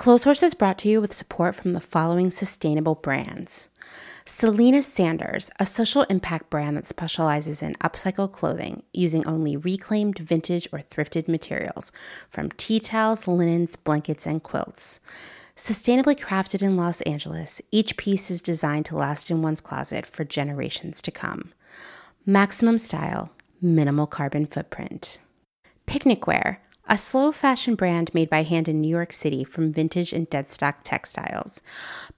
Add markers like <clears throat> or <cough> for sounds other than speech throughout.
Clotheshorse is brought to you with support from the following sustainable brands. Selena Sanders, a social impact brand that specializes in upcycle clothing using only reclaimed vintage or thrifted materials from tea towels, linens, blankets, and quilts. Sustainably crafted in Los Angeles, each piece is designed to last in one's closet for generations to come. Maximum style, minimal carbon footprint. Picnic Wear, a slow fashion brand made by hand in New York City from vintage and deadstock textiles.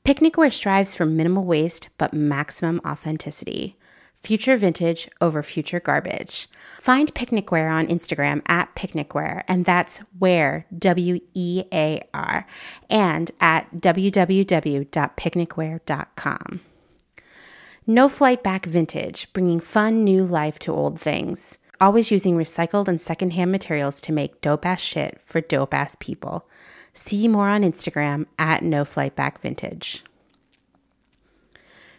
Picnic Wear strives for minimal waste but maximum authenticity. Future vintage over future garbage. Find Picnic Wear on Instagram at Picnic Wear, and that's where, W E A R, and at www.picnicwear.com. No Flight Back Vintage, bringing fun new life to old things. Always using recycled and secondhand materials to make dope ass shit for dope ass people. See more on Instagram at No Flight Back Vintage.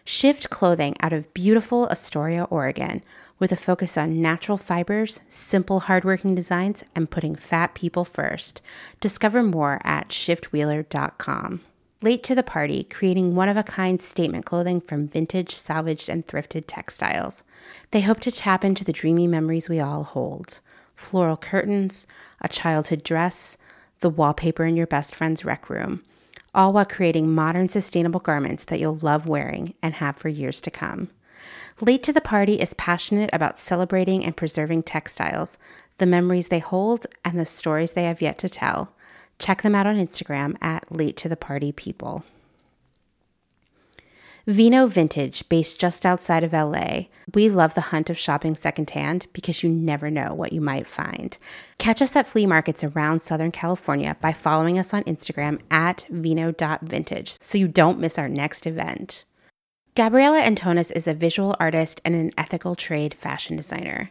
Shift clothing out of beautiful Astoria, Oregon, with a focus on natural fibers, simple, hardworking designs, and putting fat people first. Discover more at shiftwheeler.com. Late to the party, creating one of a kind statement clothing from vintage, salvaged, and thrifted textiles. They hope to tap into the dreamy memories we all hold floral curtains, a childhood dress, the wallpaper in your best friend's rec room, all while creating modern, sustainable garments that you'll love wearing and have for years to come. Late to the Party is passionate about celebrating and preserving textiles, the memories they hold, and the stories they have yet to tell. Check them out on Instagram at Late to the Party People. Vino Vintage, based just outside of LA. We love the hunt of shopping secondhand because you never know what you might find. Catch us at flea markets around Southern California by following us on Instagram at vino.vintage so you don't miss our next event. Gabriella Antonis is a visual artist and an ethical trade fashion designer.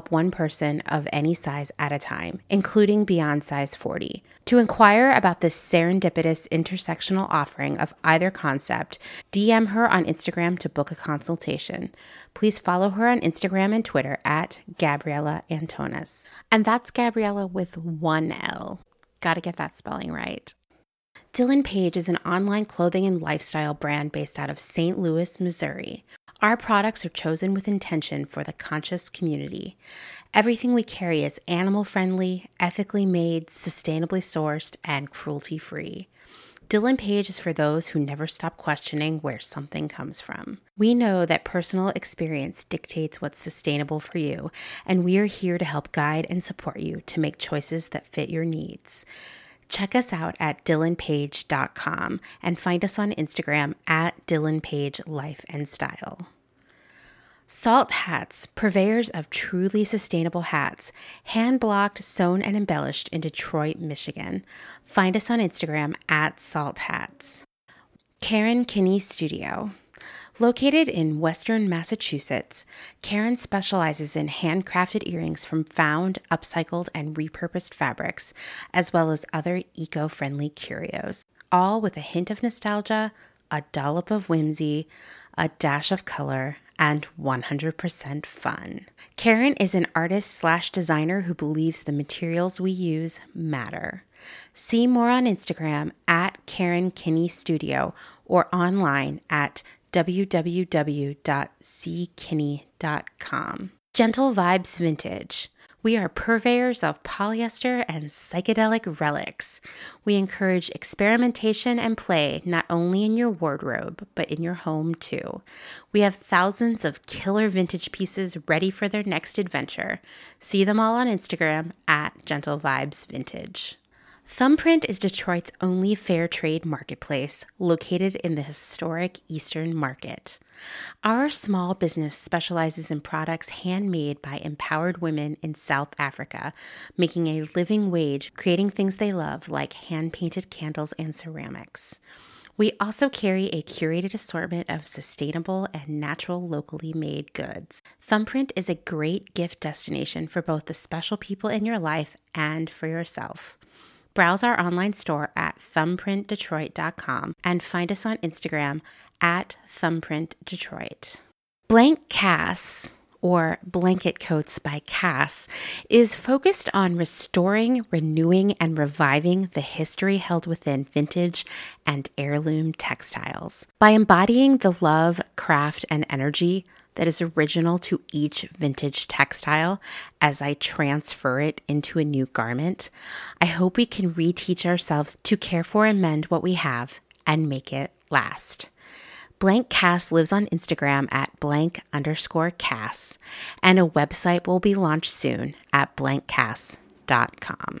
one person of any size at a time, including beyond size 40. To inquire about this serendipitous intersectional offering of either concept, DM her on Instagram to book a consultation. Please follow her on Instagram and Twitter at Gabriella Antonis. And that's Gabriella with one L. Gotta get that spelling right. Dylan Page is an online clothing and lifestyle brand based out of St. Louis, Missouri. Our products are chosen with intention for the conscious community. Everything we carry is animal friendly, ethically made, sustainably sourced, and cruelty free. Dylan Page is for those who never stop questioning where something comes from. We know that personal experience dictates what's sustainable for you, and we are here to help guide and support you to make choices that fit your needs. Check us out at dylanpage.com and find us on Instagram at dylanpage life and style. Salt Hats, purveyors of truly sustainable hats, hand blocked, sewn, and embellished in Detroit, Michigan. Find us on Instagram at Salt Hats. Karen Kinney Studio. Located in Western Massachusetts, Karen specializes in handcrafted earrings from found, upcycled, and repurposed fabrics, as well as other eco friendly curios, all with a hint of nostalgia, a dollop of whimsy, a dash of color, and 100% fun. Karen is an artist slash designer who believes the materials we use matter. See more on Instagram at Karen Kinney Studio or online at www.ckinney.com. Gentle Vibes Vintage. We are purveyors of polyester and psychedelic relics. We encourage experimentation and play not only in your wardrobe, but in your home too. We have thousands of killer vintage pieces ready for their next adventure. See them all on Instagram at Gentle Vibes Vintage. Thumbprint is Detroit's only fair trade marketplace located in the historic Eastern Market. Our small business specializes in products handmade by empowered women in South Africa, making a living wage creating things they love, like hand painted candles and ceramics. We also carry a curated assortment of sustainable and natural locally made goods. Thumbprint is a great gift destination for both the special people in your life and for yourself. Browse our online store at thumbprintdetroit.com and find us on Instagram at Thumbprint Detroit. Blank Cass or Blanket Coats by Cass, is focused on restoring, renewing, and reviving the history held within vintage and heirloom textiles. By embodying the love, craft, and energy that is original to each vintage textile as I transfer it into a new garment, I hope we can reteach ourselves to care for and mend what we have and make it last. Blank Cass lives on Instagram at blank underscore Cass, and a website will be launched soon at blankcass.com.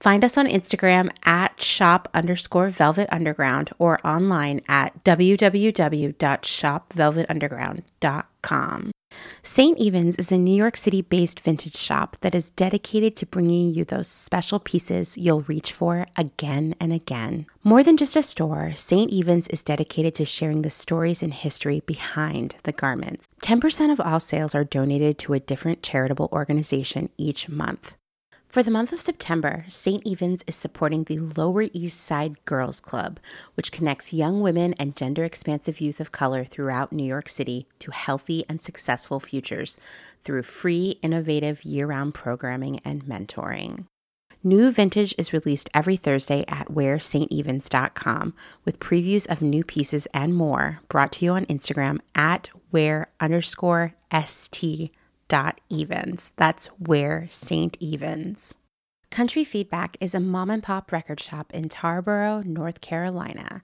Find us on Instagram at shop underscore velvet underground or online at www.shopvelvetunderground.com. St. Evens is a New York City based vintage shop that is dedicated to bringing you those special pieces you'll reach for again and again. More than just a store, St. Evens is dedicated to sharing the stories and history behind the garments. 10% of all sales are donated to a different charitable organization each month. For the month of September, St. Evens is supporting the Lower East Side Girls Club, which connects young women and gender expansive youth of color throughout New York City to healthy and successful futures through free, innovative year round programming and mentoring. New vintage is released every Thursday at wearstevens.com with previews of new pieces and more brought to you on Instagram at wear underscore st Evens. That's where St. Evens. Country Feedback is a mom and pop record shop in Tarboro, North Carolina.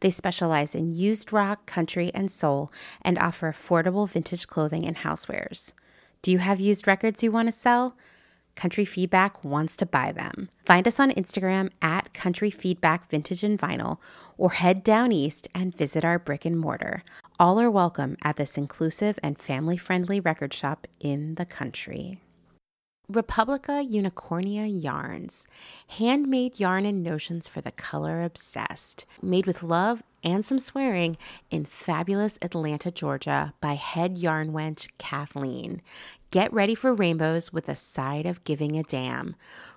They specialize in used rock, country, and soul and offer affordable vintage clothing and housewares. Do you have used records you want to sell? Country Feedback wants to buy them. Find us on Instagram at Country Feedback Vintage and Vinyl or head down east and visit our brick and mortar. All are welcome at this inclusive and family friendly record shop in the country. Republica Unicornia Yarns, handmade yarn and notions for the color obsessed, made with love and some swearing in fabulous Atlanta, Georgia by head yarn wench Kathleen. Get ready for rainbows with a side of giving a damn.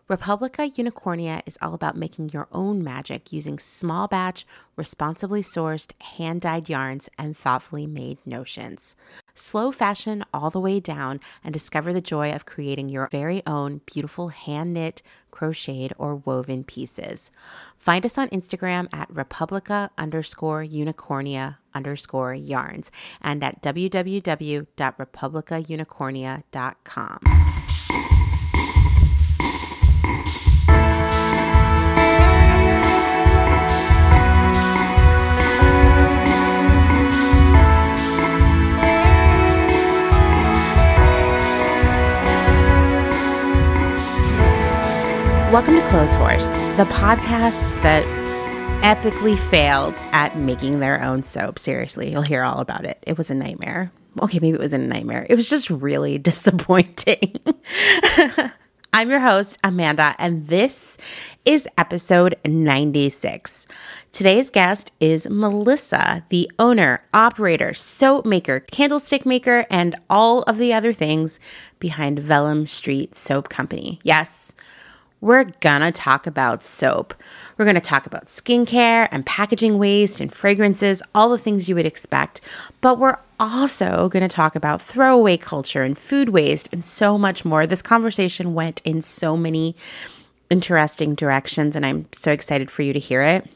Republica Unicornia is all about making your own magic using small batch, responsibly sourced, hand dyed yarns and thoughtfully made notions. Slow fashion all the way down and discover the joy of creating your very own beautiful hand knit, crocheted, or woven pieces. Find us on Instagram at Republica underscore unicornia underscore yarns and at www.republicaunicornia.com. Welcome to Clotheshorse, the podcast that epically failed at making their own soap. Seriously, you'll hear all about it. It was a nightmare. Okay, maybe it was a nightmare. It was just really <laughs> disappointing. <laughs> I'm your host, Amanda, and this is episode 96. Today's guest is Melissa, the owner, operator, soap maker, candlestick maker, and all of the other things behind Vellum Street Soap Company. Yes, we're gonna talk about soap. We're gonna talk about skincare and packaging waste and fragrances, all the things you would expect. But we're also gonna talk about throwaway culture and food waste and so much more. This conversation went in so many interesting directions, and I'm so excited for you to hear it.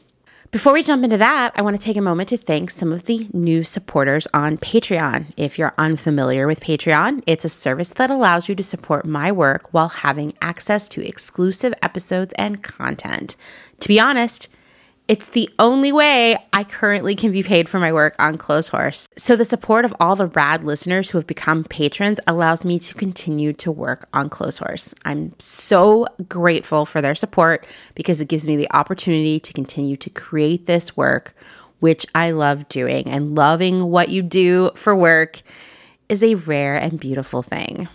Before we jump into that, I want to take a moment to thank some of the new supporters on Patreon. If you're unfamiliar with Patreon, it's a service that allows you to support my work while having access to exclusive episodes and content. To be honest, it's the only way I currently can be paid for my work on Clotheshorse. So, the support of all the rad listeners who have become patrons allows me to continue to work on Clotheshorse. I'm so grateful for their support because it gives me the opportunity to continue to create this work, which I love doing. And loving what you do for work is a rare and beautiful thing.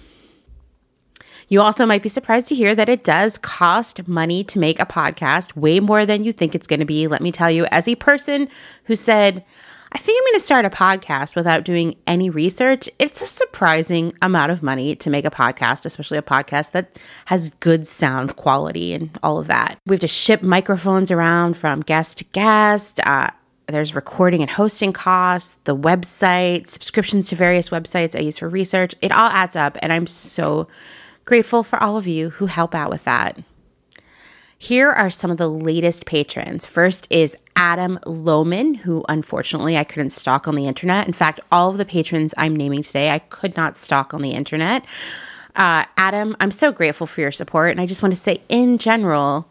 You also might be surprised to hear that it does cost money to make a podcast, way more than you think it's going to be. Let me tell you, as a person who said, I think I'm going to start a podcast without doing any research. It's a surprising amount of money to make a podcast, especially a podcast that has good sound quality and all of that. We have to ship microphones around from guest to guest. Uh, there's recording and hosting costs, the website, subscriptions to various websites I use for research. It all adds up, and I'm so Grateful for all of you who help out with that. Here are some of the latest patrons. First is Adam Lohman, who unfortunately I couldn't stalk on the internet. In fact, all of the patrons I'm naming today, I could not stalk on the internet. Uh, Adam, I'm so grateful for your support. And I just want to say, in general,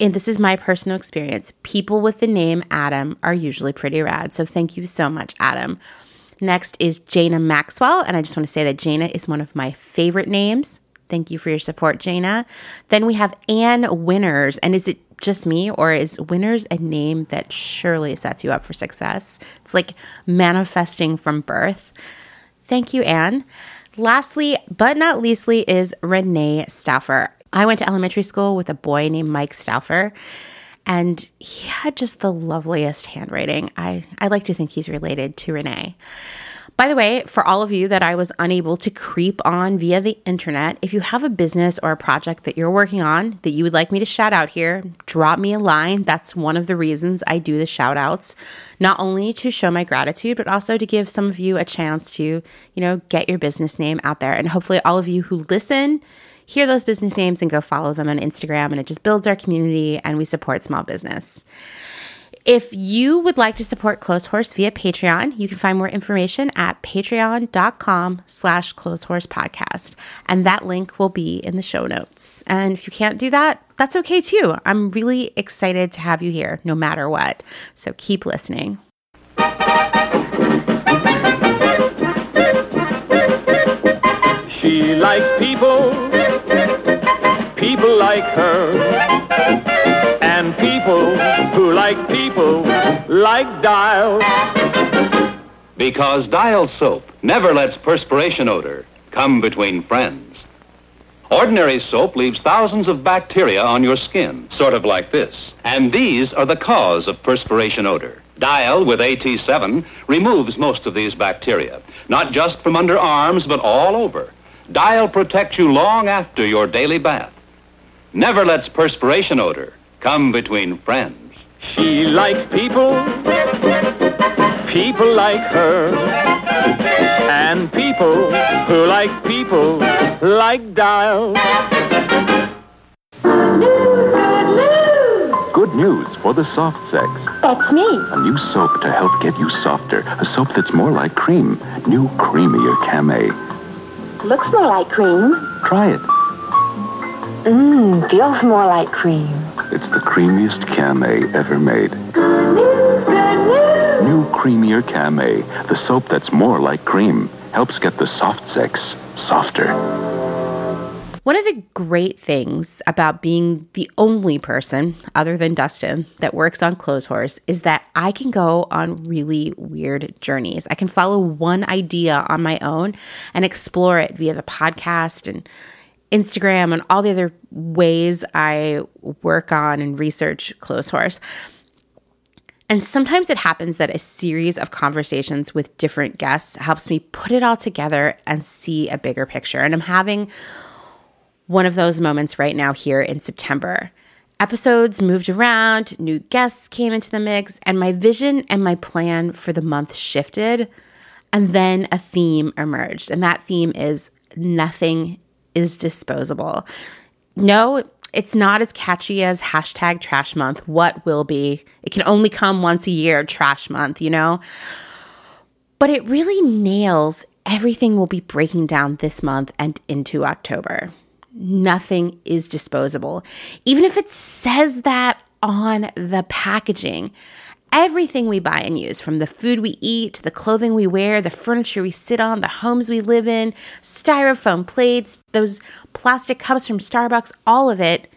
and this is my personal experience, people with the name Adam are usually pretty rad. So thank you so much, Adam. Next is Jana Maxwell. And I just want to say that Jana is one of my favorite names. Thank you for your support, Jana. Then we have Anne Winners. And is it just me, or is Winners a name that surely sets you up for success? It's like manifesting from birth. Thank you, Anne. Lastly, but not leastly, is Renee Stauffer. I went to elementary school with a boy named Mike Stauffer, and he had just the loveliest handwriting. I, I like to think he's related to Renee. By the way, for all of you that I was unable to creep on via the internet, if you have a business or a project that you're working on that you would like me to shout out here, drop me a line. That's one of the reasons I do the shout outs, not only to show my gratitude, but also to give some of you a chance to, you know, get your business name out there. And hopefully, all of you who listen, hear those business names and go follow them on Instagram. And it just builds our community and we support small business. If you would like to support Clotheshorse via Patreon, you can find more information at patreon.com slash clotheshorse And that link will be in the show notes. And if you can't do that, that's okay too. I'm really excited to have you here no matter what. So keep listening. She likes people, people like her who like people like Dial. Because Dial soap never lets perspiration odor come between friends. Ordinary soap leaves thousands of bacteria on your skin, sort of like this. And these are the cause of perspiration odor. Dial with AT7 removes most of these bacteria, not just from under arms, but all over. Dial protects you long after your daily bath. Never lets perspiration odor come between friends. She likes people, people like her, and people who like people like Dial. Good news for the soft sex. That's me. A new soap to help get you softer. A soap that's more like cream. New creamier Camay. Looks more like cream. Try it. Mmm, feels more like cream. It's the creamiest Camay ever made. New creamier Camay, the soap that's more like cream, helps get the soft sex softer. One of the great things about being the only person, other than Dustin, that works on Clothes Horse is that I can go on really weird journeys. I can follow one idea on my own and explore it via the podcast and Instagram and all the other ways I work on and research Clotheshorse. And sometimes it happens that a series of conversations with different guests helps me put it all together and see a bigger picture. And I'm having one of those moments right now here in September. Episodes moved around, new guests came into the mix, and my vision and my plan for the month shifted. And then a theme emerged, and that theme is nothing is disposable. No, It's not as catchy as hashtag trash month. What will be? It can only come once a year, trash month, you know? But it really nails everything we'll be breaking down this month and into October. Nothing is disposable. Even if it says that on the packaging, everything we buy and use from the food we eat, the clothing we wear, the furniture we sit on, the homes we live in, styrofoam plates, those plastic cups from Starbucks, all of it,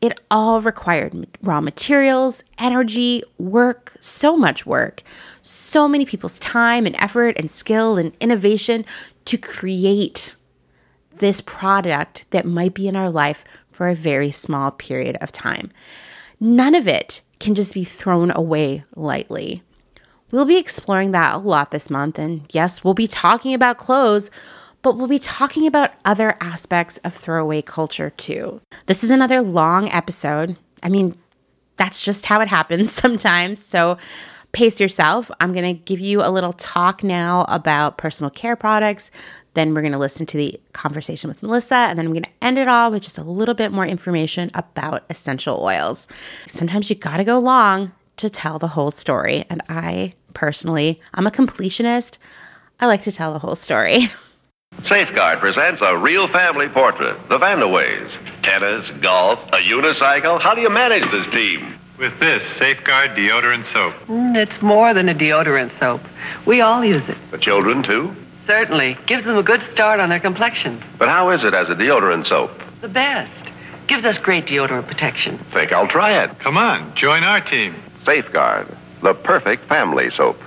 it all required raw materials, energy, work, so much work, so many people's time and effort and skill and innovation to create this product that might be in our life for a very small period of time. None of it can just be thrown away lightly. We'll be exploring that a lot this month, and yes, we'll be talking about clothes, but we'll be talking about other aspects of throwaway culture too. This is another long episode. I mean, that's just how it happens <laughs> sometimes. So pace yourself. I'm going to give you a little talk now about personal care products. Then we're going to listen to the conversation with Melissa. And then I'm going to end it all with just a little bit more information about essential oils. Sometimes you got to go long to tell the whole story. And I personally, I'm a completionist. I like to tell the whole story. <laughs> Safeguard presents a real family portrait, the Vanderways. Tennis, golf, a unicycle. How do you manage this team? With this Safeguard deodorant soap. Mm, it's more than a deodorant soap. We all use it. The children, too? Certainly. Gives them a good start on their complexion. But how is it as a deodorant soap? The best. Gives us great deodorant protection. Think I'll try it. Come on, join our team. Safeguard, the perfect family soap.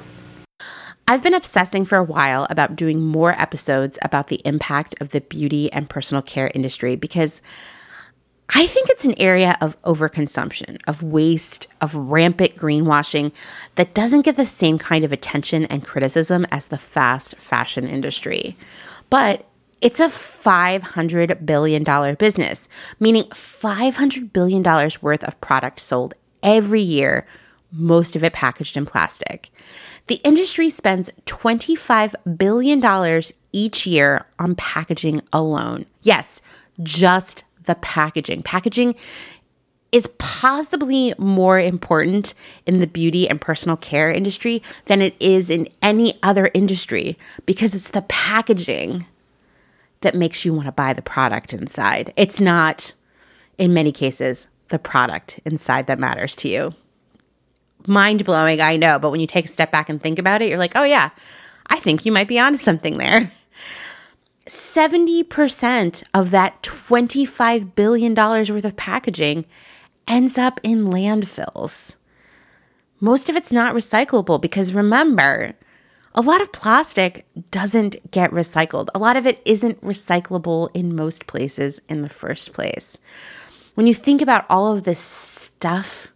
I've been obsessing for a while about doing more episodes about the impact of the beauty and personal care industry because I think it's an area of overconsumption, of waste, of rampant greenwashing that doesn't get the same kind of attention and criticism as the fast fashion industry. But it's a $500 billion business, meaning $500 billion worth of product sold every year, most of it packaged in plastic. The industry spends $25 billion each year on packaging alone. Yes, just the packaging. Packaging is possibly more important in the beauty and personal care industry than it is in any other industry because it's the packaging that makes you want to buy the product inside. It's not, in many cases, the product inside that matters to you. Mind blowing, I know, but when you take a step back and think about it, you're like, oh, yeah, I think you might be onto something there. 70% of that $25 billion worth of packaging ends up in landfills. Most of it's not recyclable because remember, a lot of plastic doesn't get recycled. A lot of it isn't recyclable in most places in the first place. When you think about all of this stuff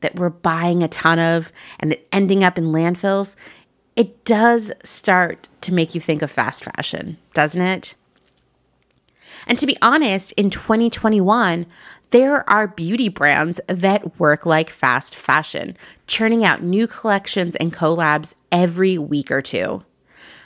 that we're buying a ton of and ending up in landfills, it does start to make you think of fast fashion, doesn't it? And to be honest, in 2021, there are beauty brands that work like fast fashion, churning out new collections and collabs every week or two.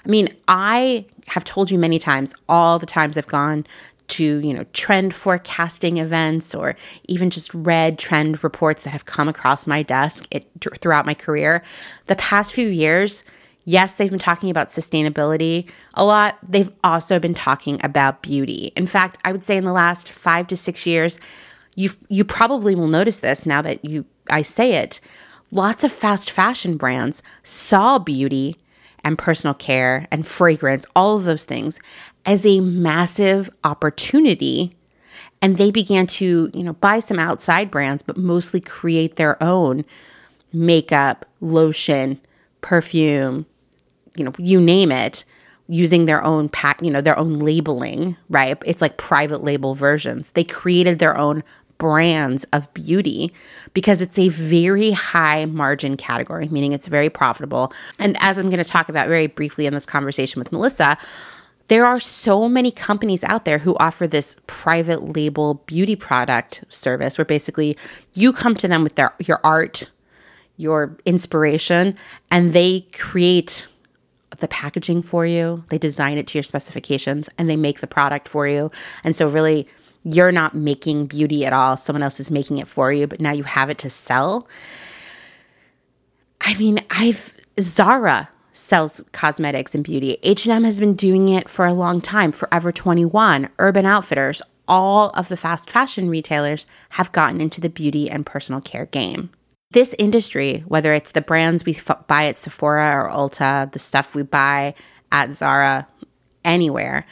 I mean, I have told you many times, all the times I've gone to, you know, trend forecasting events or even just read trend reports that have come across my desk it, throughout my career. The past few years, Yes, they've been talking about sustainability a lot. They've also been talking about beauty. In fact, I would say in the last 5 to 6 years, you you probably will notice this now that you I say it. Lots of fast fashion brands saw beauty and personal care and fragrance, all of those things as a massive opportunity and they began to, you know, buy some outside brands but mostly create their own makeup, lotion, perfume, you know, you name it, using their own pack, you know, their own labeling, right? It's like private label versions. They created their own brands of beauty because it's a very high margin category, meaning it's very profitable. And as I'm going to talk about very briefly in this conversation with Melissa, there are so many companies out there who offer this private label beauty product service where basically you come to them with their your art, your inspiration, and they create the packaging for you. They design it to your specifications and they make the product for you. And so, really, you're not making beauty at all. Someone else is making it for you, but now you have it to sell. I mean, I've Zara sells cosmetics and beauty. H&M has been doing it for a long time. Forever 21, Urban Outfitters, all of the fast fashion retailers have gotten into the beauty and personal care game. This industry, whether it's the brands we f- buy at Sephora or Ulta, the stuff we buy at Zara, anywhere,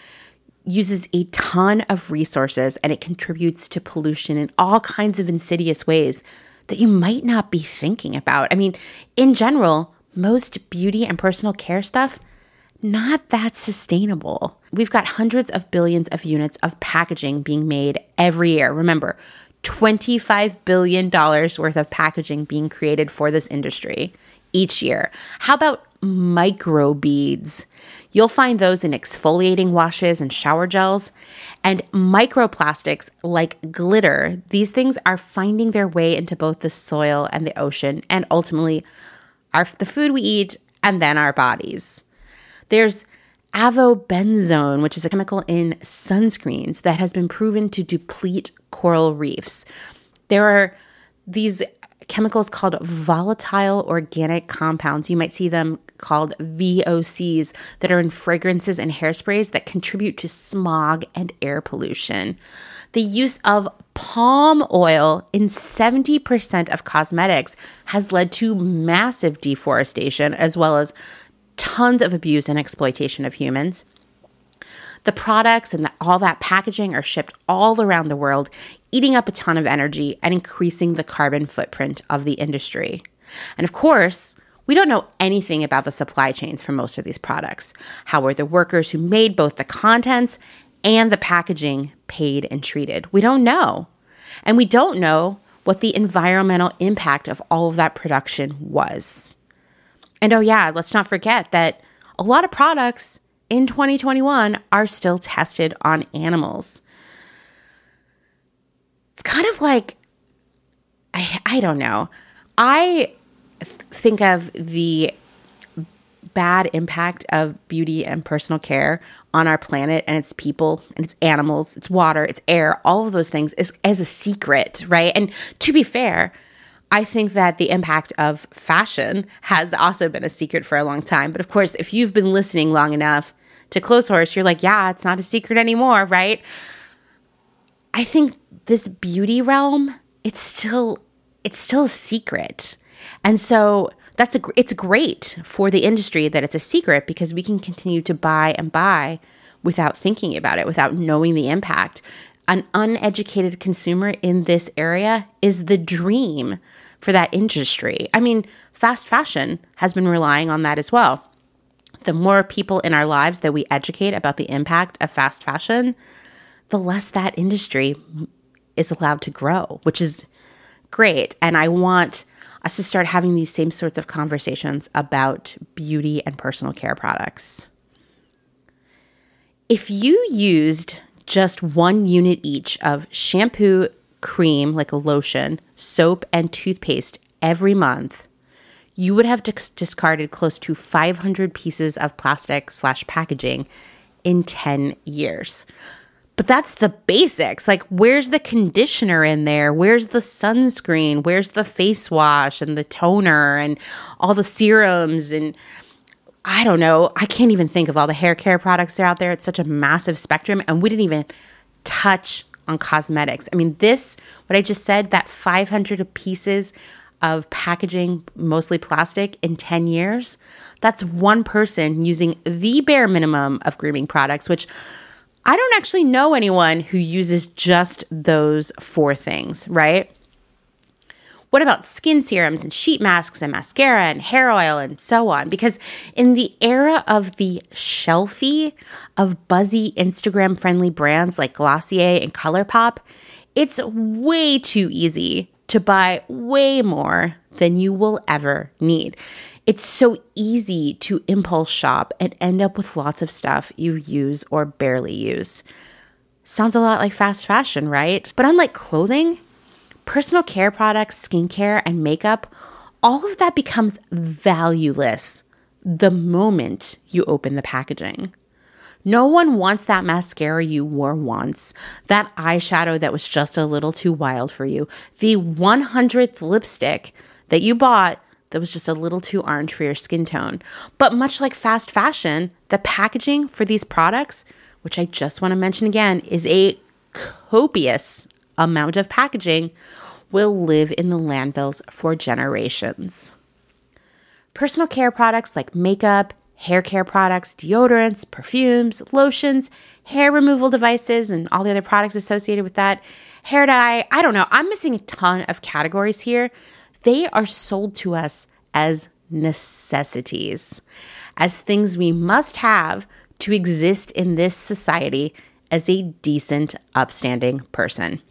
uses a ton of resources and it contributes to pollution in all kinds of insidious ways that you might not be thinking about. I mean, in general, most beauty and personal care stuff not that sustainable. We've got hundreds of billions of units of packaging being made every year. Remember, $25 billion worth of packaging being created for this industry each year. How about micro beads? You'll find those in exfoliating washes and shower gels. And microplastics like glitter, these things are finding their way into both the soil and the ocean and ultimately our, the food we eat and then our bodies. There's avobenzone, which is a chemical in sunscreens that has been proven to deplete coral reefs. There are these chemicals called volatile organic compounds. You might see them called VOCs that are in fragrances and hairsprays that contribute to smog and air pollution. The use of palm oil in 70% of cosmetics has led to massive deforestation as well as tons of abuse and exploitation of humans. The products and the, all that packaging are shipped all around the world, eating up a ton of energy and increasing the carbon footprint of the industry. And of course, we don't know anything about the supply chains for most of these products. How were the workers who made both the contents and the packaging paid and treated? We don't know. And we don't know what the environmental impact of all of that production was. And oh, yeah, let's not forget that a lot of products in 2021 are still tested on animals. It's kind of like, I, I don't know. I th- think of the bad impact of beauty and personal care on our planet and its people and its animals, its water, its air, all of those things is as a secret, right? And to be fair, I think that the impact of fashion has also been a secret for a long time. But of course, if you've been listening long enough to Clotheshorse, you're like, yeah, it's not a secret anymore, right? I think this beauty realm, it's still it's still a secret. And so that's a it's great for the industry that it's a secret because we can continue to buy and buy without thinking about it, without knowing the impact. An uneducated consumer in this area is the dream for that industry. I mean, fast fashion has been relying on that as well. The more people in our lives that we educate about the impact of fast fashion, the less that industry is allowed to grow, which is great. And I want us to start having these same sorts of conversations about beauty and personal care products. If you used just one unit each of shampoo, cream, like a lotion, soap, and toothpaste every month, you would have dis- discarded close to 500 pieces of plastic slash packaging in 10 years. But that's the basics. Like, where's the conditioner in there? Where's the sunscreen? Where's the face wash and the toner and all the serums? And I don't know. I can't even think of all the hair care products that are out there. It's such a massive spectrum. And we didn't even touch on cosmetics. I mean, this, what I just said, that 500 pieces of packaging, mostly plastic, in 10 years, that's one person using the bare minimum of grooming products, which I don't actually know anyone who uses just those four things, right? What about skin serums and sheet masks and mascara and hair oil and so on? Because in the era of the shelfie of buzzy Instagram friendly brands like Glossier and ColourPop, it's way too easy to buy way more than you will ever need. It's so easy to impulse shop and end up with lots of stuff you use or barely use. Sounds a lot like fast fashion, right? But unlike clothing, personal care products, skincare, and makeup, all of that becomes valueless the moment you open the packaging. No one wants that mascara you wore once, that eyeshadow that was just a little too wild for you, the 100th lipstick that you bought that was just a little too orange for your skin tone. But much like fast fashion, the packaging for these products, which I just want to mention again, is a copious amount of packaging, will live in the landfills for generations. Personal care products like makeup, hair care products, deodorants, perfumes, lotions, hair removal devices, and all the other products associated with that, hair dye. I don't know. I'm missing a ton of categories here. They are sold to us as necessities, as things we must have to exist in this society as a decent, upstanding person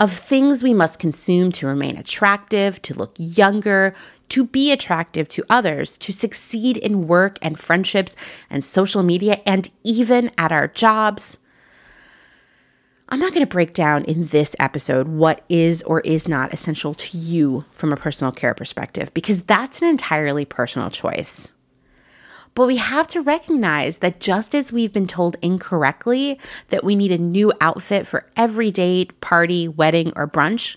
of things we must consume to remain attractive, to look younger, to be attractive to others, to succeed in work and friendships and social media, and even at our jobs. I'm not going to break down in this episode what is or is not essential to you from a personal care perspective, because that's an entirely personal choice. But we have to recognize that just as we've been told incorrectly that we need a new outfit for every date, party, wedding, or brunch,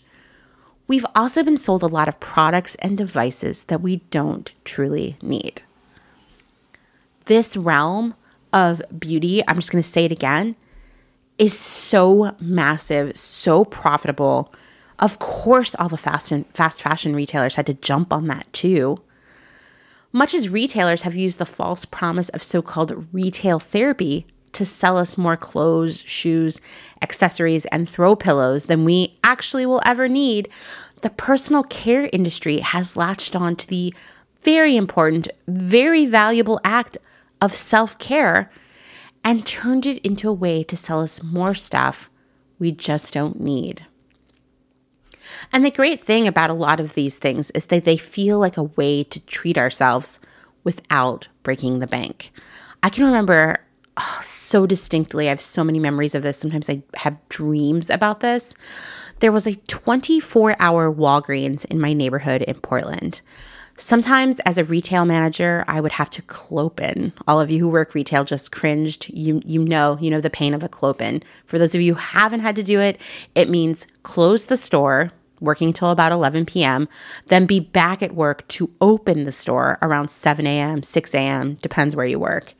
we've also been sold a lot of products and devices that we don't truly need. This realm of beauty, I'm just going to say it again, is so massive, so profitable. Of course, all the fast and fast fashion retailers had to jump on that too. Much as retailers have used the false promise of so called retail therapy to sell us more clothes, shoes, accessories, and throw pillows than we actually will ever need, the personal care industry has latched on to the very important, very valuable act of self care and turned it into a way to sell us more stuff we just don't need. And the great thing about a lot of these things is that they feel like a way to treat ourselves without breaking the bank. I can remember oh, so distinctly, I have so many memories of this. Sometimes I have dreams about this. There was a 24 hour Walgreens in my neighborhood in Portland. Sometimes, as a retail manager, I would have to clopen. All of you who work retail just cringed. You you know you know the pain of a clopen. For those of you who haven't had to do it, it means close the store, working till about 11 p.m., then be back at work to open the store around 7 a.m., 6 a.m., depends where you work.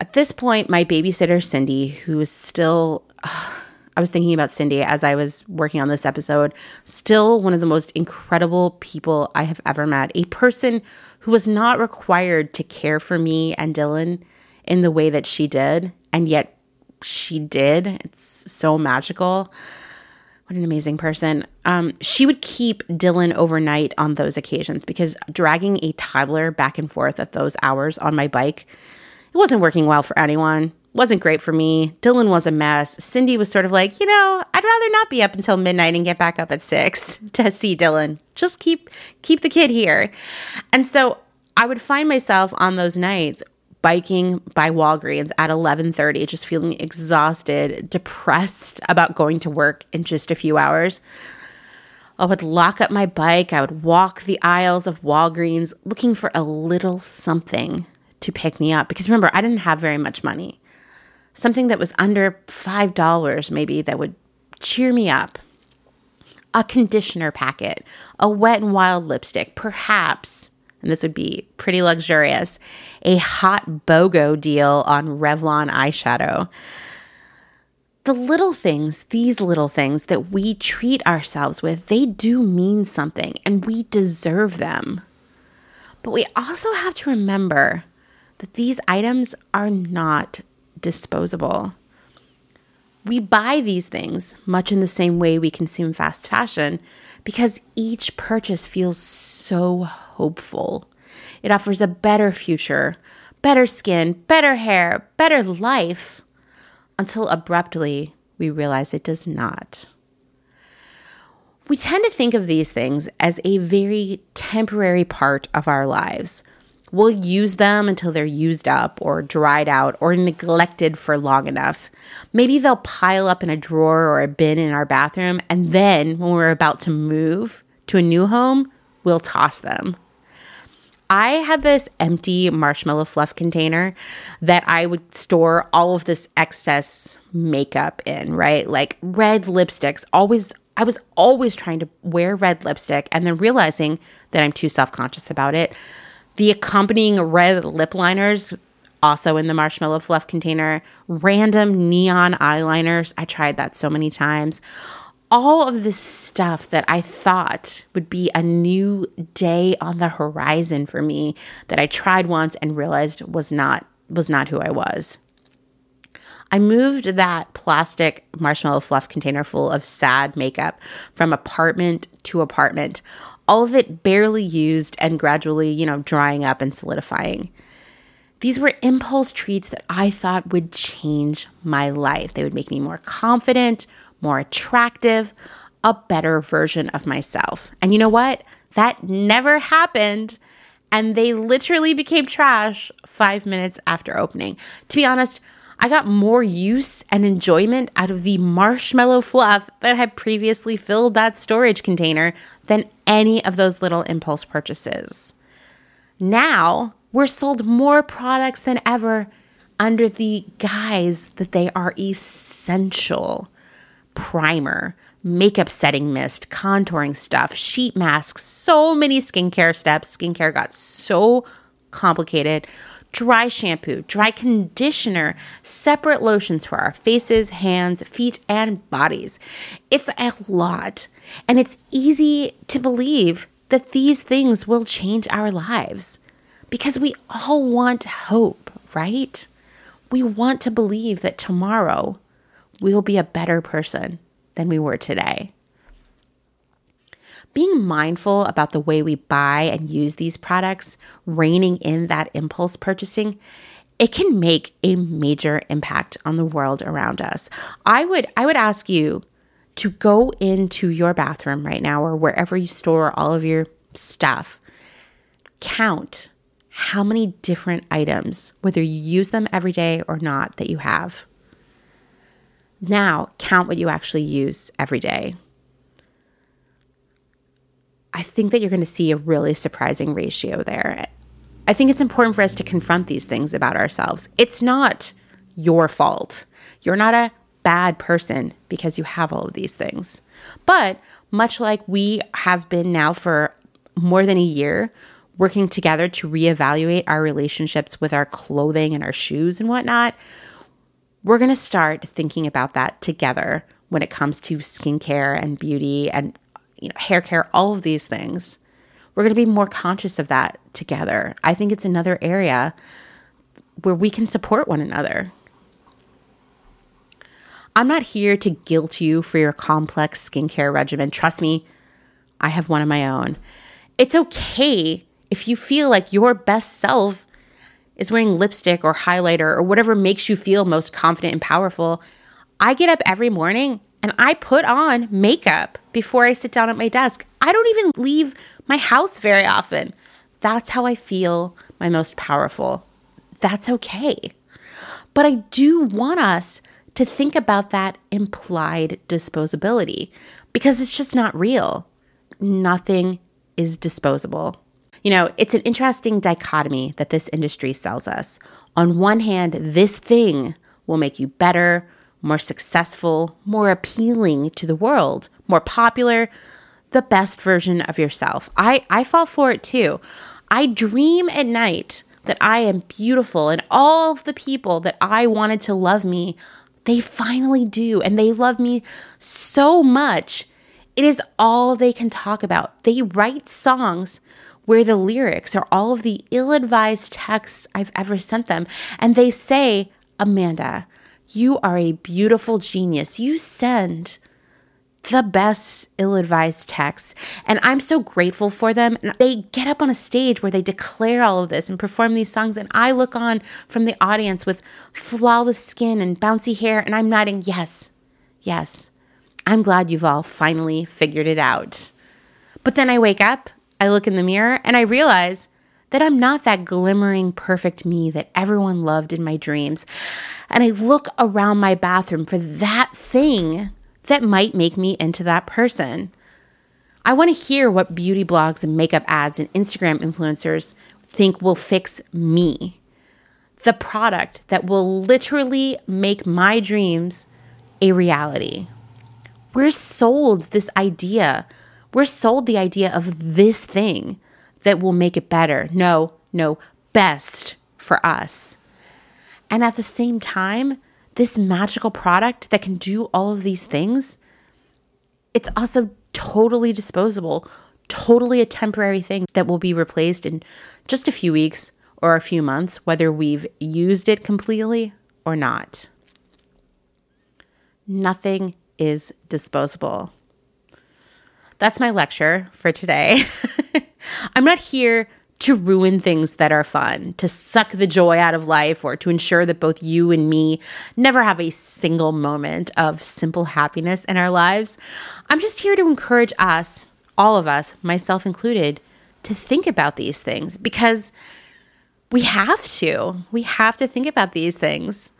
At this point, my babysitter, Cindy, who is still, uh, <sighs> I was thinking about Cindy as I was working on this episode, still one of the most incredible people I have ever met. A person who was not required to care for me and Dylan in the way that she did, and yet she did. It's so magical. What an amazing person. Um, she would keep Dylan overnight on those occasions because dragging a toddler back and forth at those hours on my bike, it wasn't working well for anyone. Wasn't great for me. Dylan was a mess. Cindy was sort of like, you know, I'd rather not be up until midnight and get back up at six <laughs> to see Dylan. Just keep keep the kid here. And so I would find myself on those nights biking by Walgreens at 11:30 just feeling exhausted, depressed about going to work in just a few hours. I would lock up my bike, I would walk the aisles of Walgreens looking for a little something to pick me up because remember, I didn't have very much money. Something that was under $5 maybe that would cheer me up. A conditioner packet, a wet and wild lipstick, perhaps and this would be pretty luxurious, a hot BOGO deal on Revlon eyeshadow. The little things, these little things that we treat ourselves with, they do mean something and we deserve them. But we also have to remember that these items are not disposable. We buy these things much in the same way we consume fast fashion because each purchase feels so hopeful. It offers a better future, better skin, better hair, better life, until abruptly we realize it does not. We tend to think of these things as a very temporary part of our lives. We'll use them until they're used up or dried out or neglected for long enough. Maybe they'll pile up in a drawer or a bin in our bathroom, and then when we're about to move to a new home, we'll toss them. I had this empty marshmallow fluff container that I would store all of this excess makeup in, right? Like red lipsticks. Always, I was always trying to wear red lipstick and then realizing that I'm too self conscious about it. The accompanying red lip liners, also in the marshmallow fluff container, random neon eyeliners. I tried that so many times all of this stuff that I thought would be a new day on the horizon for me that I tried once and realized was not was not who I was. I moved that plastic marshmallow fluff container full of sad makeup from apartment to apartment, all of it barely used and gradually, you know, drying up and solidifying. These were impulse treats that I thought would change my life. They would make me more confident, more attractive, a better version of myself. And you know what? That never happened. And they literally became trash five minutes after opening. To be honest, I got more use and enjoyment out of the marshmallow fluff that had previously filled that storage container than any of those little impulse purchases. Now, we're sold more products than ever under the guise that they are essential primer, makeup setting mist, contouring stuff, sheet masks, so many skincare steps. Skincare got so complicated. Dry shampoo, dry conditioner, separate lotions for our faces, hands, feet, and bodies. It's a lot. And it's easy to believe that these things will change our lives because we all want hope, right? We want to believe that tomorrow we will be a better person than we were today. Being mindful about the way we buy and use these products, reining in that impulse purchasing, it can make a major impact on the world around us. I would I would ask you to go into your bathroom right now or wherever you store all of your stuff. Count how many different items, whether you use them every day or not, that you have. Now, count what you actually use every day. I think that you're going to see a really surprising ratio there. I think it's important for us to confront these things about ourselves. It's not your fault. You're not a bad person because you have all of these things. But much like we have been now for more than a year working together to reevaluate our relationships with our clothing and our shoes and whatnot, we're going to start thinking about that together when it comes to skincare and beauty and you know hair care all of these things. We're going to be more conscious of that together. I think it's another area where we can support one another. I'm not here to guilt you for your complex skincare regimen. Trust me i have one of my own. It's okay if you feel like your best self is wearing lipstick or highlighter or whatever makes you feel most confident and powerful, I get up every morning and I put on makeup before I sit down at my desk. I don't even leave my house very often. That's how I feel my most powerful. That's okay. But I do want us to think about that implied disposability because it's just not real. Nothing is disposable. You know, it's an interesting dichotomy that this industry sells us. On one hand, this thing will make you better, more successful, more appealing to the world, more popular, the best version of yourself. I, I fall for it too. I dream at night that I am beautiful and all of the people that I wanted to love me, they finally do. And they love me so much. It is all they can talk about. They write songs where the lyrics are all of the ill advised texts I've ever sent them. And they say, Amanda, you are a beautiful genius. You send the best ill advised texts. And I'm so grateful for them. And they get up on a stage where they declare all of this and perform these songs. And I look on from the audience with flawless skin and bouncy hair. And I'm nodding, yes, yes. I'm glad you've all finally figured it out. But then I wake up I look in the mirror and I realize that I'm not that glimmering perfect me that everyone loved in my dreams. And I look around my bathroom for that thing that might make me into that person. I want to hear what beauty blogs and makeup ads and Instagram influencers think will fix me. The product that will literally make my dreams a reality. We're sold this idea. We're sold the idea of this thing that will make it better. No, no, best for us. And at the same time, this magical product that can do all of these things, it's also totally disposable, totally a temporary thing that will be replaced in just a few weeks or a few months, whether we've used it completely or not. Nothing is disposable. That's my lecture for today. <laughs> I'm not here to ruin things that are fun, to suck the joy out of life, or to ensure that both you and me never have a single moment of simple happiness in our lives. I'm just here to encourage us, all of us, myself included, to think about these things because we have to. We have to think about these things.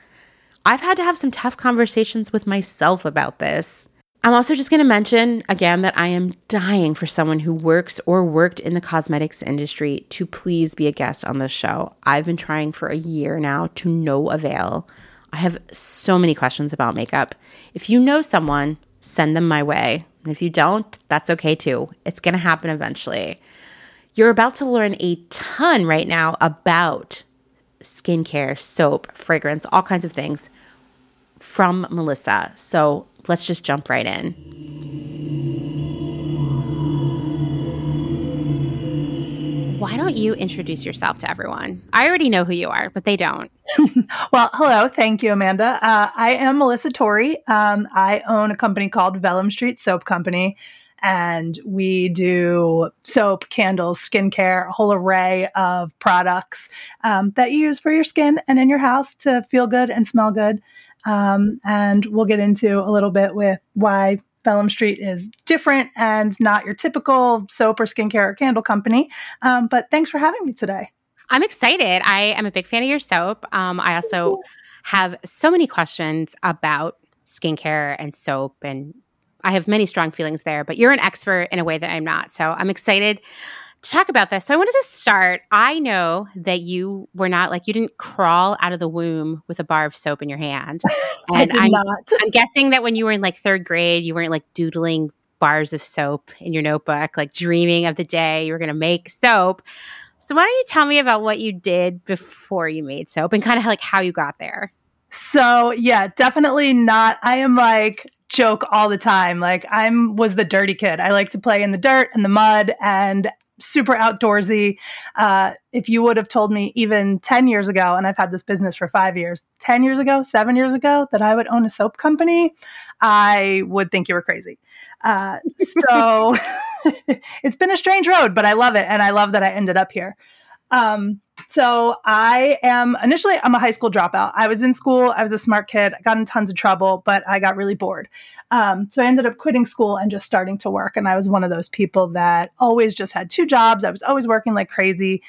I've had to have some tough conversations with myself about this. I'm also just going to mention again that I am dying for someone who works or worked in the cosmetics industry to please be a guest on this show. I've been trying for a year now to no avail. I have so many questions about makeup. If you know someone, send them my way. And if you don't, that's okay too. It's going to happen eventually. You're about to learn a ton right now about skincare, soap, fragrance, all kinds of things from Melissa. So let's just jump right in. Why don't you introduce yourself to everyone? I already know who you are, but they don't. <laughs> well, hello. Thank you, Amanda. Uh, I am Melissa Torrey. Um, I own a company called Vellum Street Soap Company, and we do soap, candles, skincare, a whole array of products um, that you use for your skin and in your house to feel good and smell good. Um, and we'll get into a little bit with why Vellum Street is different and not your typical soap or skincare or candle company. Um, but thanks for having me today. I'm excited. I am a big fan of your soap. Um, I also have so many questions about skincare and soap, and I have many strong feelings there, but you're an expert in a way that I'm not. So I'm excited talk about this. So I wanted to start. I know that you were not like you didn't crawl out of the womb with a bar of soap in your hand. <laughs> And I did I'm, not. I'm guessing that when you were in like third grade, you weren't like doodling bars of soap in your notebook, like dreaming of the day you were going to make soap. So why don't you tell me about what you did before you made soap and kind of like how you got there? So yeah, definitely not. I am like joke all the time. Like I'm was the dirty kid. I like to play in the dirt and the mud and super outdoorsy. Uh, if you would have told me even 10 years ago, and I've had this business for five years, 10 years ago, seven years ago, that I would own a soap company, I would think you were crazy. Uh, so <laughs> it's been a strange road, but I love it. And I love that I ended up here. Um, so I am initially I'm a high school dropout. I was in school, I was a smart kid, I got in tons of trouble, but I got really bored. Um, so I ended up quitting school and just starting to work. And I was one of those people that always just had two jobs. I was always working like crazy.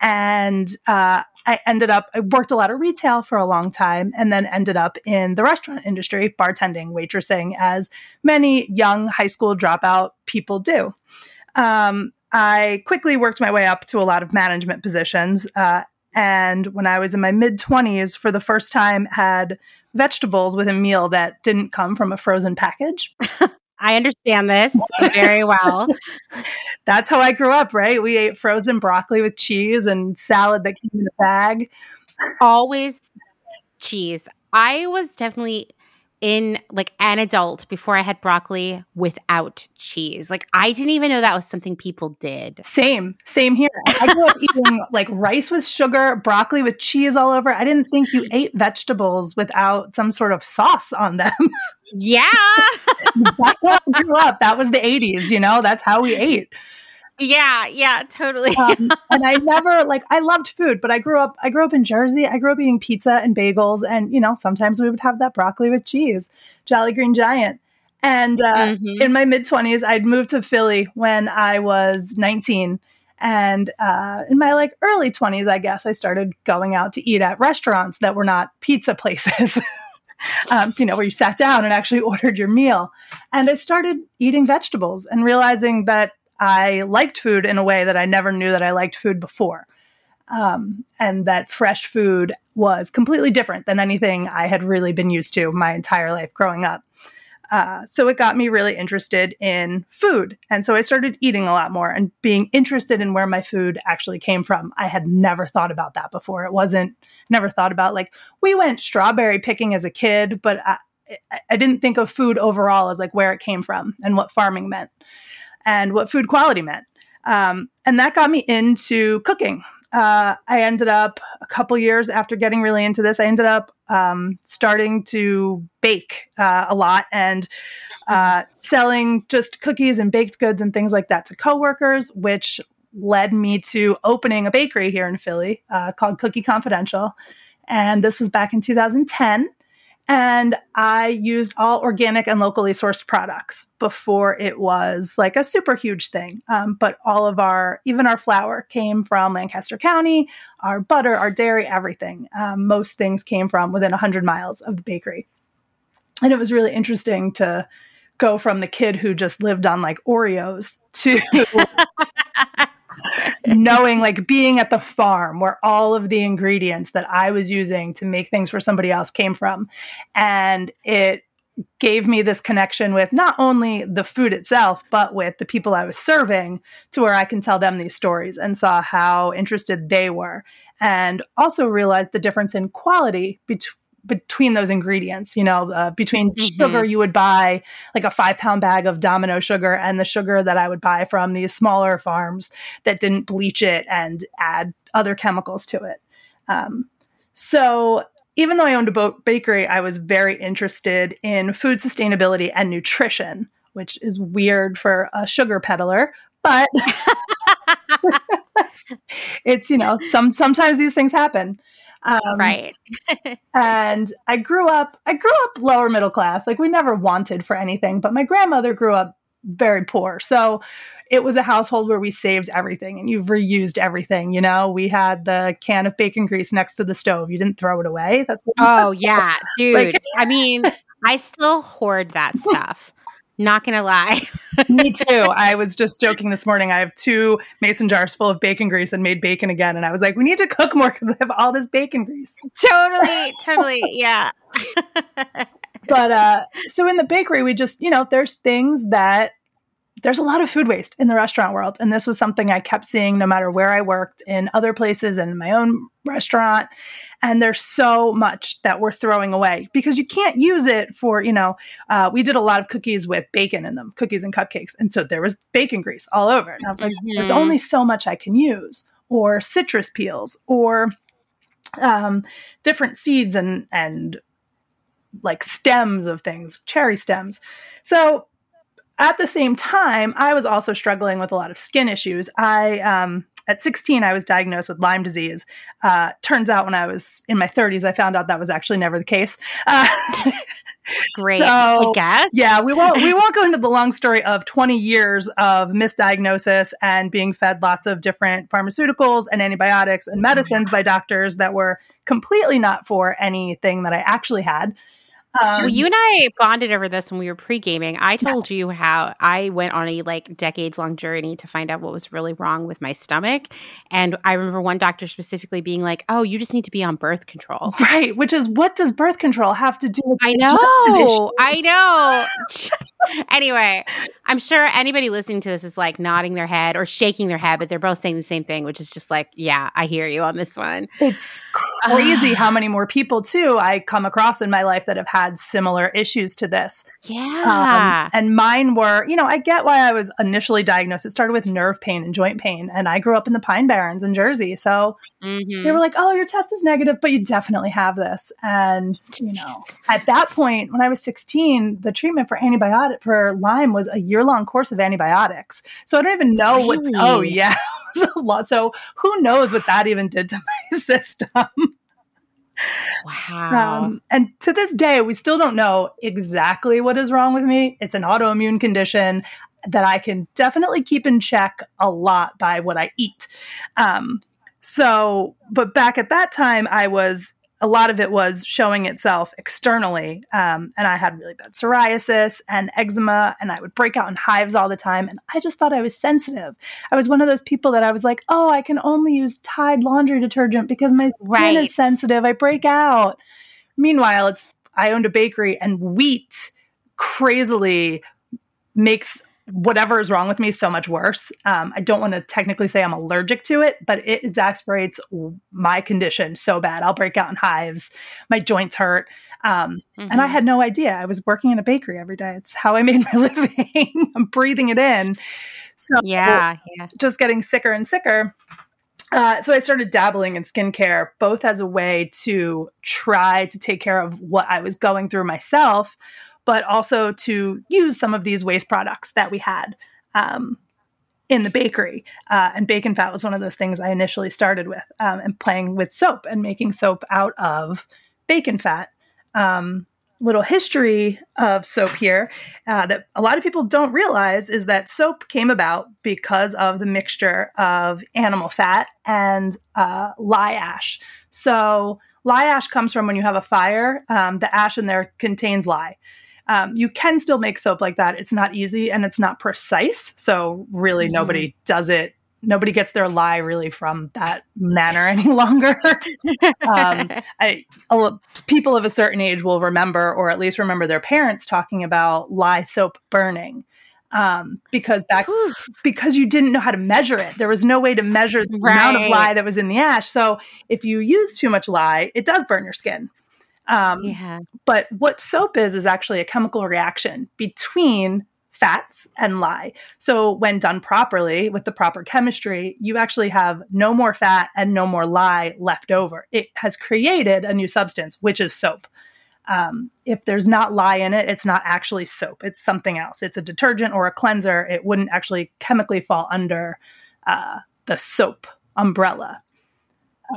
And uh, I ended up, I worked a lot of retail for a long time and then ended up in the restaurant industry, bartending, waitressing, as many young high school dropout people do. Um, I quickly worked my way up to a lot of management positions. Uh, and when I was in my mid 20s, for the first time, had vegetables with a meal that didn't come from a frozen package. <laughs> I understand this very well. <laughs> That's how I grew up, right? We ate frozen broccoli with cheese and salad that came in a bag. Always cheese. I was definitely in like an adult before I had broccoli without cheese. Like I didn't even know that was something people did. Same, same here. I grew up <laughs> eating like rice with sugar, broccoli with cheese all over. I didn't think you ate vegetables without some sort of sauce on them. <laughs> Yeah. That's how I grew up. That was the 80s, you know, that's how we ate. Yeah, yeah, totally. <laughs> um, and I never like I loved food, but I grew up I grew up in Jersey. I grew up eating pizza and bagels, and you know sometimes we would have that broccoli with cheese, Jolly Green Giant. And uh, mm-hmm. in my mid twenties, I'd moved to Philly when I was nineteen, and uh, in my like early twenties, I guess I started going out to eat at restaurants that were not pizza <laughs> places. um, you know, where you sat down and actually <laughs> ordered your meal. And I started eating vegetables and realizing that I liked food in a way that I never knew that I liked food before. um, and that fresh food was completely different than anything I had really been used to my entire life growing up. Uh, so it got me really interested in food. And so I started eating a lot more and being interested in where my food actually came from. I had never thought about that before. It wasn't, never thought about like, we went strawberry picking as a kid, but I, I didn't think of food overall as like where it came from and what farming meant and what food quality meant. Um, and that got me into cooking uh, I ended up a couple years after getting really into this, I ended up um, starting to bake uh, a lot and uh, selling just cookies and baked goods and things like that to coworkers, which led me to opening a bakery here in Philly uh, called Cookie Confidential. And this was back in 2010 and I used all organic and locally sourced products before it was like a super huge thing. Um, but all of our, even our flour came from Lancaster County, our butter, our dairy, everything. Um, most things came from within 100 miles of the bakery. And it was really interesting to go from the kid who just lived on like Oreos to <laughs> <laughs> knowing like being at the farm where all of the ingredients that I was using to make things for somebody else came from. And it gave me this connection with not only the food itself, but with the people I was serving to where I can tell them these stories and saw how interested they were. And also realized the difference in quality between between those ingredients, you know, uh, between mm-hmm. sugar you would buy like a five pound bag of domino sugar and the sugar that I would buy from these smaller farms that didn't bleach it and add other chemicals to it. Um, so even though I owned a boat bakery, I was very interested in food sustainability and nutrition, which is weird for a sugar peddler, but <laughs> <laughs> it's, you know, some, sometimes these things happen. Um, right. <laughs> and I grew up, I grew up lower middle class. Like we never wanted for anything, but my grandmother grew up very poor. So it was a household where we saved everything and you've reused everything. You know, we had the can of bacon grease next to the stove. You didn't throw it away. That's what oh yeah, <laughs> dude. Like, I mean, I still hoard that stuff. Not gonna lie. Me <laughs> too. I was just joking this morning. I have two mason jars full of bacon grease and made bacon again. And I was like, we need to cook more because I have all this bacon grease. Totally, <laughs> totally. Yeah. but uh so in the bakery, we just, you know, there's things that there's a lot of food waste in the restaurant world. And this was something I kept seeing no matter where I worked in other places and in my own restaurant. And there's so much that we're throwing away because you can't use it for, you know, uh, we did a lot of cookies with bacon in them, cookies and cupcakes. And so there was bacon grease all over. And I was like, mm-hmm. there's only so much I can use, or citrus peels, or um, different seeds and, and like stems of things, cherry stems. So at the same time, I was also struggling with a lot of skin issues. I, um, at 16, I was diagnosed with Lyme disease. Uh, turns out when I was in my 30s, I found out that was actually never the case. <laughs> Uh, Great, so, I guess. Yeah, we won't we <laughs> won't go into the long story of 20 years of misdiagnosis and being fed lots of different pharmaceuticals and antibiotics and medicines by doctors that were completely not for anything that I actually had. Um, well, you and I bonded over this when we were pre gaming. I told you how I went on a like decades long journey to find out what was really wrong with my stomach. And I remember one doctor specifically being like, Oh, you just need to be on birth control. <laughs> Right. Which is what does birth control have to do with I <laughs> know. I know. <laughs> anyway, I'm sure anybody listening to this is like nodding their head or shaking their head, but they're both saying the same thing, which is just like, Yeah, I hear you on this one. It's crazy how many more people, too, I come across in my life that have had similar issues to this. Yeah. Um, and mine were, you know, I get why I was initially diagnosed. It started with nerve pain and joint pain. And I grew up in the Pine Barrens in Jersey. So mm-hmm. they were like, oh, your test is negative, but you definitely have this. And, you know, at that point, when I was 16, the treatment for for Lyme was a year long course of antibiotics. So I don't even know really? what, oh, yeah. <laughs> so who knows what that even did to <laughs> my system. Wow. Um, and to this day, we still don't know exactly what is wrong with me. It's an autoimmune condition that I can definitely keep in check a lot by what I eat. Um, so, but back at that time, I was a lot of it was showing itself externally. Um, and I had really bad psoriasis and eczema, and I would break out in hives all the time. And I just thought I was sensitive. I was one of those people that I was like, oh, I can only use Tide laundry detergent because my skin Right. is sensitive. I break out. Meanwhile, it's I owned a bakery, and wheat crazily makes whatever is wrong with me is so much worse. Um, I don't want to technically say I'm allergic to it, but it exasperates my condition so bad. I'll break out in hives, my joints hurt. Um, And I Mhm. had no idea. I was working in a bakery every day. It's how I made my <laughs> living. I'm breathing it in. So yeah, yeah. just getting sicker and sicker. Uh, so I started dabbling in skincare, both as a way to try to take care of what I was going through myself, but also to use some of these waste products that we had um, in the bakery. Uh, and bacon fat was one of those things I initially started with, um, and playing with soap and making soap out of bacon fat. Um, little history of soap here uh, that a lot of people don't realize is that soap came about because of the mixture of animal fat and uh, lye ash. So, lye ash comes from when you have a fire, um, the ash in there contains lye. Um, you can still make soap like that. It's not easy and it's not precise. So, really, Mhm. nobody does it. Nobody gets their lye really from that manner <laughs> any longer. <laughs> um, I, a people of a certain age will remember, or at least remember their parents talking about lye soap burning. Um, because back because you didn't know how to measure it, there was no way to measure the amount of lye that was in the ash. So if you use too much lye, it does burn your skin. Um, yeah. but what soap is is actually a chemical reaction between fats and lye. So when done properly with the proper chemistry, you actually have no more fat and no more lye left over. It has created a new substance, which is soap. Um, if there's not lye in it, it's not actually soap. It's something else. It's a detergent or a cleanser. It wouldn't actually chemically fall under uh, the soap umbrella.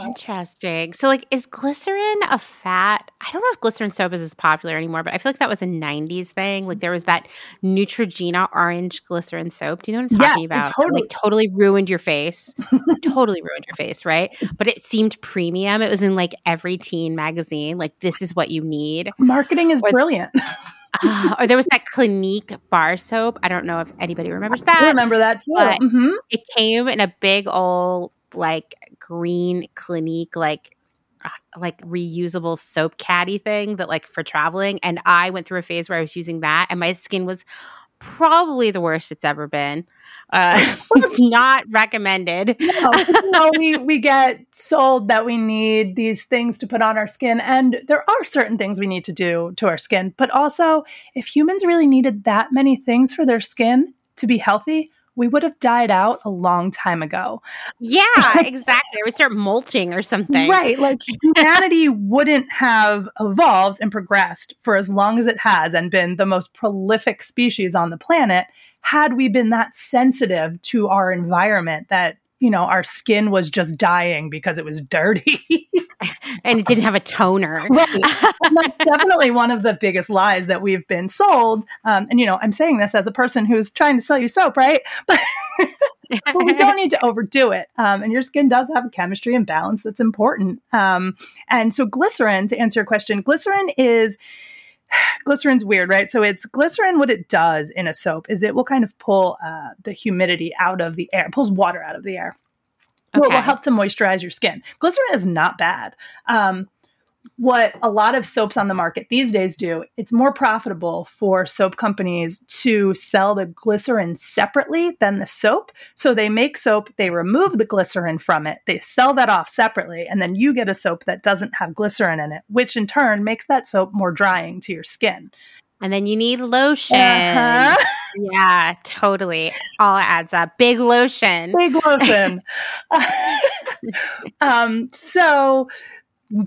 Interesting. So, like, is glycerin a fat? I don't know if glycerin soap is as popular anymore, but I feel like that was a '90s thing. Like, there was that Neutrogena orange glycerin soap. Do you know what I'm talking Yes, about? Totally- like, totally ruined your face. <laughs> totally ruined your face, right? But it seemed premium. It was in like every teen magazine. Like, this is what you need. Marketing is Or- brilliant. <laughs> Ah, or there was that Clinique bar soap. I don't know if anybody remembers that. I remember that too. Mhm. it came in a big old like green clinique like uh, like reusable soap caddy thing that like for traveling and i went through a phase where i was using that and my skin was probably the worst it's ever been uh <laughs> <laughs> not recommended no, <laughs> no, we we get sold that we need these things to put on our skin, and there are certain things we need to do to our skin. But also, if humans really needed that many things for their skin to be healthy, we would have died out a long time ago. yeah <laughs> exactly we start molting or something Right. Like <laughs> humanity wouldn't have evolved and progressed for as long as it has and been the most prolific species on the planet had we been that sensitive to our environment that, you know, our skin was just dying because it was dirty. <laughs> and it didn't have a toner <laughs> Right. that's definitely one of the biggest lies that we've been sold. Um, and, you know, I'm saying this as a person who's trying to sell you soap, right? But, <laughs> but we don't need to overdo it. Um, and your skin does have a chemistry and balance that's important. Um, and so, glycerin, to answer your question, glycerin is. <sighs> Glycerin's weird, right? So it's glycerin. What it does in a soap is it will kind of pull uh, the humidity out of the air, it pulls water out of the air. Well, it will help to moisturize your skin. Glycerin is not bad. Um, what a lot of soaps on the market these days do, it's more profitable for soap companies to sell the glycerin separately than the soap. So they make soap, they remove the glycerin from it, they sell that off separately, and then you get a soap that doesn't have glycerin in it, which in turn makes that soap more drying to your skin. and then you need lotion Uh-huh. yeah totally all adds up big lotion Big lotion. <laughs> <laughs> um, so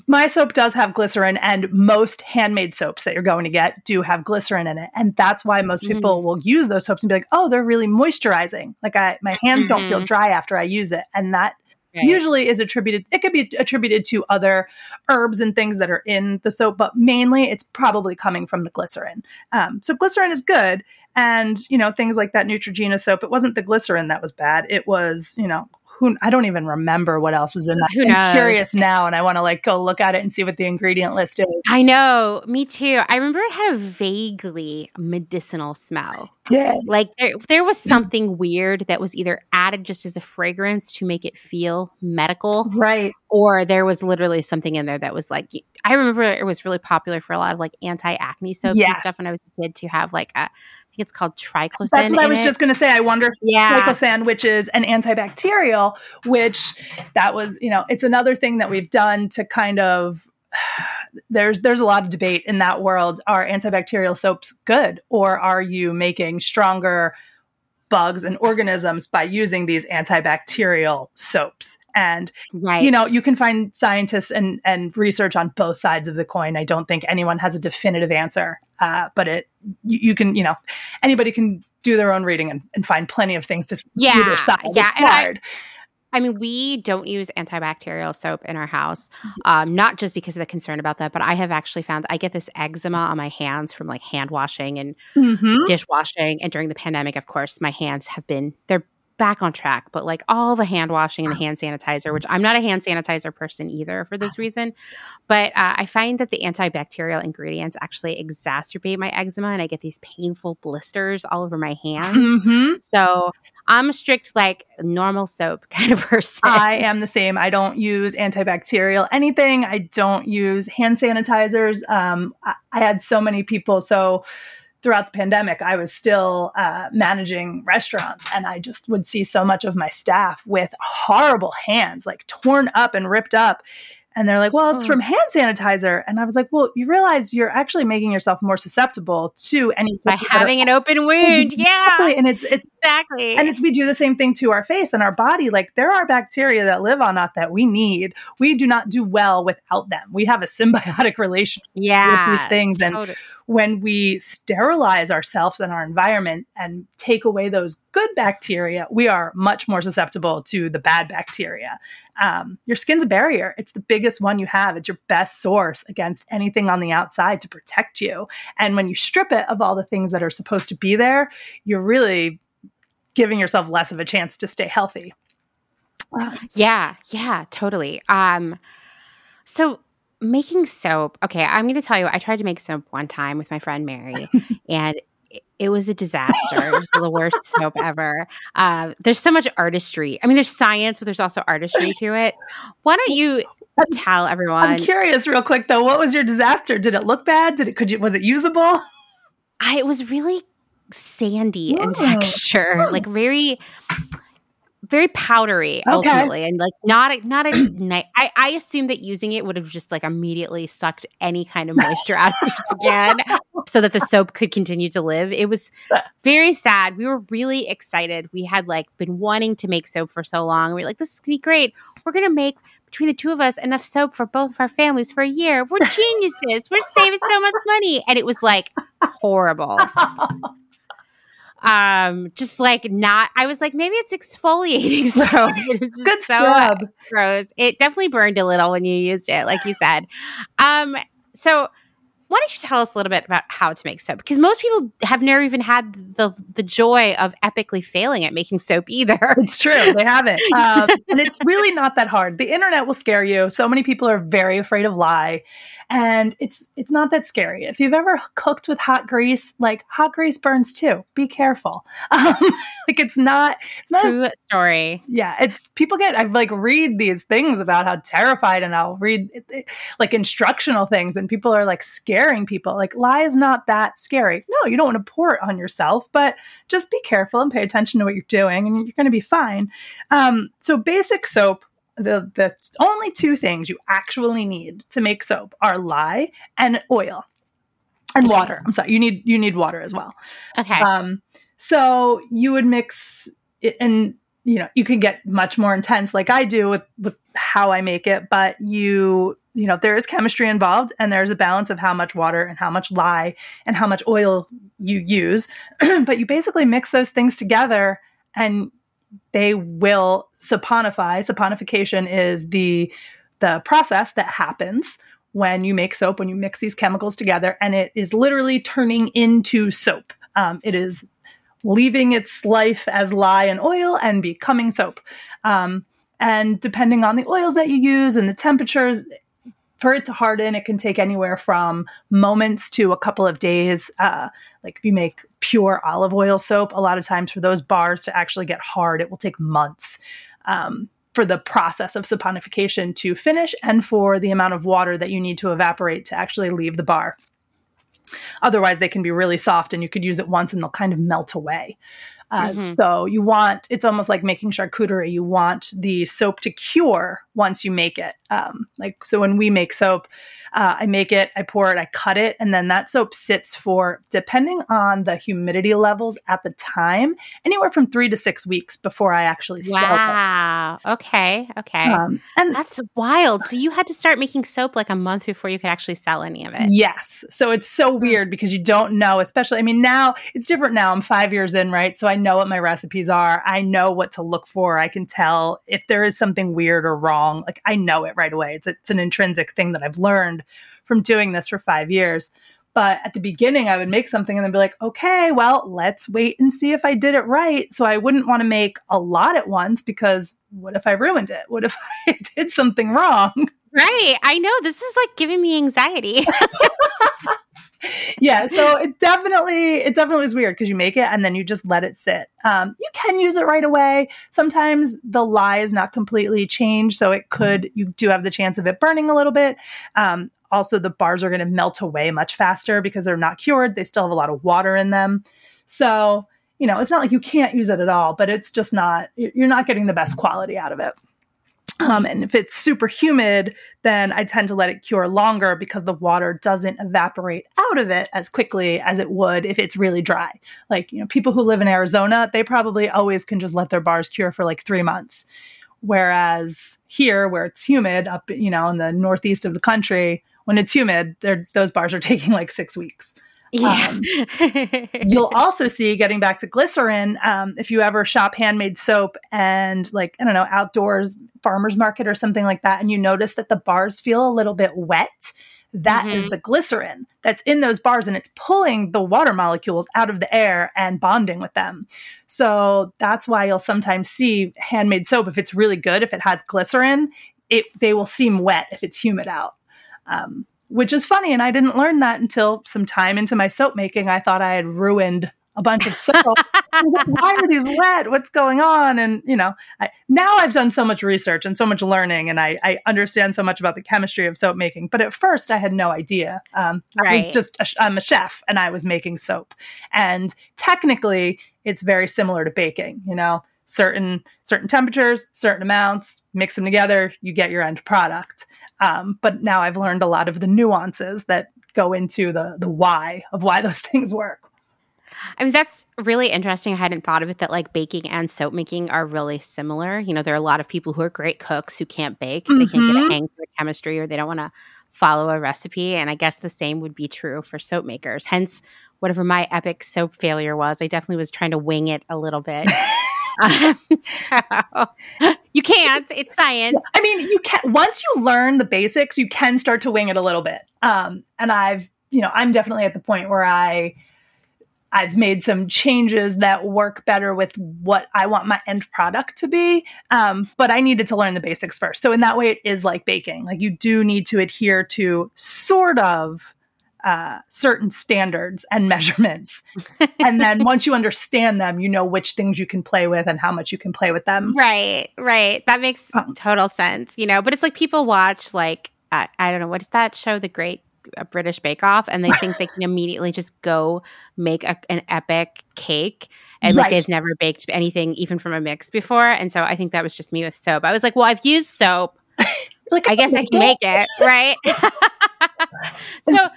my soap does have glycerin, and most handmade soaps that you're going to get do have glycerin in it, and that's why most people will use those soaps and be like, "Oh, they're really moisturizing. Like I, my hands don't feel Mhm. dry after I use it," and that Right. usually is attributed. It could be attributed to other herbs and things that are in the soap, but mainly it's probably coming from the glycerin. Um, so glycerin is good, And, you know, things like that Neutrogena soap, it wasn't the glycerin that was bad. It was, you know, who I don't even remember what else was in that. Who I'm knows? curious now and I want to like go look at it and see what the ingredient list is. I know, me too. I remember it had a vaguely medicinal smell. Did. Like there, there was something weird that was either added just as a fragrance to make it feel medical, Right. or there was literally something in there that was like. I remember it was really popular for a lot of like anti acne soaps and stuff when I was a kid to have like a, think it's called triclosan. That's what I was it. just going to say. I wonder if Yeah. triclosan, which is an antibacterial, which that was, you know, it's another thing that we've done to kind of <sighs> there's there's a lot of debate in that world. Are antibacterial soaps good, or are you making stronger bugs and organisms by using these antibacterial soaps? And right. you know, you can find scientists and and research on both sides of the coin. I don't think anyone has a definitive answer, uh, but it you, you can you know anybody can do their own reading and, and find plenty of things to Yeah, either side. yeah, It's and I- hard. I mean, we don't use antibacterial soap in our house, um, not just because of the concern about that, but I have actually found I get this eczema on my hands from like hand washing and Mhm. dishwashing. And during the pandemic, of course, my hands have been, they're back on track, but like all the hand washing and the <sighs> hand sanitizer, which I'm not a hand sanitizer person either for this reason. But uh, I find that the antibacterial ingredients actually exacerbate my eczema and I get these painful blisters all over my hands. Mhm. So I'm a strict, like normal soap <laughs> kind of person. I am the same. I don't use antibacterial anything. I don't use hand sanitizers. Um, I, I had so many people. So throughout the pandemic, I was still uh, managing restaurants, and I just would see so much of my staff with horrible hands, like torn up and ripped up. And they're like, well, it's Oh. from hand sanitizer. And I was like, well, you realize you're actually making yourself more susceptible to any by having an open wound. <laughs> Exactly. Yeah, And it's it's exactly. and it's we do the same thing to our face and our body. Like there are bacteria that live on us that we need. We do not do well without them. We have a symbiotic <laughs> relationship yeah, with these things. And totally. When we sterilize ourselves and our environment and take away those good bacteria, we are much more susceptible to the bad bacteria. Um, your skin's a barrier. It's the biggest one you have. It's your best source against anything on the outside to protect you. And when you strip it of all the things that are supposed to be there, you're really giving yourself less of a chance to stay healthy. Yeah, yeah, totally. Um, so making soap. Okay, I'm going to tell you. I tried to make soap one time with my friend Mary, <laughs> and it, was a disaster. It was the worst <laughs> soap ever. Uh, there's so much artistry. I mean, there's science, but there's also artistry to it. Why don't you tell everyone? I'm curious, real quick though. What was your disaster? Did it look bad? Did it? Could you? Was it usable? I it was really sandy in Ooh. texture, like very very powdery Okay. ultimately and like not a, not a <clears throat> nice I, I assumed that using it would have just like immediately sucked any kind of moisture out of the <laughs> skin so that the soap could continue to live. It was very sad. We were really excited. We had like been wanting to make soap for so long. We were like this is gonna be great. We're gonna make between the two of us enough soap for both of our families for a year. We're geniuses. We're saving so much money. And it was like horrible <laughs> um just like not i was like maybe it's exfoliating <laughs> soap. <laughs> It was just Good so scrub. gross. It definitely burned a little when you used it like you said. Um so why don't you tell us a little bit about how to make soap because most people have never even had the the joy of epically failing at making soap either <laughs> It's true. They haven't. <laughs> Um, and it's really not that hard. The internet will scare you. So many people are very afraid of lye. And it's it's not that scary. If you've ever cooked with hot grease, like hot grease burns too. Be careful. <laughs> Um, like it's not it's not true story. Yeah it's people get I've like read these things about how terrified and i'll read like instructional things and people are like scaring people. Like lye is not that scary. No you don't want to pour it on yourself but just be careful and pay attention to what you're doing and you're going to be fine. Um, so basic soap the the only two things you actually need to make soap are lye and oil. And water i'm sorry you need you need water as well. Okay. Um, so you would mix it, and you know you could get much more intense, like I do with with how I make it. But you you know there is chemistry involved, and there's a balance of how much water and how much lye and how much oil you use. <clears throat> but you basically mix those things together, and they will saponify. Saponification is the the process that happens when you make soap when you mix these chemicals together and it is literally turning into soap Um, it is leaving its life as lye and oil and becoming soap. Um, and depending on the oils that you use and the temperatures, for it to harden, it can take anywhere from moments to a couple of days. Uh, like if you make pure olive oil soap, a lot of times for those bars to actually get hard, it will take months. Um, for the process of saponification to finish and for the amount of water that you need to evaporate to actually leave the bar. Otherwise, they can be really soft and you could use it once and they'll kind of melt away. Uh, mm-hmm. So you want it's almost like making charcuterie. You want the soap to cure once you make it. Um, like so, when we make soap, uh, I make it, I pour it, I cut it, and then that soap sits for, depending on the humidity levels at the time, anywhere from three to six weeks before I actually sell wow. it. Okay. Okay. Um, and that's wild. So you had to start making soap like a month before you could actually sell any of it. Yes. So it's so hmm. weird because you don't know, especially, I mean, now it's different now. I'm five years in, right? So I know what my recipes are. I know what to look for. I can tell if there is something weird or wrong. Like I know it right away. It's, it's an intrinsic thing that I've learned from doing this for five years. But at the beginning, I would make something and then be like, okay, well, let's wait and see if I did it right. So I wouldn't want to make a lot at once because what if I ruined it? What if <laughs> I did something wrong? Right. I know. This is like giving me anxiety. <laughs> yeah so it definitely it definitely is weird because you make it and then you just let it sit. Um, you can use it right away. Sometimes the lye is not completely changed so it could you do have the chance of it burning a little bit. Um, also the bars are going to melt away much faster because they're not cured. They still have a lot of water in them. So you know it's not like you can't use it at all but it's just not you're not getting the best quality out of it um, and if it's super humid, then I tend to let it cure longer because the water doesn't evaporate out of it as quickly as it would if it's really dry. Like, you know, people who live in Arizona, they probably always can just let their bars cure for like three months. Whereas here, where it's humid, up, you know, in the northeast of the country, when it's humid, those bars are <laughs> taking like six weeks. Yeah. Um, <laughs> you'll also see, getting back to glycerin, um, if you ever shop handmade soap and, like, I don't know, outdoors, farmer's market or something like that, and you notice that the bars feel a little bit wet, that mm-hmm. is the glycerin that's in those bars and it's pulling the water molecules out of the air and bonding with them. So that's why you'll sometimes see handmade soap if it's really good, if it has glycerin, it they will seem wet if it's humid out. Um, which is funny. And I didn't learn that until some time into my soap making. I thought I had ruined a bunch of soap. <laughs> like, Why are these wet? What's going on? And you know, I, now I've done so much research and so much learning, and I, I, understand so much about the chemistry of soap making. But at first, I had no idea. Um, right. I was just a, I'm a chef, and I was making soap, and technically, it's very similar to baking. You know, certain certain temperatures, certain amounts, mix them together, you get your end product. Um, but now I've learned a lot of the nuances that go into the the why of why <laughs> those things work. I mean, that's really interesting. I hadn't thought of it that like baking and soap making are really similar. You know, there are a lot of people who are great cooks who can't bake. Mm-hmm. They can't get a mm-hmm. hang for chemistry or they don't want to follow a recipe. And I guess the same would be true for soap makers. Hence, whatever my epic soap failure was, I definitely was trying to wing it a little bit. <laughs> <laughs> so, you can't. It's science. I mean, you can once you learn the basics, you can start to wing it a little bit. Um, and I've, you know, I'm definitely at the point where I I've made some changes that work better with what I want my end product to be. Um, but I needed to learn the basics first. So in that way, it is like baking. Like you do need to adhere to sort of uh, certain standards and measurements. and then <laughs> once you understand them, you know which things you can play with and how much you can play with them. Right, right. That makes um, total sense, you know. But it's like people watch, like, uh, I don't know, what is that show, The Great uh, British Bake Off? And they think they can <laughs> immediately just go make a, an epic cake. And right. like they've never baked anything even from a mix before. And so I think that was just me with soap. I was like, well, I've used soap. <laughs> like I guess I can make it, right? so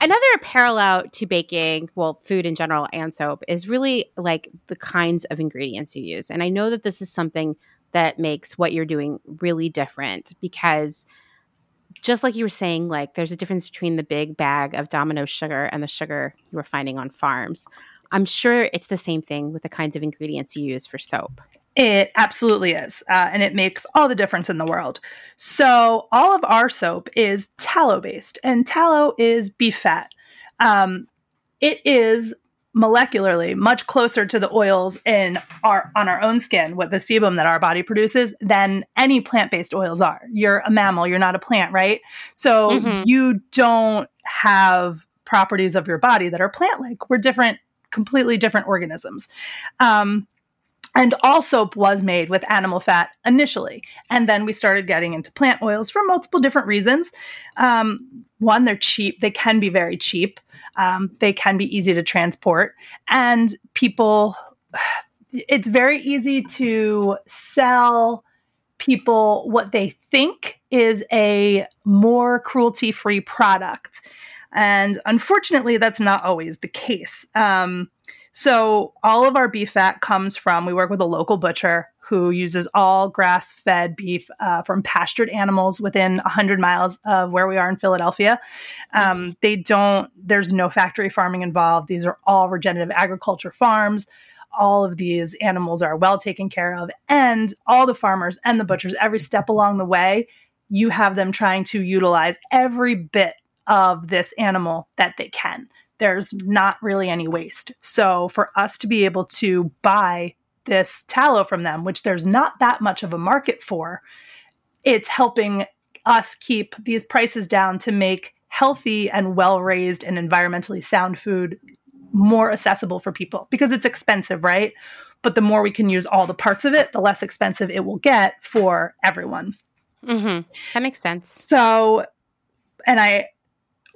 another parallel to baking, well, food in general and soap is really like the kinds of ingredients you use. And I know that this is something that makes what you're doing really different because just like you were saying, like there's a difference between the big bag of Domino sugar and the sugar you were finding on farms. I'm sure it's the same thing with the kinds of ingredients you use for soap. It absolutely is. Uh, and it makes all the difference in the world. So, all of our soap is tallow based, and tallow is beef fat. Um, it is molecularly much closer to the oils in our on our own skin what the sebum that our body produces than any plant-based oils are you're a mammal you're not a plant right so Mhm. you don't have properties of your body that are plant-like we're different completely different organisms um, and all soap was made with animal fat initially. And then we started getting into plant oils for multiple different reasons. Um, one they're cheap. They can be very cheap. Um, they can be easy to transport. And people <sighs> it's very easy to sell people what they think is a more cruelty free product. And unfortunately that's not always the case. Um, so all of our beef fat comes from we work with a local butcher who uses all grass fed beef uh, from pastured animals within 100 miles of where we are in philadelphia. Um, they don't there's no factory farming involved. These are all regenerative agriculture farms. All of these animals are well taken care of and all the farmers and the butchers every step along the way you have them trying to utilize every bit of this animal that they can there's not really any waste so for us to be able to buy this tallow from them which there's not that much of a market for it's helping us keep these prices down to make healthy and well raised and environmentally sound food more accessible for people because it's expensive, right? But the more we can use all the parts of it, the less expensive it will get for everyone. hmm That makes sense. So, and I,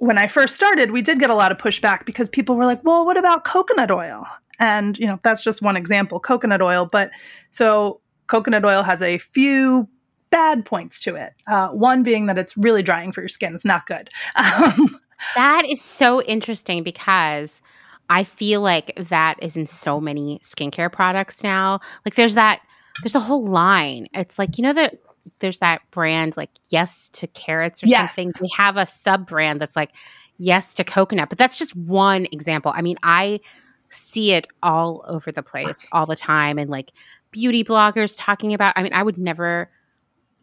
when I first started, we did get a lot of pushback because people were like, well, what about coconut oil? And, you know, that's just one example, coconut oil. But so coconut oil has a few bad points to it. Uh, one being that it's really drying for your skin. It's not good. <laughs> Um, That is so interesting because I feel like that is in so many skincare products now. Like there's that there's a whole line. It's like, you know that there's that brand like yes to carrots or Yes. something. We have a sub brand that's like yes to coconut, but that's just one example. I mean, I see it all over the place all the time and like beauty bloggers talking about I mean, I would never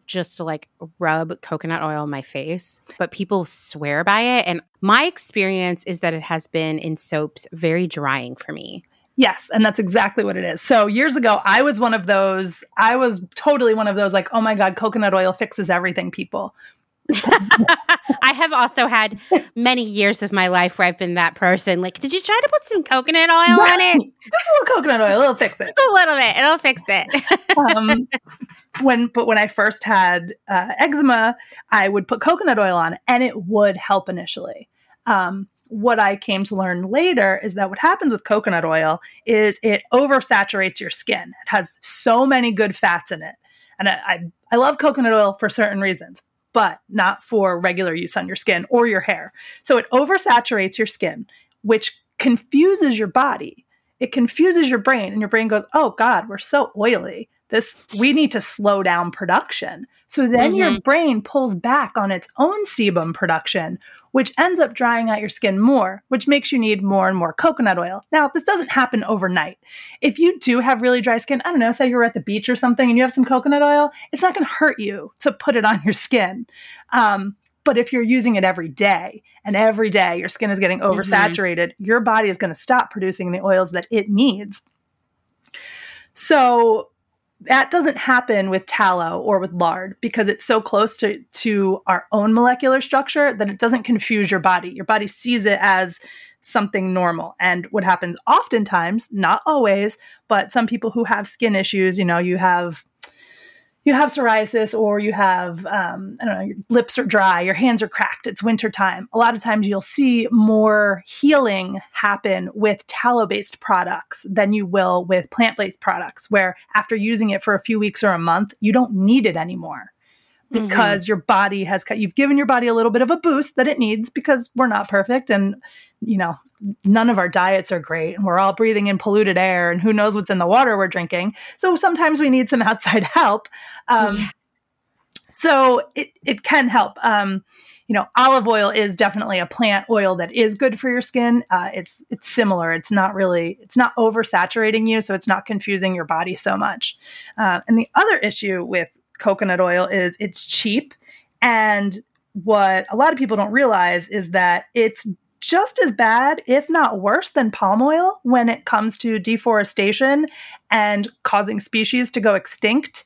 just like rub coconut oil on my face, but people swear by it. And my experience is that it has been in soaps very drying for me. Yes, and that's exactly what it is. So years ago, I was one of those, I was totally one of those, like, oh my God, coconut oil fixes everything people. <laughs> I have also had many years of my life where I've been that person. Like, did you try to put some coconut oil on it? Just a little coconut oil, it'll fix it. Just a little bit. It'll fix it. <laughs> um, when but when I first had uh, eczema, I would put coconut oil on, and it would help initially. Um, what I came to learn later is that what happens with coconut oil is it oversaturates your skin. It has so many good fats in it, and I I, I love coconut oil for certain reasons, but not for regular use on your skin or your hair. So it oversaturates your skin, which confuses your body. It confuses your brain, and your brain goes, "Oh God, we're so oily." This we need to slow down production. So then your brain pulls back on its own sebum production which ends up drying out your skin more which makes you need more and more coconut oil. Now this doesn't happen overnight. If you do have really dry skin i don't know say you're at the beach or something and you have some coconut oil it's not going to hurt you to put it on your skin. Um, but if you're using it every day and every day your skin is getting oversaturated your body is going to stop producing the oils that it needs. So that doesn't happen with tallow or with lard because it's so close to, to our own molecular structure that it doesn't confuse your body. Your body sees it as something normal. And what happens oftentimes, not always, but some people who have skin issues, you know, you have you have psoriasis or you have um, i don't know your lips are dry your hands are cracked it's wintertime. A lot of times you'll see more healing happen with tallow based products than you will with plant based products where after using it for a few weeks or a month you don't need it anymore because your body has cut you've given your body a little bit of a boost that it needs because we're not perfect and you know none of our diets are great and we're all breathing in polluted air and who knows what's in the water we're drinking. So sometimes we need some <laughs> outside help. Um, so it, it can help. Um, you know olive oil is definitely a plant oil that is good for your skin. Uh, it's it's similar. It's not really it's not oversaturating you so it's not confusing your body so much. Uh, and the other issue with coconut oil is it's cheap and what a lot of people don't realize is that it's just as bad, if not worse, than palm oil when it comes to deforestation and causing species to go extinct.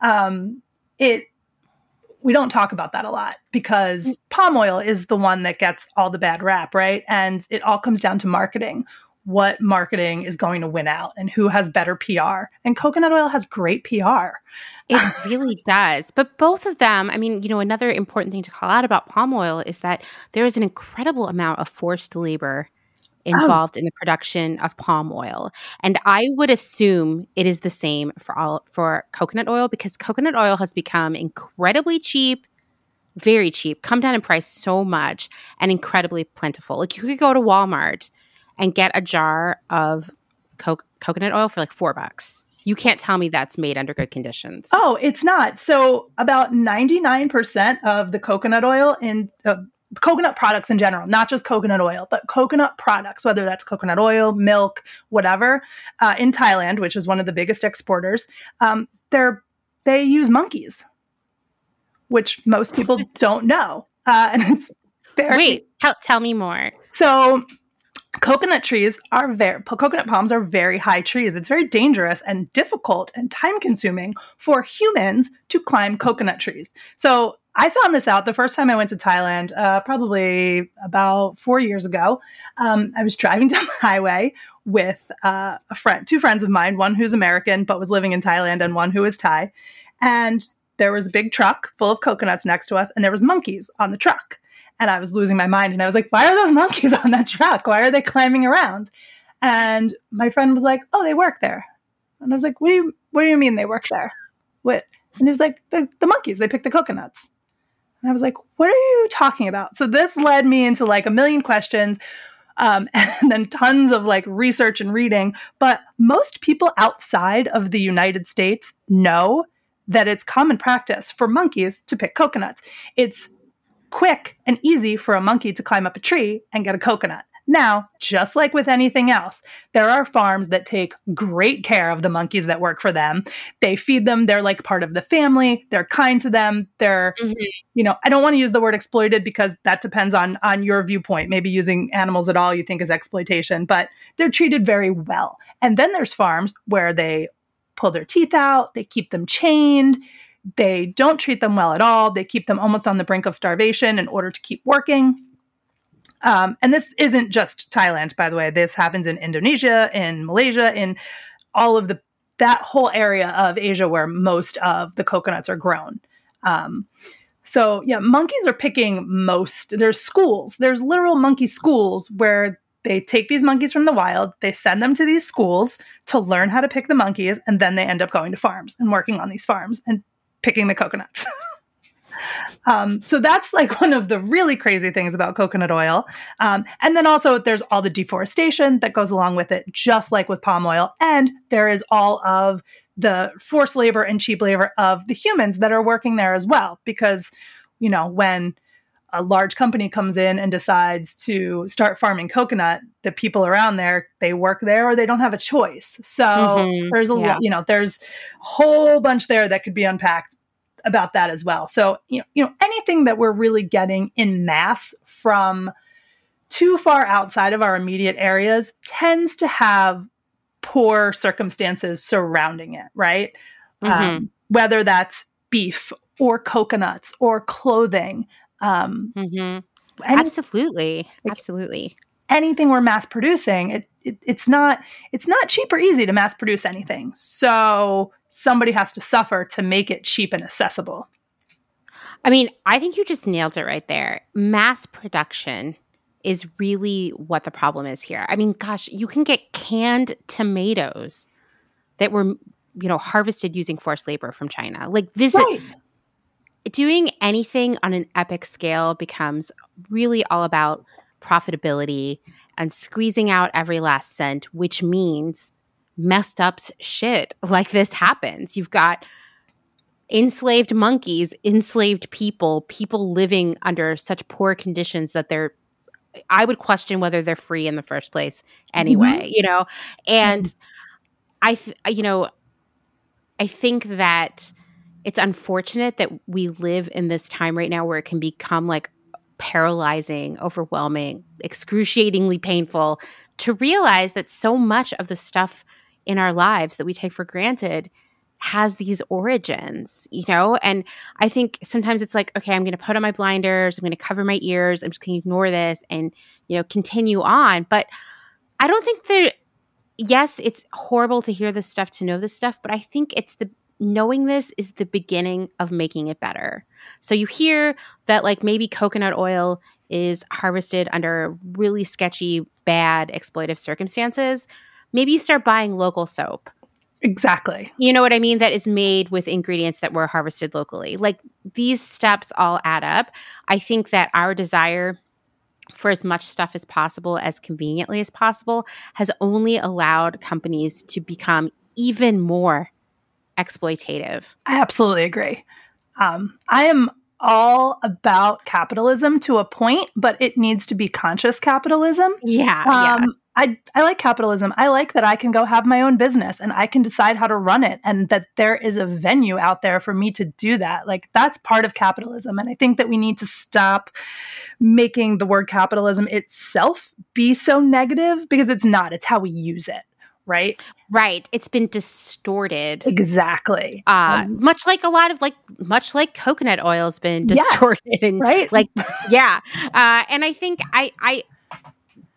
Um, it we don't talk about that a lot because palm oil is the one that gets all the bad rap, right? And it all comes down to marketing. What marketing is going to win out and who has better PR? And coconut oil has great PR. It really does. But both of them, I mean, you know, another important thing to call out about palm oil is that there is an incredible amount of forced labor oh. involved oh. in the production of palm oil. And I would assume it is the same for all for coconut oil because coconut oil has become incredibly cheap, very cheap, come down in price so much and incredibly plentiful. Like you could go to Walmart and get a jar of co- coconut oil for like 4 bucks. You can't tell me that's made under good conditions. Oh, it's not. So, about 99% of the coconut oil in uh, coconut products in general, not just coconut oil, but coconut products, whether that's coconut oil, milk, whatever, uh, in Thailand, which is one of the biggest exporters, um, they're they use monkeys, which most people <laughs> don't know, uh, <laughs> and it's very. Wait, tell, tell me more. So coconut trees are very coconut palms are very high trees. It's very dangerous and difficult and time consuming for humans to climb coconut trees. So i found this out the first time i went to thailand uh, probably about four years ago. Um, i was driving <laughs> down the highway with uh, a friend two friends of mine one who's american but was living in thailand and one who is thai. And there was a big truck full of coconuts next to us and there was monkeys on the truck and I was losing my mind. And I was like, why are those monkeys <laughs> on that truck? Why are they climbing around? And my friend was like, oh, they work there. And I was like, what do you, what do you mean they work there? What? And he was like, the, the monkeys, they pick the coconuts. And I was like, what are you talking about? So this led me into like a million questions. Um, <laughs> and then tons of like research and reading. But most people outside of the United States know that it's common practice for monkeys to pick coconuts. It's quick and easy for a monkey to climb up a tree and get a coconut. Now, just like with anything else, there are farms that take great care of the monkeys that work for them. They feed them, they're like part of the family, they're kind to them. They're mm-hmm. you know, I don't want to use the word exploited because that depends on on your viewpoint. Maybe using animals at all you think is exploitation, but they're treated very well. And then there's farms where they pull their teeth out, they keep them chained, they don't treat them well at all. They keep them almost on the brink of starvation in order to keep working. Um, and this isn't just Thailand, by the way. This happens in Indonesia, in Malaysia, in all of the that whole area of Asia where most of the coconuts are grown. Um, so yeah, monkeys are picking most. There's schools. There's literal monkey schools where they take these monkeys from the wild, they send them to these schools to learn how to pick the monkeys, and then they end up going to farms and working on these farms and picking the coconuts. <laughs> um, so that's like one of the really crazy things about coconut oil. Um, and then also there's all the deforestation that goes along with it, just like with palm oil. And there is all of the forced labor and cheap labor of the humans that are working there as well. Because, you know, when a large company comes in and decides to start farming coconut, the people around there, they work there or they don't have a choice. So mm-hmm. there's a yeah. you know, there's a whole bunch there that could be unpacked about that as well. So, you know, you know, anything that we're really getting in mass from too far outside of our immediate areas tends to have poor circumstances surrounding it, right? Mm-hmm. Um, whether that's beef or coconuts or clothing. Um, mm-hmm. any, absolutely, like, absolutely. Anything we're mass producing, it, it, it's not it's not cheap or easy to mass produce anything. So somebody has to suffer to make it cheap and accessible. I mean, I think you just nailed it right there. Mass production is really what the problem is here. I mean, gosh, you can get canned tomatoes that were, you know, harvested using forced labor from China. Like this right doing anything on an epic scale becomes really all about profitability and squeezing out every last cent, which means messed up shit <laughs> like this happens. You've got enslaved monkeys, enslaved people, people living under such poor conditions that they're I would question whether they're free in the first place anyway, mm-hmm. you know. And mm-hmm. I th- you know I think that it's unfortunate that we live in this time right now where it can become like paralyzing, overwhelming, excruciatingly painful to realize that so much of the stuff in our lives that we take for granted has these origins, you know? And I think sometimes it's like, okay, I'm going to put on my blinders, I'm going to cover my ears, I'm just going to ignore this and, you know, continue on. But I don't think that, yes, it's horrible to hear this stuff, to know this stuff, but I think it's the, knowing this is the beginning of making it better. So you hear that, like, maybe coconut oil is harvested under really sketchy, bad, exploitive circumstances. Maybe you start buying local soap Exactly. You know what I mean? That is made with ingredients that were harvested locally. Like these steps all add up. I think that our desire for as much stuff as possible, as conveniently as possible, has only allowed companies to become even more exploitative. I absolutely agree. Um, I am all about capitalism to a point, but it needs to be conscious capitalism. Yeah. Um, yeah. I, I like capitalism. I like that I can go have my own business and I can decide how to run it and that there is a venue out there for me to do that. Like that's part of capitalism. And I think that we need to stop making the word capitalism itself be so negative because it's not. It's how we use it. Right. Right. It's been distorted. Exactly. Uh, um, much like a lot of like, much like coconut oil has been distorted. Yes, and right. Like, yeah. Uh, and I think I, I,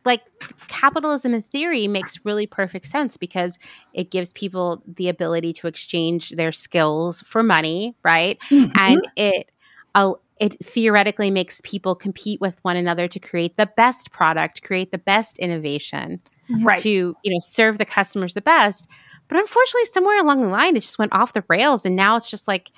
like capitalism in theory makes really perfect sense because it gives people the ability to exchange their skills for money, right? Mm-hmm. And it uh, it theoretically makes people compete with one another to create the best product, create the best innovation, right. to you know serve the customers the best. But unfortunately, somewhere along the line, it just went off the rails, and now it's just like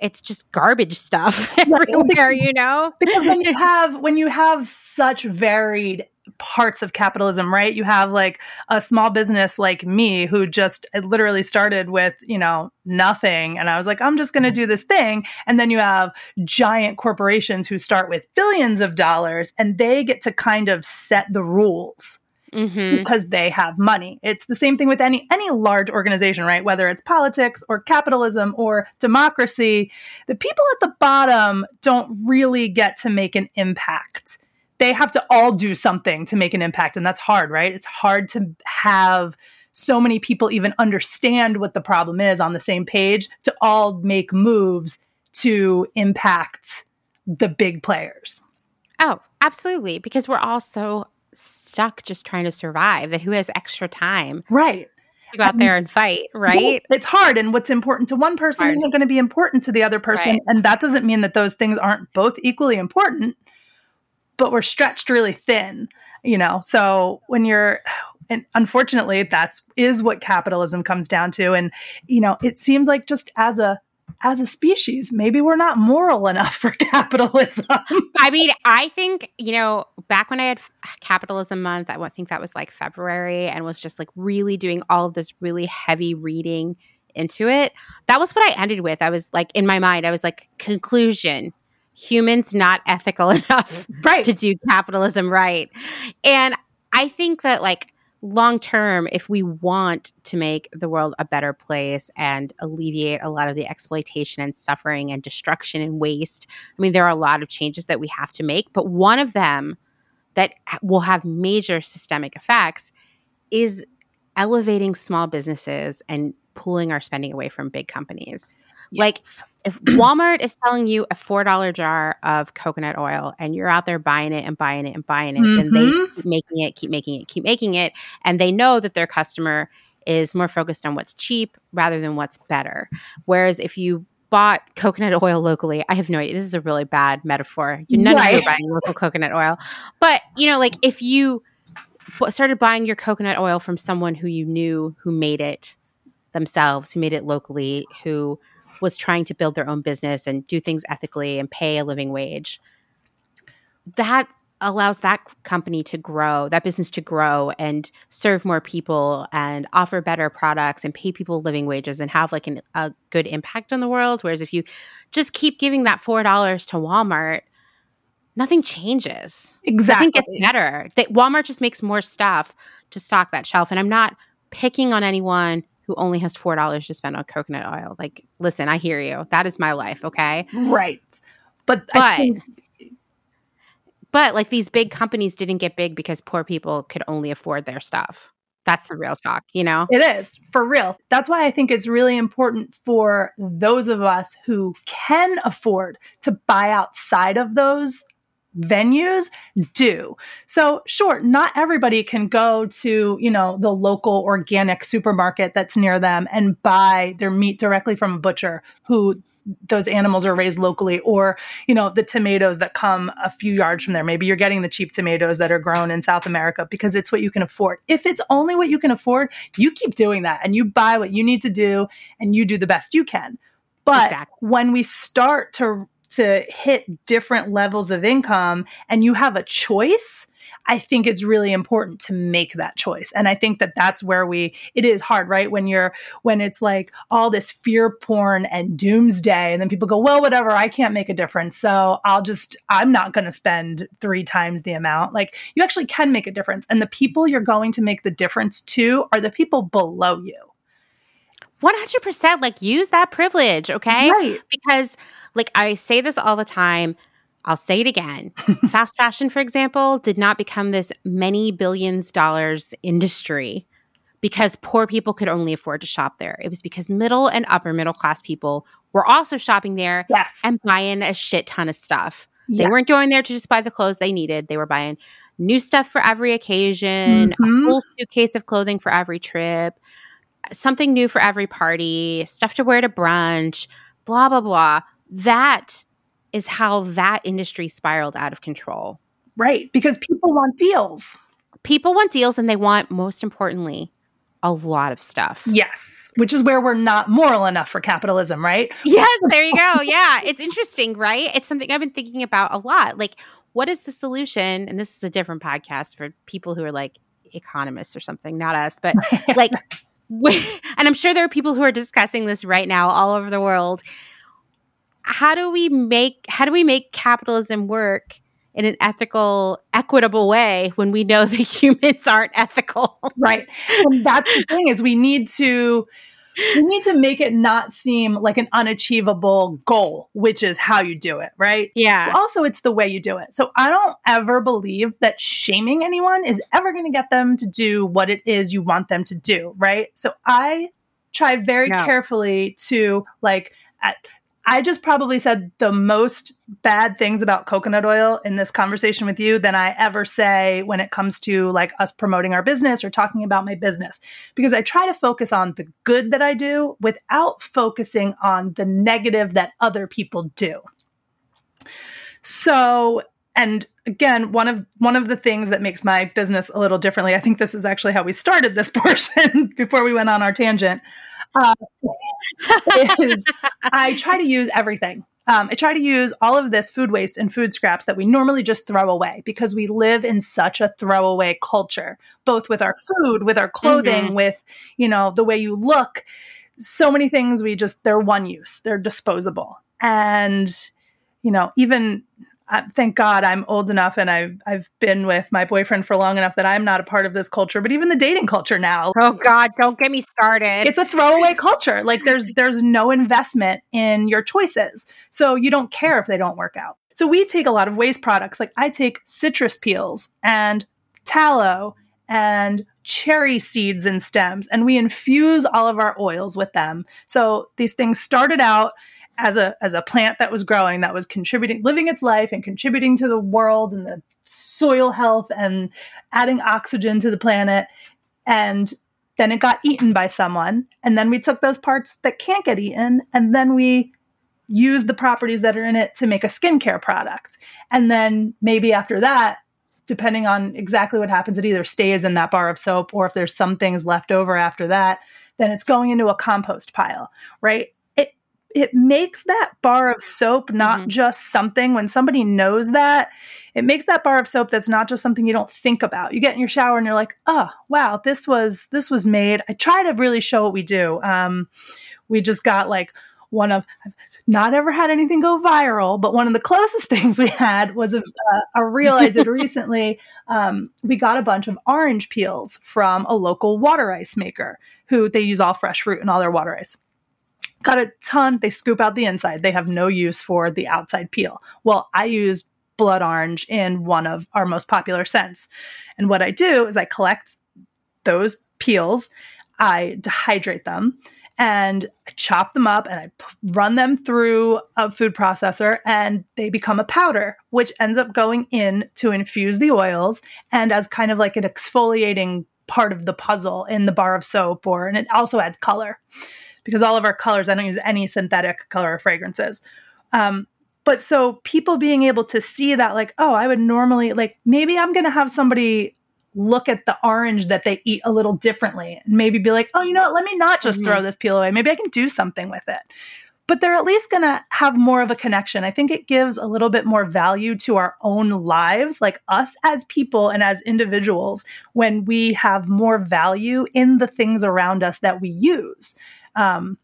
it's just garbage stuff <laughs> everywhere, you know? <laughs> Because when you have when you have such varied parts of capitalism, right? You have like a small business like me who just literally started with, you know, nothing. And I was like, I'm just going to do this thing. And then you have giant corporations who start with billions of dollars and they get to kind of set the rules. Mm-hmm. because they have money. It's the same thing with any any large organization, right? Whether it's politics or capitalism or democracy, the people at the bottom don't really get to make an impact they have to all do something to make an impact. And that's hard, right? It's hard to have so many people even understand what the problem is on the same page to all make moves to impact the big players. Oh, absolutely. Because we're all so stuck just trying to survive that who has extra time? Right. To go out there and fight, right? Well, it's hard. And what's important to one person hard. isn't going to be important to the other person. Right. And that doesn't mean that those things aren't both equally important but we're stretched really thin, you know. So when you're and unfortunately that's is what capitalism comes down to and you know, it seems like just as a as a species, maybe we're not moral enough <laughs> for capitalism. I mean, I think, you know, back when I had capitalism month, I think that was like February and was just like really doing all of this really heavy reading into it. That was what I ended with. I was like, in my mind, I was like, conclusion humans not ethical <laughs> enough right. to do capitalism right. And I think that like long term, if we want to make the world a better place and alleviate a lot of the exploitation and suffering and destruction and waste, I mean, there are a lot of changes that we have to make, but one of them that will have major systemic effects is elevating small businesses and pulling our spending away from big companies. Yes. Like if <clears throat> Walmart is selling you a $4 jar of coconut oil and you're out there buying it and buying it and buying it, mm-hmm. then they mm-hmm. keep making it, keep making it, keep making it. And they know that their customer is more focused on what's cheap rather than what's better. Whereas if you bought coconut <laughs> oil locally, I have no idea. This is a really bad metaphor. You're none right. of you are buying local coconut oil. But, you know, like if you started buying your coconut oil from someone who you knew who made it themselves, who made it locally, who was trying to build their own business and do things ethically and pay a living wage, that allows that company to grow, that business to grow and serve more people and offer better products and pay people living wages and have like an, a good impact on the world. Whereas if you just keep giving that $4 to Walmart, nothing changes. Exactly. Nothing gets better. That Walmart just makes more stuff to stock that shelf. And I'm not picking on anyone who only has four dollars to spend on coconut oil. Like, listen, I hear you. That is my life. Okay, right. But but think- But like these big companies didn't get big because poor people could only afford their stuff. That's the real talk, you know? It is for real. That's why I think it's really important for those of us who can afford to buy outside of those venues do. So sure, not everybody can go to, you know, the local organic supermarket that's near them and buy their meat directly from a butcher who those animals are raised locally or you know the tomatoes that come a few yards from there maybe you're getting the cheap tomatoes that are grown in south america because it's what you can afford if it's only what you can afford you keep doing that and you buy what you need to do and you do the best you can but exactly. when we start to to hit different levels of income and you have a choice I think it's really important to make that choice. And I think that that's where we, it is hard, right? When you're, when it's like all this fear porn and doomsday, and then people go, well, whatever, I can't make a difference. So I'll just, I'm not going to spend three times the amount. Like you actually can make a difference. And the people you're going to make the difference to are the people below you. 100% like use that privilege, okay? Right. Because like I say this all the time, I'll say it again. <laughs> Fast fashion, for example, did not become this many billions dollars industry because poor people could only afford to shop there. It was because middle and upper middle class people were also shopping there yes. and buying a shit ton of stuff. Yeah. They weren't going there to just buy the clothes they needed. They were buying new stuff for every occasion, mm-hmm. a whole suitcase of clothing for every trip, something new for every party, stuff to wear to brunch, blah, blah, blah. That is how that industry spiraled out of control. Right. Because people want deals. People want deals and they want, most importantly, a lot of stuff. Yes. Which is where we're not moral enough for capitalism, right? Yes. There you go. yeah. It's interesting, right? It's something I've been thinking about a lot. Like, what is the solution? And this is a different podcast for people who are like economists or something, not us, but <laughs> like, and I'm sure there are people who are discussing this right now all over the world how do we make how do we make capitalism work in an ethical, equitable way when we know <laughs> the humans aren't ethical? right. And that's the thing is we need to we need to make it not seem like an unachievable goal, which is how you do it, right? Yeah. Also, it's the way you do it. So I don't ever believe that shaming anyone is ever going to get them to do what it is you want them to do, right? So I try very no. carefully to like at I just probably said the most bad things about coconut oil in this conversation with you than I ever say when it comes to like us promoting our business or talking about my business. Because I try to focus on the good that I do without focusing on the negative that other people do. So, and again, one of one of the things that makes my business a little differently, I think this is actually how we started this <laughs> portion before we went on our tangent uh, <laughs> is I try to use everything. Um, I try to use all of this food waste and food scraps that we normally just throw away because we live in such a throwaway culture, both with our food, with our clothing, mm-hmm. with, you know, the way you look. So many things we just, they're one use, they're disposable. And, you know, even uh, thank God I'm old enough and I've I've been with my boyfriend for long enough that I'm not a part of this culture, but even the dating culture now. Oh God, don't get me started. It's a throwaway culture. Like there's there's no investment in your choices. So you don't care if they don't work out. So we take a lot of waste products. Like I take citrus peels and tallow and cherry seeds and stems and we infuse all of our oils with them. So these things started out as a as a plant that was growing that was contributing living its life and contributing to the world and the soil health and adding oxygen to the planet. And then it got eaten by someone. And then we took those parts that can't get eaten. And then we use the properties that are in it to make a skincare product. And then maybe after that depending on exactly what happens it either stays in that bar of soap or if there's some things left over after that then it's going into a compost pile right it makes that bar of soap not mm-hmm. just something. When somebody knows that it makes that bar of soap that's not just something you don't think about. You get in your shower and you're like oh wow this was this was made. I try to really show what we do. Um, we just got like one of not ever had anything go viral but one of the closest <laughs> things we had was a, a reel i did <laughs> recently. Um, we got a bunch of orange peels from a local water ice maker who they use all fresh fruit in all their water ice got a ton. They scoop out the inside. They have no use for the outside peel. Well, I use blood orange in one of our most popular scents. And what I do is I collect those peels, I dehydrate them, and I chop them up and I p- run them through a food processor and they become a powder, which ends up going in to infuse the oils and as kind of like an exfoliating part of the puzzle in the bar of soap or and it also adds color because all of our colors i don't use any synthetic color or fragrances um, but so people being able to see that like oh i would normally like maybe i'm going to have somebody look at the orange that they eat a little differently and maybe be like, oh, you know what? Let me not just mm-hmm. throw this peel away. Maybe I can do something with it. But they're at least going to have more of a connection. I think it gives a little bit more value to our own lives, like us as people and as individuals, when we have more value in the things around us that we use. Um,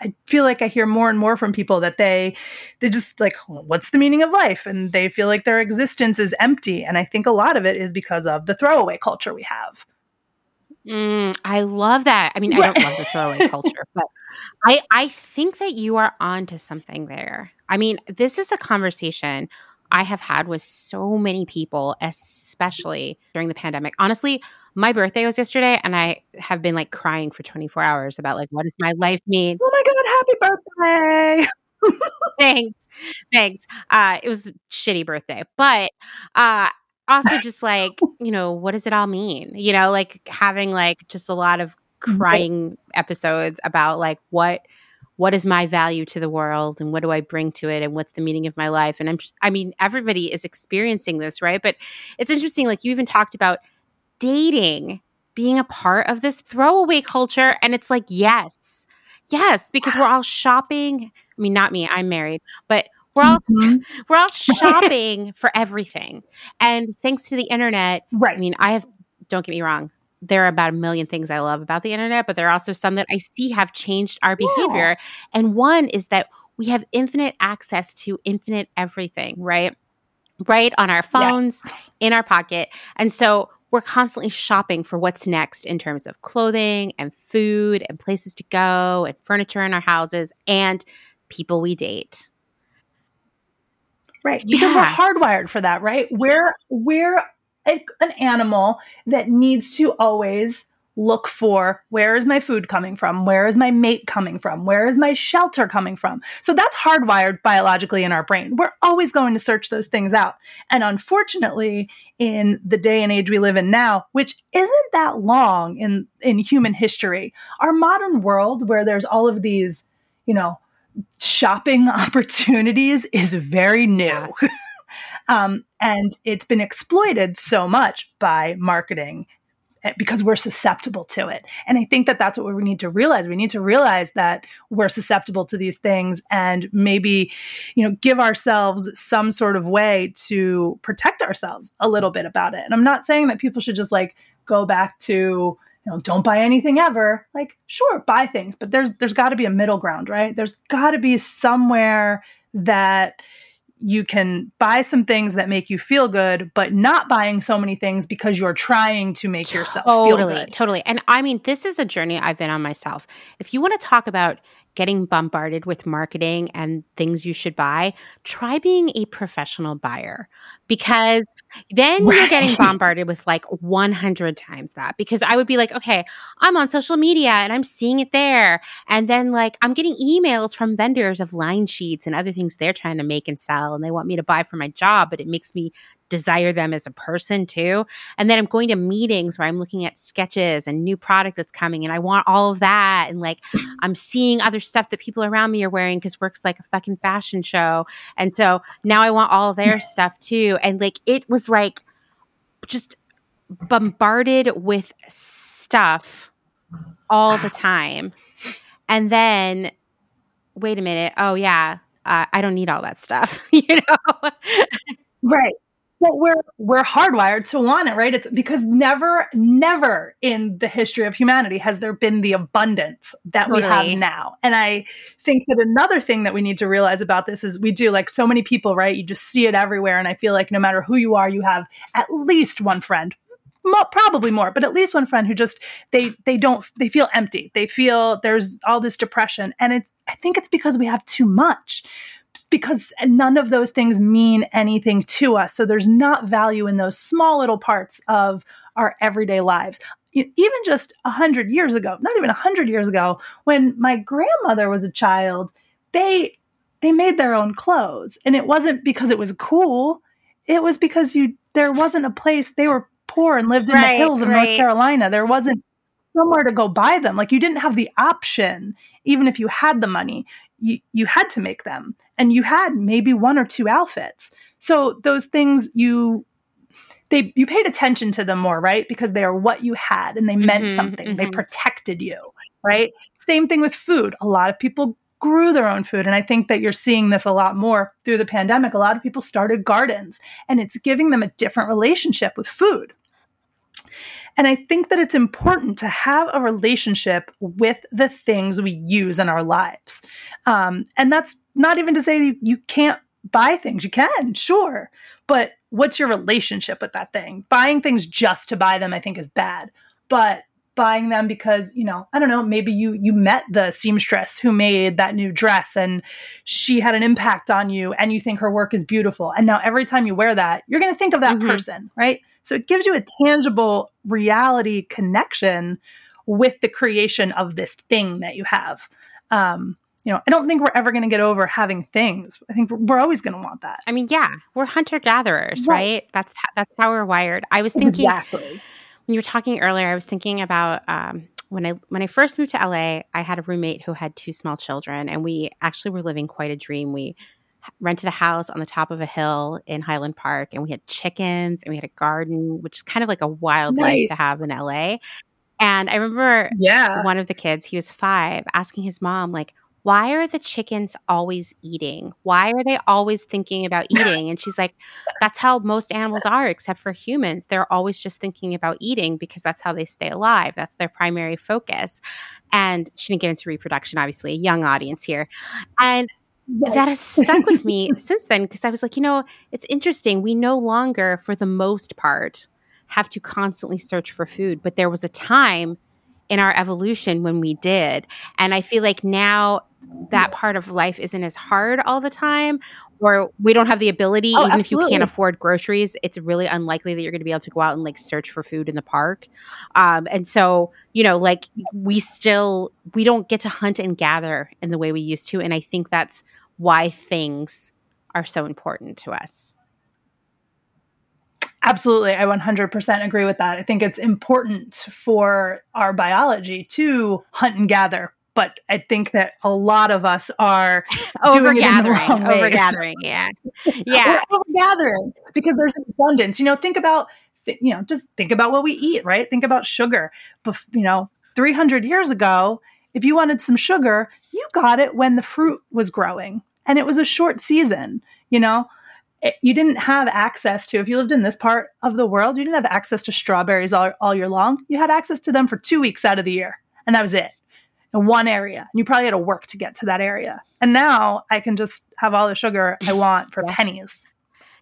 I feel like I hear more and more from people that they they just like what's the meaning of life and they feel like their existence is empty and I think a lot of it is because of the throwaway culture we have. Mm, I love that. I mean, I don't love the throwaway <laughs> culture, but I I think that you are onto something there. I mean, this is a conversation I have had with so many people, especially during the pandemic. Honestly, my birthday was yesterday, and I have been like crying for 24 hours about like, what does my life mean? Oh my God, happy birthday! <laughs> thanks. Thanks. Uh, it was a shitty birthday, but uh, also just like, <laughs> you know, what does it all mean? You know, like having like just a lot of crying episodes about like what what is my value to the world and what do I bring to it and what's the meaning of my life? And I'm, I mean, everybody is experiencing this, right? But it's interesting. Like you even talked about dating being a part of this throwaway culture. And it's like, yes, yes, because we're all shopping. I mean, not me, I'm married, but we're all mm-hmm. <laughs> we're all shopping <laughs> for everything. And thanks to the internet, right. I mean, I have don't get me wrong, there are about a million things I love about the internet, but there are also some that I see have changed our behavior. Yeah. And one is that we have infinite access to infinite everything, right? Right on our phones, yes. in our pocket. And so we're constantly shopping for what's next in terms of clothing and food and places to go and furniture in our houses and people we date. Right. Because yeah. we're hardwired for that, right? We're we're a, an animal that needs to always look for where is my food coming from? Where is my mate coming from? Where is my shelter coming from? So that's hardwired biologically in our brain. We're always going to search those things out. And unfortunately, in the day and age we live in now, which isn't that long in, in human history, our modern world where there's all of these, you know, shopping <laughs> opportunities is very new. Um, and it's been exploited so much by marketing eh, because we're susceptible to it. And I think that that's what we need to realize. We need to realize that we're susceptible to these things and maybe, you know, give ourselves some sort of way to protect ourselves a little bit about it. And I'm not saying that people should just like go back to, you know, don't buy anything ever. Like, sure, buy things, but there's there's got to be a middle ground, right? There's got to be somewhere that you can buy some things that make you feel good, but not buying so many things because you're trying to make yourself totally, feel good. Totally. And I mean, this is a journey I've been on myself. If you want to talk about getting bombarded with marketing and things you should buy, try being a professional buyer because then right. you're getting <laughs> bombarded with like 100 times that. Because I would be like, okay, I'm on social media and I'm seeing it there. And then like I'm getting emails from vendors of line sheets and other things they're trying to make and sell and they want me to buy for my job, but it makes me desire them as a person too. And then I'm going to meetings where I'm looking at sketches and new product that's coming and I want all of that. And like <clears throat> I'm seeing other stuff that people around me are wearing because work's like a fucking fashion show. And so now I want all their stuff too. And like it was like just bombarded with stuff all the time. And then wait a minute. Oh yeah. Uh, I don't need all that stuff, <laughs> you know? right. But we're we're hardwired to want it, right? It's because never, never in the history of humanity has there been the abundance that totally. we have now. And I think that another thing that we need to realize about this is we do like so many people, right? You just see it everywhere, and I feel like no matter who you are, you have at least one friend, probably more, but at least one friend who just they they don't they feel empty. They feel there's all this depression, and it's I think it's because we have too much because none of those things mean anything to us. So there's not value in those small little parts of our everyday lives. Even just a hundred years ago, not even a hundred years ago, when my grandmother was a child, they they made their own clothes, and it wasn't because it was cool. It was because you there wasn't a place they were poor and lived in Right, the hills of right. North Carolina. There wasn't somewhere to go buy them. Like you didn't have the option, even if you had the money, you, you had to make them. And you had maybe one or two outfits. So those things you they you paid attention to them more, right? Because they are what you had and they meant Mhm, something. They mhm. protected you, right? Same thing with food. A lot of people grew their own food and I think that you're seeing this a lot more through the pandemic. A lot of people started gardens and it's giving them a different relationship with food. And I think that it's important to have a relationship with the things we use in our lives. Um, and that's not even to say you can't buy things. You can, sure. But what's your relationship with that thing? Buying things just to buy them, I think, is bad. But buying them because you know i don't know maybe you you met the seamstress who made that new dress and she had an impact on you and you think her work is beautiful and now every time you wear that you're going to think of that Mhm. person right so it gives you a tangible reality connection with the creation of this thing that you have um you know i don't think we're ever going to get over having things i think we're, we're always going to want that I mean, yeah, we're hunter gatherers, Right. right? That's that's how we're wired. I was thinking exactly when you were talking earlier, I was thinking about um, when I when I first moved to LA. I had a roommate who had two small children, and we actually were living quite a dream. We rented a house on the top of a hill in Highland Park, and we had chickens and we had a garden, which is kind of like a wild life to have in LA. And I remember yeah one of the kids, he was five, asking his mom, like, why are the chickens always eating? Why are they always thinking about <laughs> eating? And she's like, that's how most animals are, except for humans. They're always just thinking about eating because that's how they stay alive. That's their primary focus. And she didn't get into reproduction, obviously, a young audience here. And that has stuck with me <laughs> since then because I was like, you know, it's interesting. We no longer, for the most part, have to constantly search for food, but there was a time in our evolution when we did. And I feel like now that part of life isn't as hard all the time, or we don't have the ability, Oh, even if you can't afford groceries, it's really unlikely that you're going to be able to go out and like search for food in the park. Um, and so, you know, like we still, we don't get to hunt and gather in the way we used to. And I think that's why things are so important to us. Absolutely. I 100% agree with that. I think it's important for our biology to hunt and gather. But I think that a lot of us are <laughs> doing it in the Overgathering, overgathering, yeah, <laughs> yeah. We're overgathering because there's abundance. You know, think about, th- you know, just think about what we eat, right? Think about sugar. Bef- you know, 300 years ago, if you wanted some sugar, you got it when the fruit was growing and it was a short season, you know? It- you didn't have access to, if you lived in this part of the world, you didn't have access to strawberries all, all year long. You had access to them for two weeks out of the year, and that was it in one area. And you probably had to work to get to that area. And now I can just have all the sugar I want for Yeah. pennies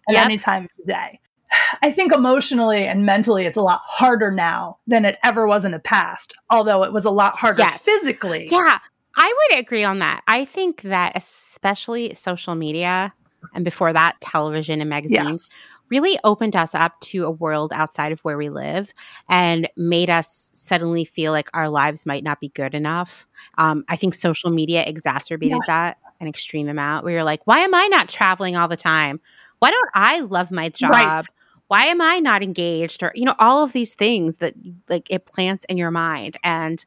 at Yep. any time of the day. <sighs> I think emotionally and mentally, it's a lot harder now than it ever was in the past, although it was a lot harder Yes. physically. Yeah, I would agree on that. I think that especially social media and before that, television and magazines Yes. Really opened us up to a world outside of where we live and made us suddenly feel like our lives might not be good enough. Um, I think social media exacerbated Yes. that an extreme amount where you're like, why am I not traveling all the time? Why don't I love my job? Right. Why am I not engaged? Or, you know, all of these things that like it plants in your mind. And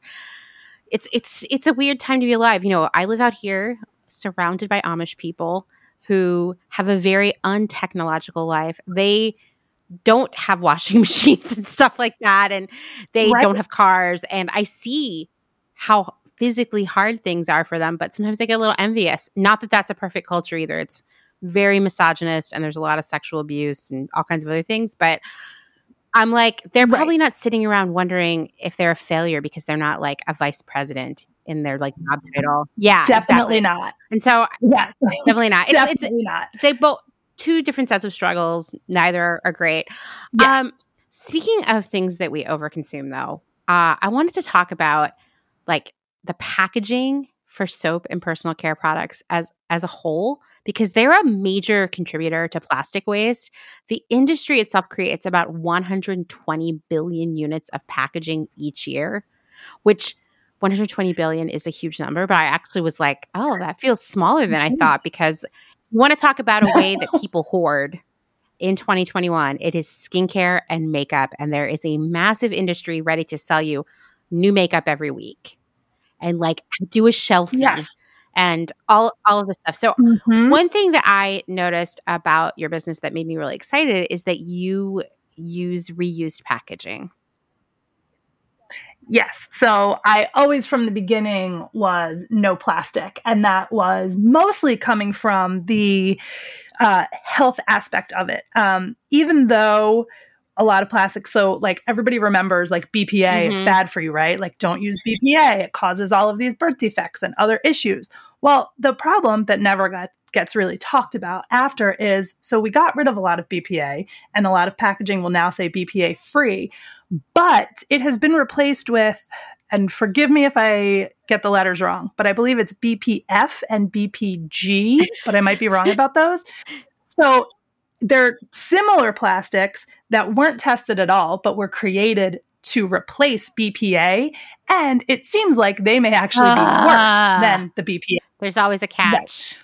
it's it's it's a weird time to be alive. You know, I live out here surrounded by Amish people who have a very untechnological life. They don't have <laughs> washing machines and stuff like that and they Right. don't have cars and I see how physically hard things are for them, but sometimes I get a little envious. Not that that's a perfect culture either. It's very misogynist and there's a lot of sexual abuse and all kinds of other things, but I'm like, they're probably Right. not sitting around wondering if they're a failure because they're not like a vice president in their like job title. Yeah, Definitely exactly. not. And so Yeah. definitely not. It's, it's Definitely not. they both two different sets of struggles. Neither are great. Yes. Um, speaking of things that we overconsume, though, uh, I wanted to talk about like the packaging for soap and personal care products as as a whole because they're a major contributor to plastic waste. The industry itself creates about 120 billion units of packaging each year, which 120 billion is a huge number, but I actually was like, oh, that feels smaller than I thought because you want to talk about a way that <laughs> people hoard in 2021. It is skincare and makeup, and there is a massive industry ready to sell you new makeup every week and like do a shelf Yes. And all all of this stuff. So Mhm. one thing that I noticed about your business that made me really excited is that you use reused packaging. Yes. So I always from the beginning was no plastic. And that was mostly coming from the uh, health aspect of it. Um, even though a lot of plastic, so like everybody remembers like BPA, it's Mhm. bad for you, right? Like don't use BPA. It causes all of these birth defects and other issues. Well, the problem that never got gets really talked about after is so we got rid of a lot of BPA and a lot of packaging will now say BPA free but it has been replaced with and forgive me if I get the letters wrong, but I believe it's BPF and BPG, but I might be wrong about those. So they're similar plastics that weren't tested at all, but were created to replace BPA. And it seems like they may actually be Ah. worse than the BPA There's always a catch.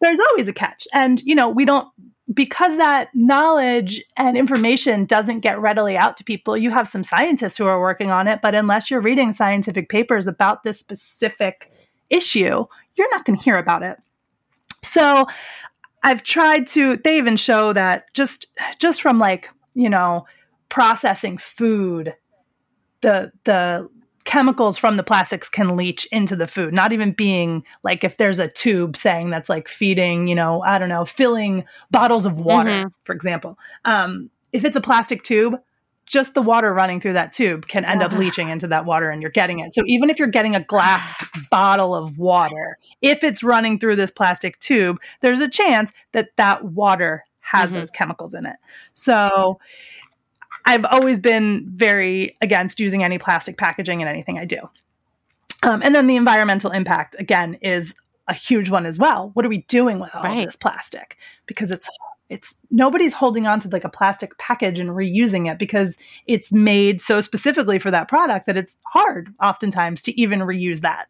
there's always a catch. And, you know, we don't, because that knowledge and information doesn't get readily out to people, you have some scientists who are working on it. But unless you're reading scientific papers about this specific issue, you're not going to hear about it. So I've tried to, they even show that just, just from like, you know, processing food, the, the, chemicals from the plastics can leach into the food not even being like if there's a tube saying that's like feeding you know i don't know filling bottles of water Mhm. for example um, if it's a plastic tube just the water running through that tube can end up leaching into that water and you're getting it so even if you're getting a glass bottle of water if it's running through this plastic tube there's a chance that that water has Mhm. those chemicals in it so I've always been very against using any plastic packaging in anything I do. Um, and then the environmental impact, again, is a huge one as well. What are we doing with all Right. of this plastic? Because it's it's nobody's holding on to like a plastic package and reusing it because it's made so specifically for that product that it's hard oftentimes to even reuse that.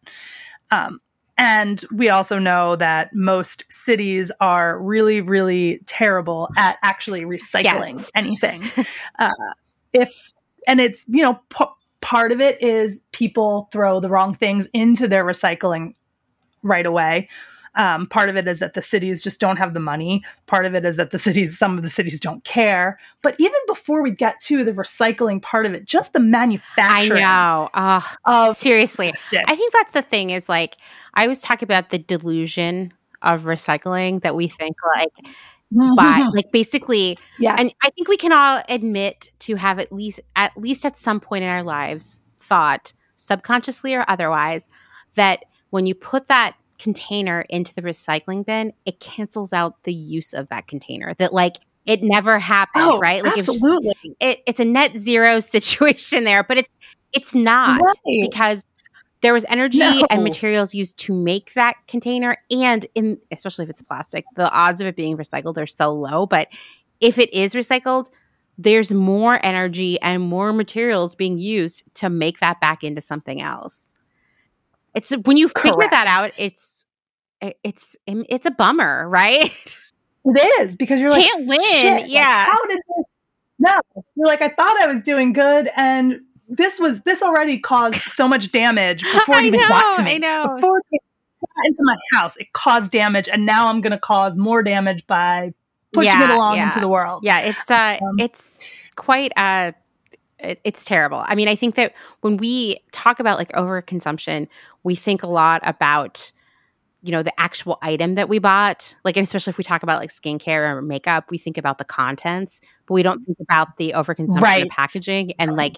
Um, and we also know that most cities are really, really terrible at actually recycling Yes. anything. <laughs> uh, if and it's you know p- part of it is people throw the wrong things into their recycling right away. Um, part of it is that the cities just don't have the money. Part of it is that the cities, some of the cities don't care. But even before we get to the recycling part of it, just the manufacturing. I know. Oh, of seriously. plastic. I think that's the thing is like I always talk about the delusion of recycling that we think like by like basically yes. and I think we can all admit to have at least at least at some point in our lives thought subconsciously or otherwise that when you put that container into the recycling bin it cancels out the use of that container that like it never happened oh, right like it's just- absolutely. it, it's a net zero <laughs> situation there but it's it's not Right. because there was energy No. and materials used to make that container and in especially if it's plastic the odds of it being recycled are so low but if it is recycled there's more energy and more materials being used to make that back into something else it's when you figure that out it's it's it's a bummer <laughs> right It is because you're like Can't win, "Shit, like, yeah. how did this? No, you're like I thought I was doing good, and this was this already caused so much damage <laughs> before it even know, got to me. I know. Before it got into my house, it caused damage, and now I'm going to cause more damage by pushing it along yeah. into the world. Yeah, it's uh Um, it's quite uh it, it's terrible. I mean, I think that when we talk about like overconsumption, we think a lot about you know the actual item that we bought like and especially if we talk about like skincare or makeup we think about the contents but we don't think about the overconsumption Right. of packaging and like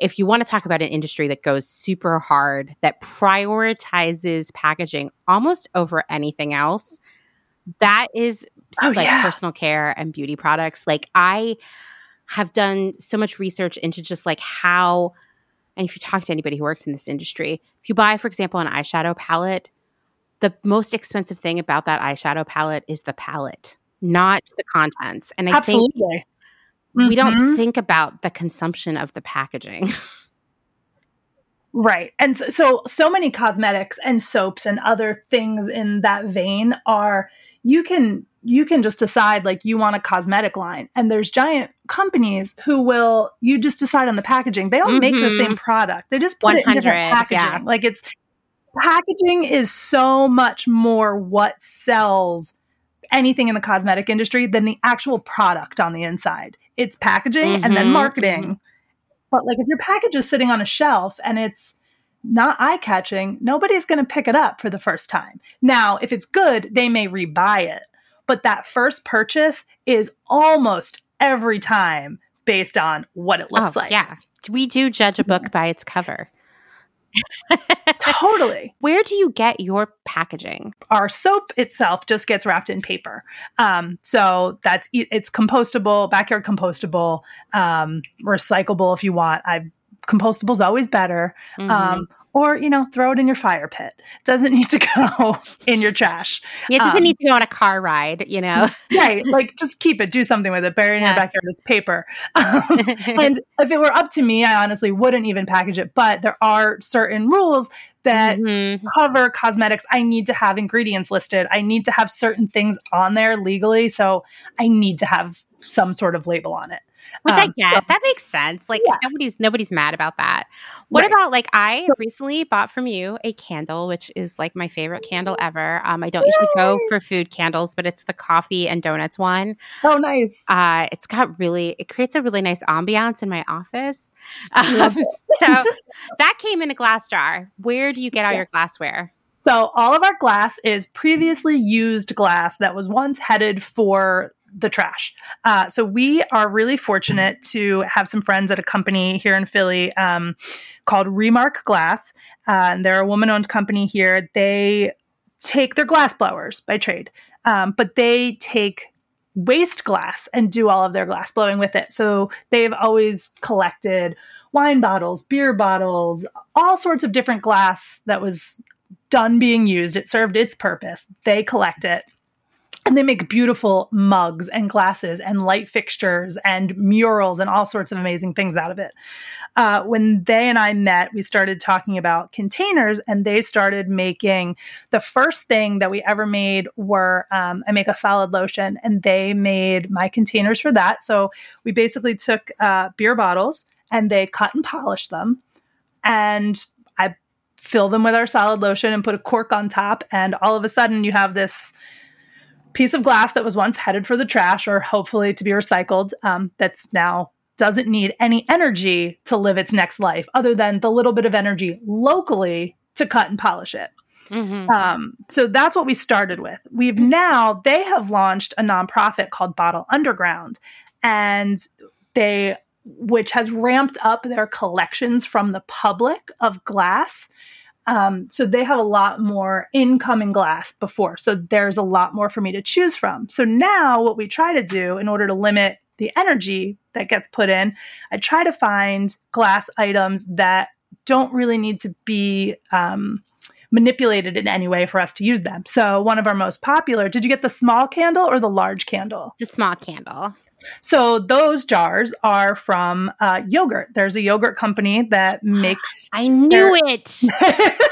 if you want to talk about an industry that goes super hard that prioritizes packaging almost over anything else that is Oh, like yeah. personal care and beauty products like i have done so much research into just like how and if you talk to anybody who works in this industry, if you buy, for example, an eyeshadow palette, the most expensive thing about that eyeshadow palette is the palette, not the contents. And I Absolutely. think we don't Mhm. think about the consumption of the packaging. <laughs> Right. And so so many cosmetics and soaps and other things in that vein are you can you can just decide like you want a cosmetic line and there's giant companies who will you just decide on the packaging. They all make the same product. They just put it in different packaging. yeah. Like it's packaging is so much more what sells anything in the cosmetic industry than the actual product on the inside. It's packaging and then Mhm, marketing. But like if your package is sitting on a shelf and it's not eye catching, nobody's going to pick it up for the first time. Now, if it's good, they may rebuy it. But that first purchase is almost every time based on what it looks oh, like. yeah. We do judge a book by its cover. Totally. <laughs> Where do you get your packaging? Our soap itself just gets wrapped in paper. Um, so that's it's compostable, backyard compostable, um, recyclable if you want. I compostable is always better. Mhm. Um, or you know, throw it in your fire pit. Doesn't need to <laughs> go in your trash. it doesn't um, need to go on a car ride, you know? <laughs> right like just keep it do something with it bury it in your backyard with paper <laughs> Um, and if it were up to me i honestly wouldn't even package it but there are certain rules that Mhm. cover cosmetics i need to have ingredients listed i need to have certain things on there legally so i need to have some sort of label on it Which I Um, get. so- that makes sense. Like Yes. nobody's nobody's mad about that. What Right. about like I recently bought from you a candle, which is like my favorite candle ever. Um, I don't usually go for food candles, but it's the coffee and donuts one. oh nice Uh, it's got really it creates a really nice ambiance in my office. <laughs> Um, so <laughs> that came in a glass jar. Where do you get all your glassware? So all of our glass is previously used glass that was once headed for the trash. Uh, so we are really fortunate to have some friends at a company here in Philly um, called Remark Glass. Uh, and they're a woman-owned company here. They take their glass blowers by trade, um, but they take waste glass and do all of their glass blowing with it. So they've always collected wine bottles, beer bottles, all sorts of different glass that was done being used. It served its purpose. They collect it. And they make beautiful mugs and glasses and light fixtures and murals and all sorts of amazing things out of it. Uh, when they and I met, we started talking about containers, and they started making the first thing that we ever made were um, I make a solid lotion, and they made my containers for that. So we basically took uh, beer bottles and they cut and polished them, and I fill them with our solid lotion and put a cork on top, and all of a sudden you have this piece of glass that was once headed for the trash or hopefully to be recycled um, that's now doesn't need any energy to live its next life other than the little bit of energy locally to cut and polish it. Mhm. Um, so that's what we started with. We've now, they have launched a nonprofit called Bottle Underground, and they, which has ramped up their collections from the public of glass. Um, so they have a lot more incoming glass before. So there's a lot more for me to choose from. So now what we try to do in order to limit the energy that gets put in, I try to find glass items that don't really need to be um, manipulated in any way for us to use them. So one of our most popular, did you get the small candle or the large candle? The small candle. So those jars are from uh, yogurt. There's a yogurt company that makes <gasps> I knew it. <laughs>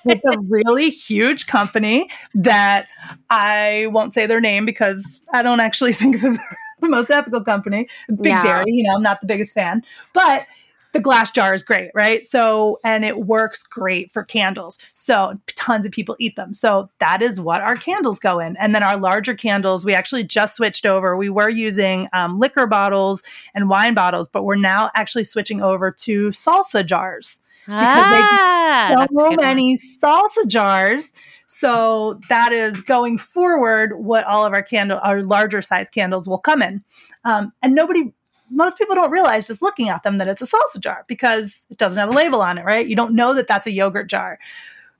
<laughs> it's a really huge company that I won't say their name because I don't actually <laughs> think they're the most ethical company. Big No. Dairy, you know, I'm not the biggest fan, but the glass jar is great, right? So, and it works great for candles. So, tons of people eat them. So, that is what our candles go in. And then our larger candles, we actually just switched over. We were using um, liquor bottles and wine bottles, but we're now actually switching over to salsa jars because they Ah, so good one. many salsa jars. So that is going forward what all of our candle, our larger size candles will come in. Um, and nobody, most people don't realize just looking at them that it's a salsa jar because it doesn't have a label on it, right? You don't know that that's a yogurt jar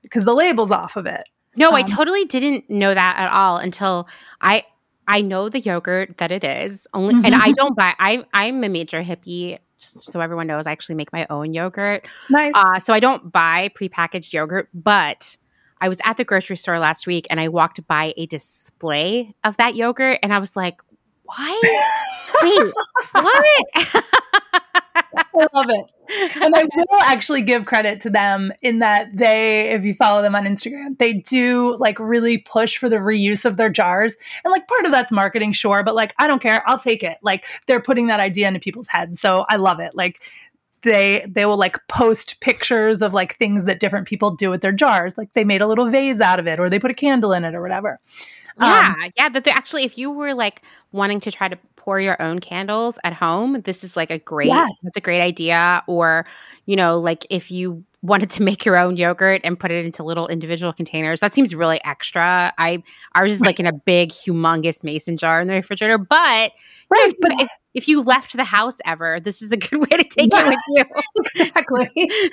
because the label's off of it. No, I Um, totally didn't know that at all until I I know the yogurt that it is only, and Mm-hmm. I don't buy. I I'm a major hippie Just so everyone knows, I actually make my own yogurt. Nice. Uh, so I don't buy prepackaged yogurt, but I was at the grocery store last week and I walked by a display of that yogurt and I was like, why? Wait, what? I love it. And I will actually give credit to them in that they, if you follow them on Instagram, they do like really push for the reuse of their jars. And like part of that's marketing, sure, but like I don't care. I'll take it. Like they're putting that idea into people's heads. So I love it. Like they they will like post pictures of like things that different people do with their jars. Like they made a little vase out of it or they put a candle in it or whatever. Yeah, Um, yeah. That actually, if you were like wanting to try to pour your own candles at home, this is like a great. Yes. That's a great idea. Or you know, like if you wanted to <laughs> make your own yogurt and put it into little individual containers, that seems really extra. I ours is like in a <laughs> big, humongous mason jar in the refrigerator. But right, but if, if you left the house ever, this is a good way to take it with you. <laughs> exactly.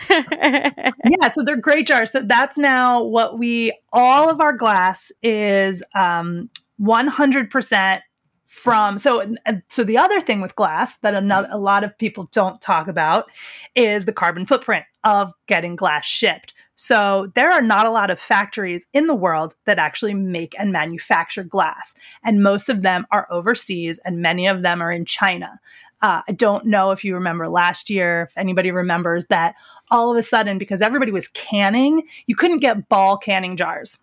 <laughs> yeah, so they're great jars. So that's now what we all of our glass is um 100% from so so the other thing with glass that another, a lot of people don't talk about is the carbon footprint of getting glass shipped. So there are not a lot of factories in the world that actually make and manufacture glass, and most of them are overseas, and many of them are in China. Uh, I don't know if you remember last year, if anybody remembers that all of a sudden, because everybody was canning, you couldn't get ball canning jars.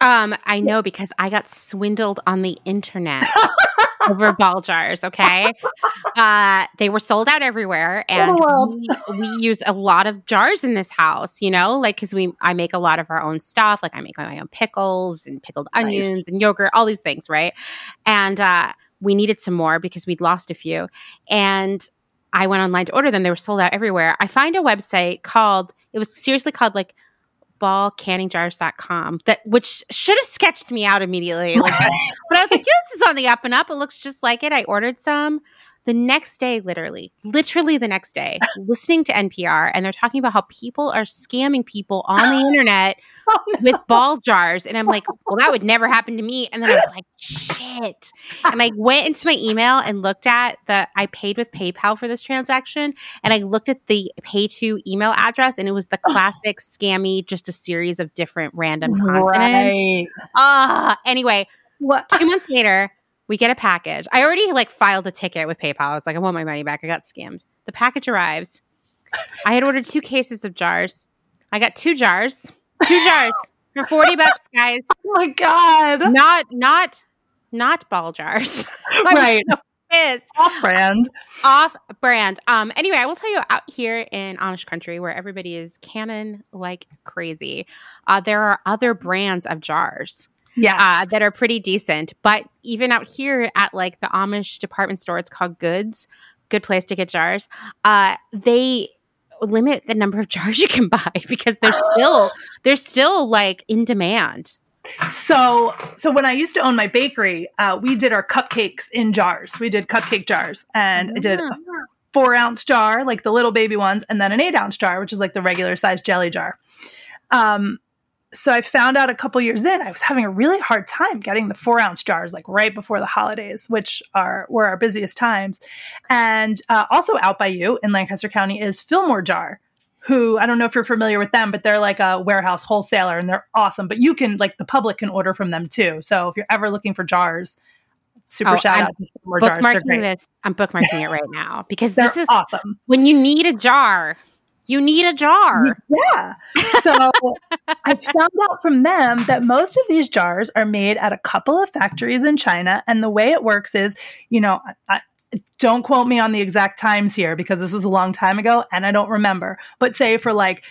Um, I know because I got swindled on the internet <laughs> over ball jars. Okay, uh, they were sold out everywhere, and world. we, we use a lot of jars in this house. You know, like because we I make a lot of our own stuff. Like I make my own pickles and pickled onions Nice. and yogurt, all these things, right? And uh, we needed some more because we'd lost a few, and I went online to order them. They were sold out everywhere. I find a website called. It was seriously called like ballcanningjars.com that which should have sketched me out immediately. Like <laughs> but i was like this is on the up and up. It looks just like it. I ordered some the next day literally literally the next day <laughs> listening to npr and they're talking about how people are scamming people on the <laughs> internet Oh, no. with ball jars and i'm like well that would never happen to me and then i was like shit and i went into my email and looked at the i paid with paypal for this transaction and i looked at the pay to email address and it was the <laughs> classic scammy just a series of different random consonants Right. ah anyway What? two months later we get a package. I already like filed a ticket with paypal. I was like i want my money back. I got scammed. The package arrives. I had ordered two cases of jars. I got two jars. Two jars for 40 bucks guys. <laughs> Oh my god. not not not ball jars. <laughs> Right. so pissed. Off brand. off brand. Um anyway i will tell you out here in amish country where everybody is cannon like crazy uh there are other brands of jars Yes. uh, that are pretty decent. But even out here at like the Amish department store, it's called Goods, good place to get jars. Uh, they limit the number of <laughs> jars you can buy <laughs> because they're <gasps> still they're still like in demand. So, so when I used to own my bakery, uh, we did our cupcakes in jars. We did cupcake jars, and I did a four ounce jar, like the little baby ones, and then an eight ounce jar, which is like the regular size jelly jar. Um, so I found out a couple years in, I was having a really hard time getting the four ounce jars, like right before the holidays, which are were our busiest times. And uh, also out by you in Lancaster County is Fillmore Jar, who I don't know if you're familiar with them, but they're like a warehouse wholesaler and they're awesome. But you can like the public can order from them too. So if you're ever looking for jars, super Oh, shout I'm out to Fillmore Jars. They're Bookmarking great. this, I'm bookmarking it right now because <laughs> this is awesome. when you need a jar. You need a jar. Yeah. So I found out from them that most of these jars are made at a couple of factories in China. And the way it works is, you know, I, don't quote me on the exact times here because this was a long time ago and I don't remember. But say for like,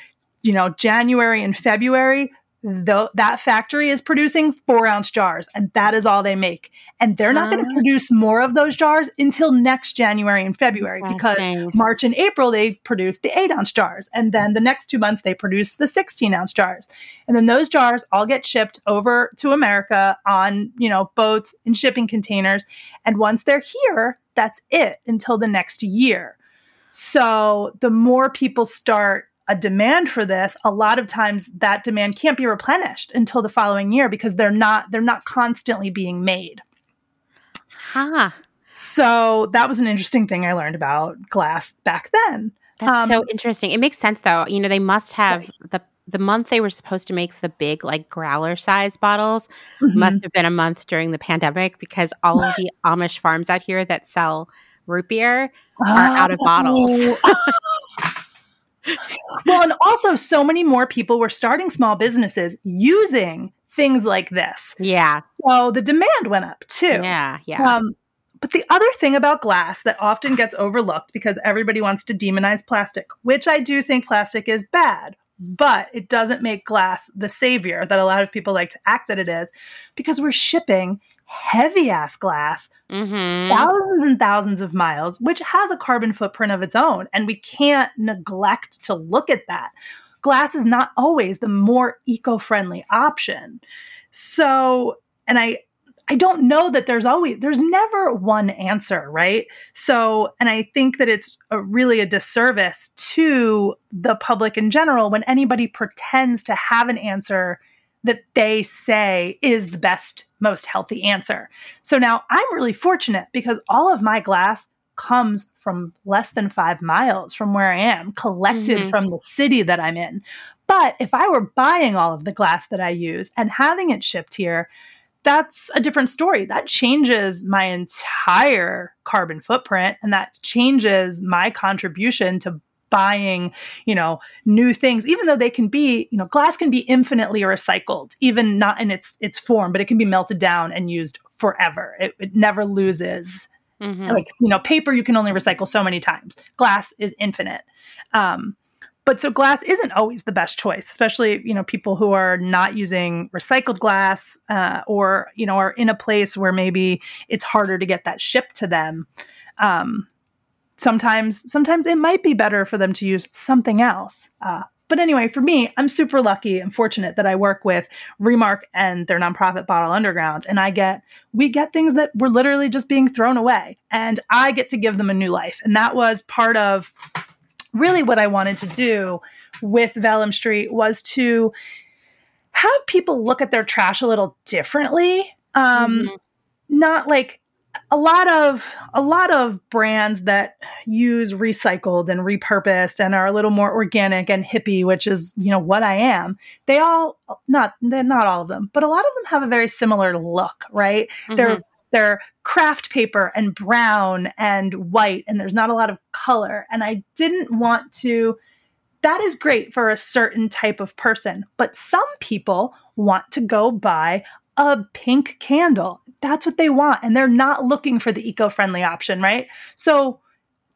you know, January and February, though that factory is producing four ounce jars and that is all they make. And they're not going to produce more of those jars until next January and February because March and April they produce the eight ounce jars. And then the next two months they produce the 16 ounce jars. And then those jars all get shipped over to America on, you know, boats and shipping containers. And once they're here, that's it until the next year. So the more people start a demand for this, a lot of times that demand can't be replenished until the following year because they're not they're not constantly being made. Huh. So that was an interesting thing I learned about glass back then. That's Um, so interesting. It makes sense though. You know, they must have the the month they were supposed to make the big like growler size bottles Mhm. must have been a month during the pandemic because all of the <laughs> Amish farms out here that sell root beer are out of bottles. <laughs> <laughs> Well, and also so many more people were starting small businesses using things like this. Yeah. So the demand went up too. Yeah. Yeah. Um, but the other thing about glass that often gets overlooked because everybody wants to demonize plastic, which I do think plastic is bad, but it doesn't make glass the savior that a lot of people like to act that it is because we're shipping heavy ass glass mm-hmm. thousands and thousands of miles, which has a carbon footprint of its own. And we can't neglect to look at that. Glass is not always the more eco friendly option. So, and I, I don't know that there's always, there's never one answer, right? So, and I think that it's a, really a disservice to the public in general when anybody pretends to have an answer that they say is the best, most healthy answer. So now I'm really fortunate because all of my glass comes from less than five miles from where I am, collected Mhm. from the city that I'm in. But if I were buying all of the glass that I use and having it shipped here, that's a different story. That changes my entire carbon footprint and that changes my contribution to buying, you know, new things even though they can be, you know, glass can be infinitely recycled, even not in its its form, but it can be melted down and used forever. It, it never loses Mhm. like you know paper you can only recycle so many times glass is infinite um, but so glass isn't always the best choice especially you know people who are not using recycled glass uh, or you know are in a place where maybe it's harder to get that shipped to them um, sometimes sometimes it might be better for them to use something else. Uh, but anyway for me i'm super lucky and fortunate that i work with remark and their nonprofit bottle underground and i get we get things that were literally just being thrown away and i get to give them a new life. And that was part of really what i wanted to do with vellum street was to have people look at their trash a little differently. Um, Mhm. not like a lot of a lot of brands that use recycled and repurposed and are a little more organic and hippie which is you know what i am. They all not they're not all of them but a lot of them have a very similar look right? They're mm-hmm. they're craft paper and brown and white and there's not a lot of color. And i didn't want to that is great for a certain type of person but some people want to go buy a pink candle. That's what they want and they're not looking for the eco-friendly option right? So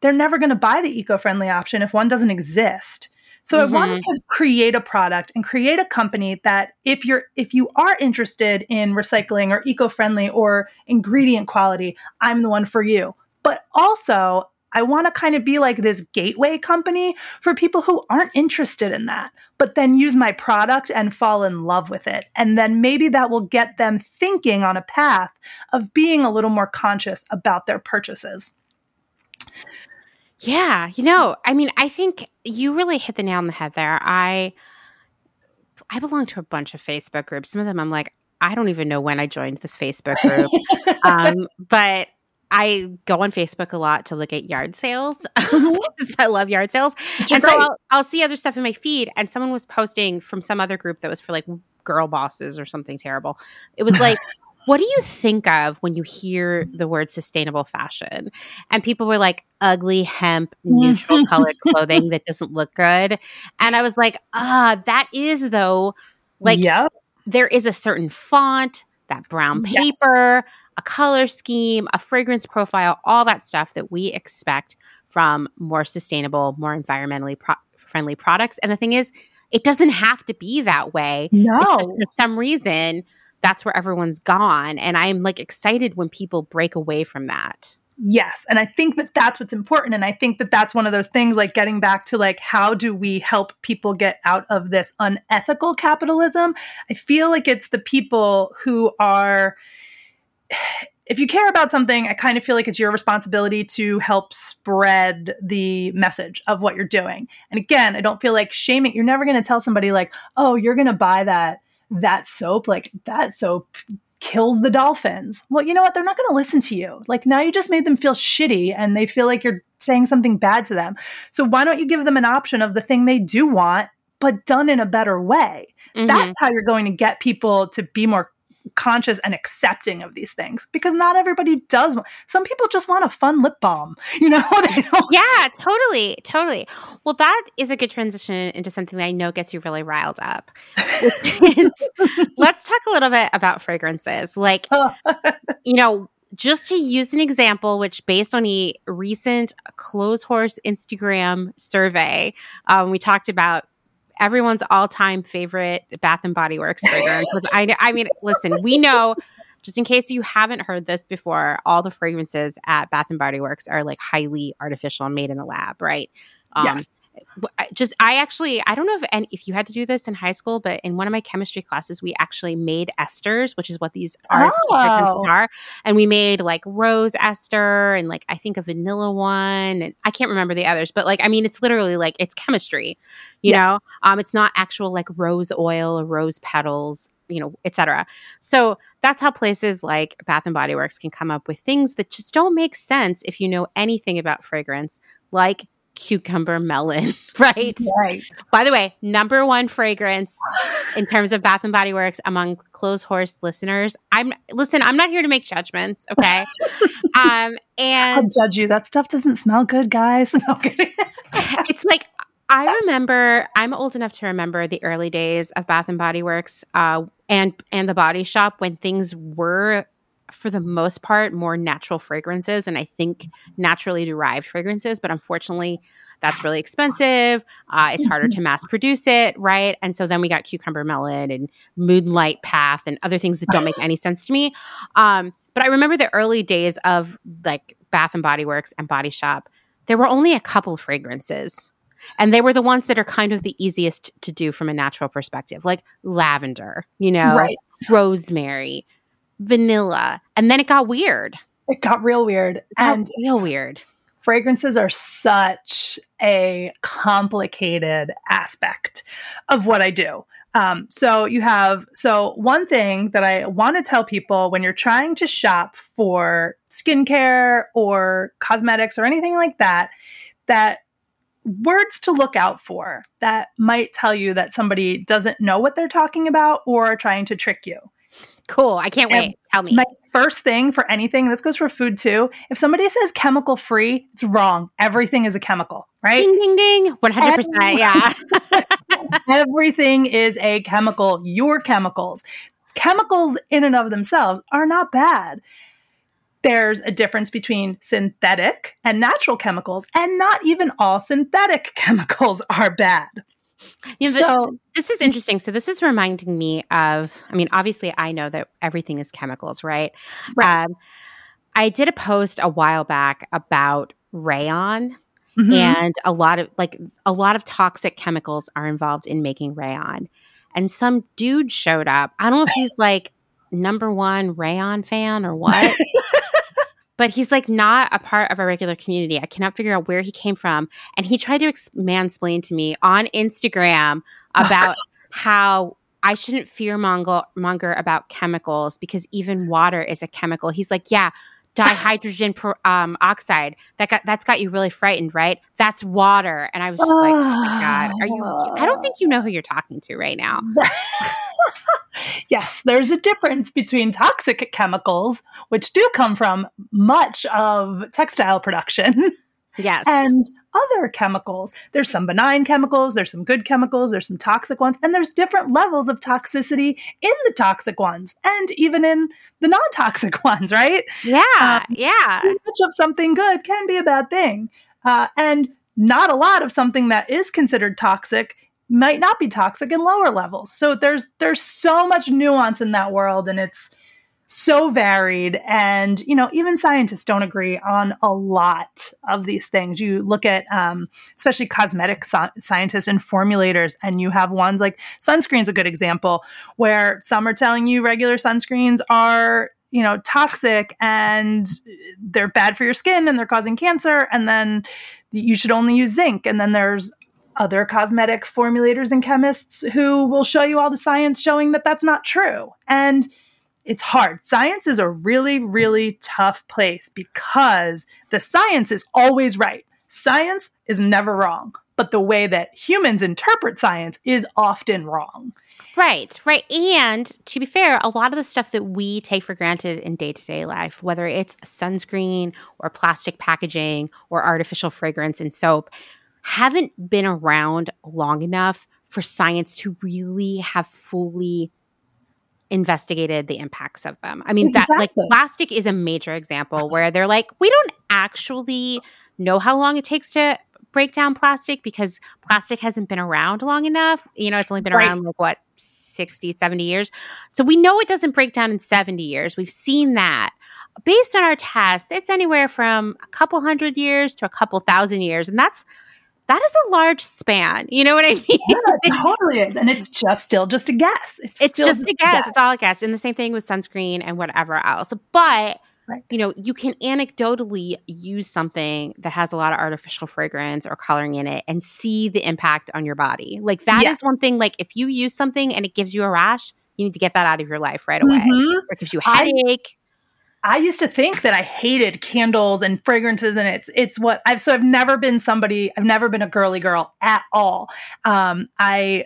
they're never going to buy the eco-friendly option if one doesn't exist. So i wanted mm-hmm. to create a product and create a company that if you're if you are interested in recycling or eco-friendly or ingredient quality i'm the one for you. But also I want to kind of be like this gateway company for people who aren't interested in that, but then use my product and fall in love with it. And then maybe that will get them thinking on a path of being a little more conscious about their purchases. Yeah, you know, I mean, I think you really hit the nail on the head there. I I belong to a bunch of Facebook groups. Some of them I'm like, I don't even know when I joined this Facebook group. <laughs> um, but I go on Facebook a lot to look at yard sales. <laughs> I love yard sales. Which and so. I'll, I'll see other stuff in my feed, and someone was posting from some other group that was for like girl bosses or something terrible. It was like, <laughs> what do you think of when you hear the word sustainable fashion? And people were like, ugly hemp, neutral <laughs> colored clothing that doesn't look good. And I was like, ah, that is though, like, Yep. there is a certain font, that brown Yes. A color scheme, a fragrance profile, all that stuff that we expect from more sustainable, more environmentally pro- friendly products. And the thing is, it doesn't have to be that way. No. for some reason, that's where everyone's gone. And I'm like excited when people break away from that. Yes. And I think that that's what's important. And I think that that's one of those things like getting back to like, how do we help people get out of this unethical capitalism? I feel like it's the people who are, if you care about something, I kind of feel like it's your responsibility to help spread the message of what you're doing. And again, I don't feel like shaming. You're never going to tell somebody like, "Oh, you're going to buy that that soap. Like that soap kills the dolphins. Well, you know what? They're not going to listen to you. Like now you just made them feel shitty and they feel like you're saying something bad to them. So why don't you give them an option of the thing they do want, but done in a better way? Mhm. That's how you're going to get people to be more conscious and accepting of these things because not everybody does. Some people just want a fun lip balm, <laughs> you know? <laughs> they don't. Yeah, totally, totally. Well, that is a good transition into something that I know gets you really riled up. is- <laughs> let's talk a little bit about fragrances. Like, you know, just to use an example, which based on a recent Clotheshorse Instagram survey, um, we talked about everyone's all-time favorite Bath and Body Works fragrance. I, I mean, listen, we know. Just in case you haven't heard this before, all the fragrances at Bath and Body Works are like highly artificial and made in a lab, right? Um, Yes. Just I actually I don't know if any, if you had to do this in high school, but in one of my chemistry classes, we actually made esters, which is what these fragrances Oh. are, and we made like rose ester and like I think a vanilla one, and I can't remember the others, but like I mean, it's literally like it's chemistry, you Yes. know. Um, it's not actual like rose oil or rose petals, you know, etc. So that's how places like Bath and Body Works can come up with things that just don't make sense if you know anything about fragrance, like cucumber melon, <laughs> right? Right. By the way, number one fragrance in terms of Bath and Body Works among Clotheshorse listeners. I'm listen. I'm not here to make judgments, okay? <laughs> um, I'll and judge you. That stuff doesn't smell good, guys. <laughs> No it's like I remember. I'm old enough to remember the early days of Bath and Body Works, uh, and and the Body Shop when things were. For the most part, more natural fragrances, and I think naturally derived fragrances. But unfortunately, that's really expensive. Uh, it's harder to mass produce it, right? And so then we got cucumber melon and moonlight path and other things that don't make any sense to me. Um, but I remember the early days of like Bath and Body Works and Body Shop. There were only a couple fragrances. And they were the ones that are kind of the easiest to do from a natural perspective, like lavender, you know, Right. rosemary, vanilla. And then it got weird. It got real weird. It got And real weird. fragrances are such a complicated aspect of what I do. Um, so you have so one thing that I want to tell people when you're trying to shop for skincare or cosmetics or anything like that, that words to look out for that might tell you that somebody doesn't know what they're talking about or are trying to trick you. Cool. I can't And wait. Tell me. My first thing for anything, this goes for food too. If somebody says chemical free, it's wrong. Everything is a chemical, right? Ding, ding, ding. 100%. Yeah. <laughs> Everything is a chemical. Your chemicals. Chemicals in and of themselves are not bad. There's a difference between synthetic and natural chemicals, and not even all synthetic <laughs> chemicals are bad. You know, So- this, this is interesting. So this is reminding me of. I mean, obviously, I know that everything is chemicals, right? Right. Um, I did a post a while back about rayon, Mhm. and a lot of like a lot of toxic chemicals are involved in making rayon. And some dude showed up. I don't know if he's like number one rayon fan or what. <laughs> But he's like not a part of our regular community. I cannot figure out where he came from. And he tried to ex- mansplain to me on Instagram <laughs> oh. about how I shouldn't fear monger, monger about chemicals because even water is a chemical. He's like, yeah, dihydrogen per, um, oxide. That got that's got you really frightened, right? That's water. And I was just like, oh my god, are you? I don't think you know who you're talking to right now. <laughs> yes, there's a difference between toxic chemicals, which do come from much of textile production, Yes. and other chemicals. There's some benign chemicals, there's some good chemicals, there's some toxic ones, and there's different levels of toxicity in the toxic ones and even in the non toxic <laughs> ones, right? yeah. um, yeah. Too much of something good can be a bad thing. Uh, and not a lot of something that is considered toxic might not be toxic in lower levels. So there's there's so much nuance in that world and it's so varied. And you know even scientists don't agree on a lot of these things. You look at um, especially cosmetic sci- scientists and formulators and you have ones like sunscreen's a good example where some are telling you regular sunscreens are you know toxic and they're bad for your skin and they're causing cancer and then you should only use zinc. And then there's other cosmetic formulators and chemists who will show you all the science showing that that's not true. And it's hard. Science is a really, really tough place because the science is always right. Science is never wrong, but the way that humans interpret science is often wrong. Right, right. And to be fair, a lot of the stuff that we take for granted in day to day life, whether it's sunscreen or plastic packaging or artificial fragrance and soap, haven't been around long enough for science to really have fully investigated the impacts of them. I mean, exactly. that like plastic is a major example where they're like, we don't actually know how long it takes to break down plastic because plastic hasn't been around long enough. You know, it's only been right. around like what 60, 70 years. So we know it doesn't break down in 70 years. We've seen that. Based on our tests, it's anywhere from a couple hundred years to a couple thousand years. And that's that is a large span. You know what I <laughs> mean? Yeah, it totally is. And it's just still just a guess. It's, it's just, just, a guess. guess. It's all a guess. And the same thing with sunscreen and whatever else. But Right. You know, you can anecdotally use something that has a lot of artificial fragrance or coloring in it and see the impact on your body. Like that yeah. is one thing. Like if you use something and it gives you a rash, you need to get that out of your life right away. Mm-hmm. Or it gives you a headache. I, I used to think that I hated candles and fragrances, and it's it's what I've so I've never been somebody I've never been a girly girl at all. Um, I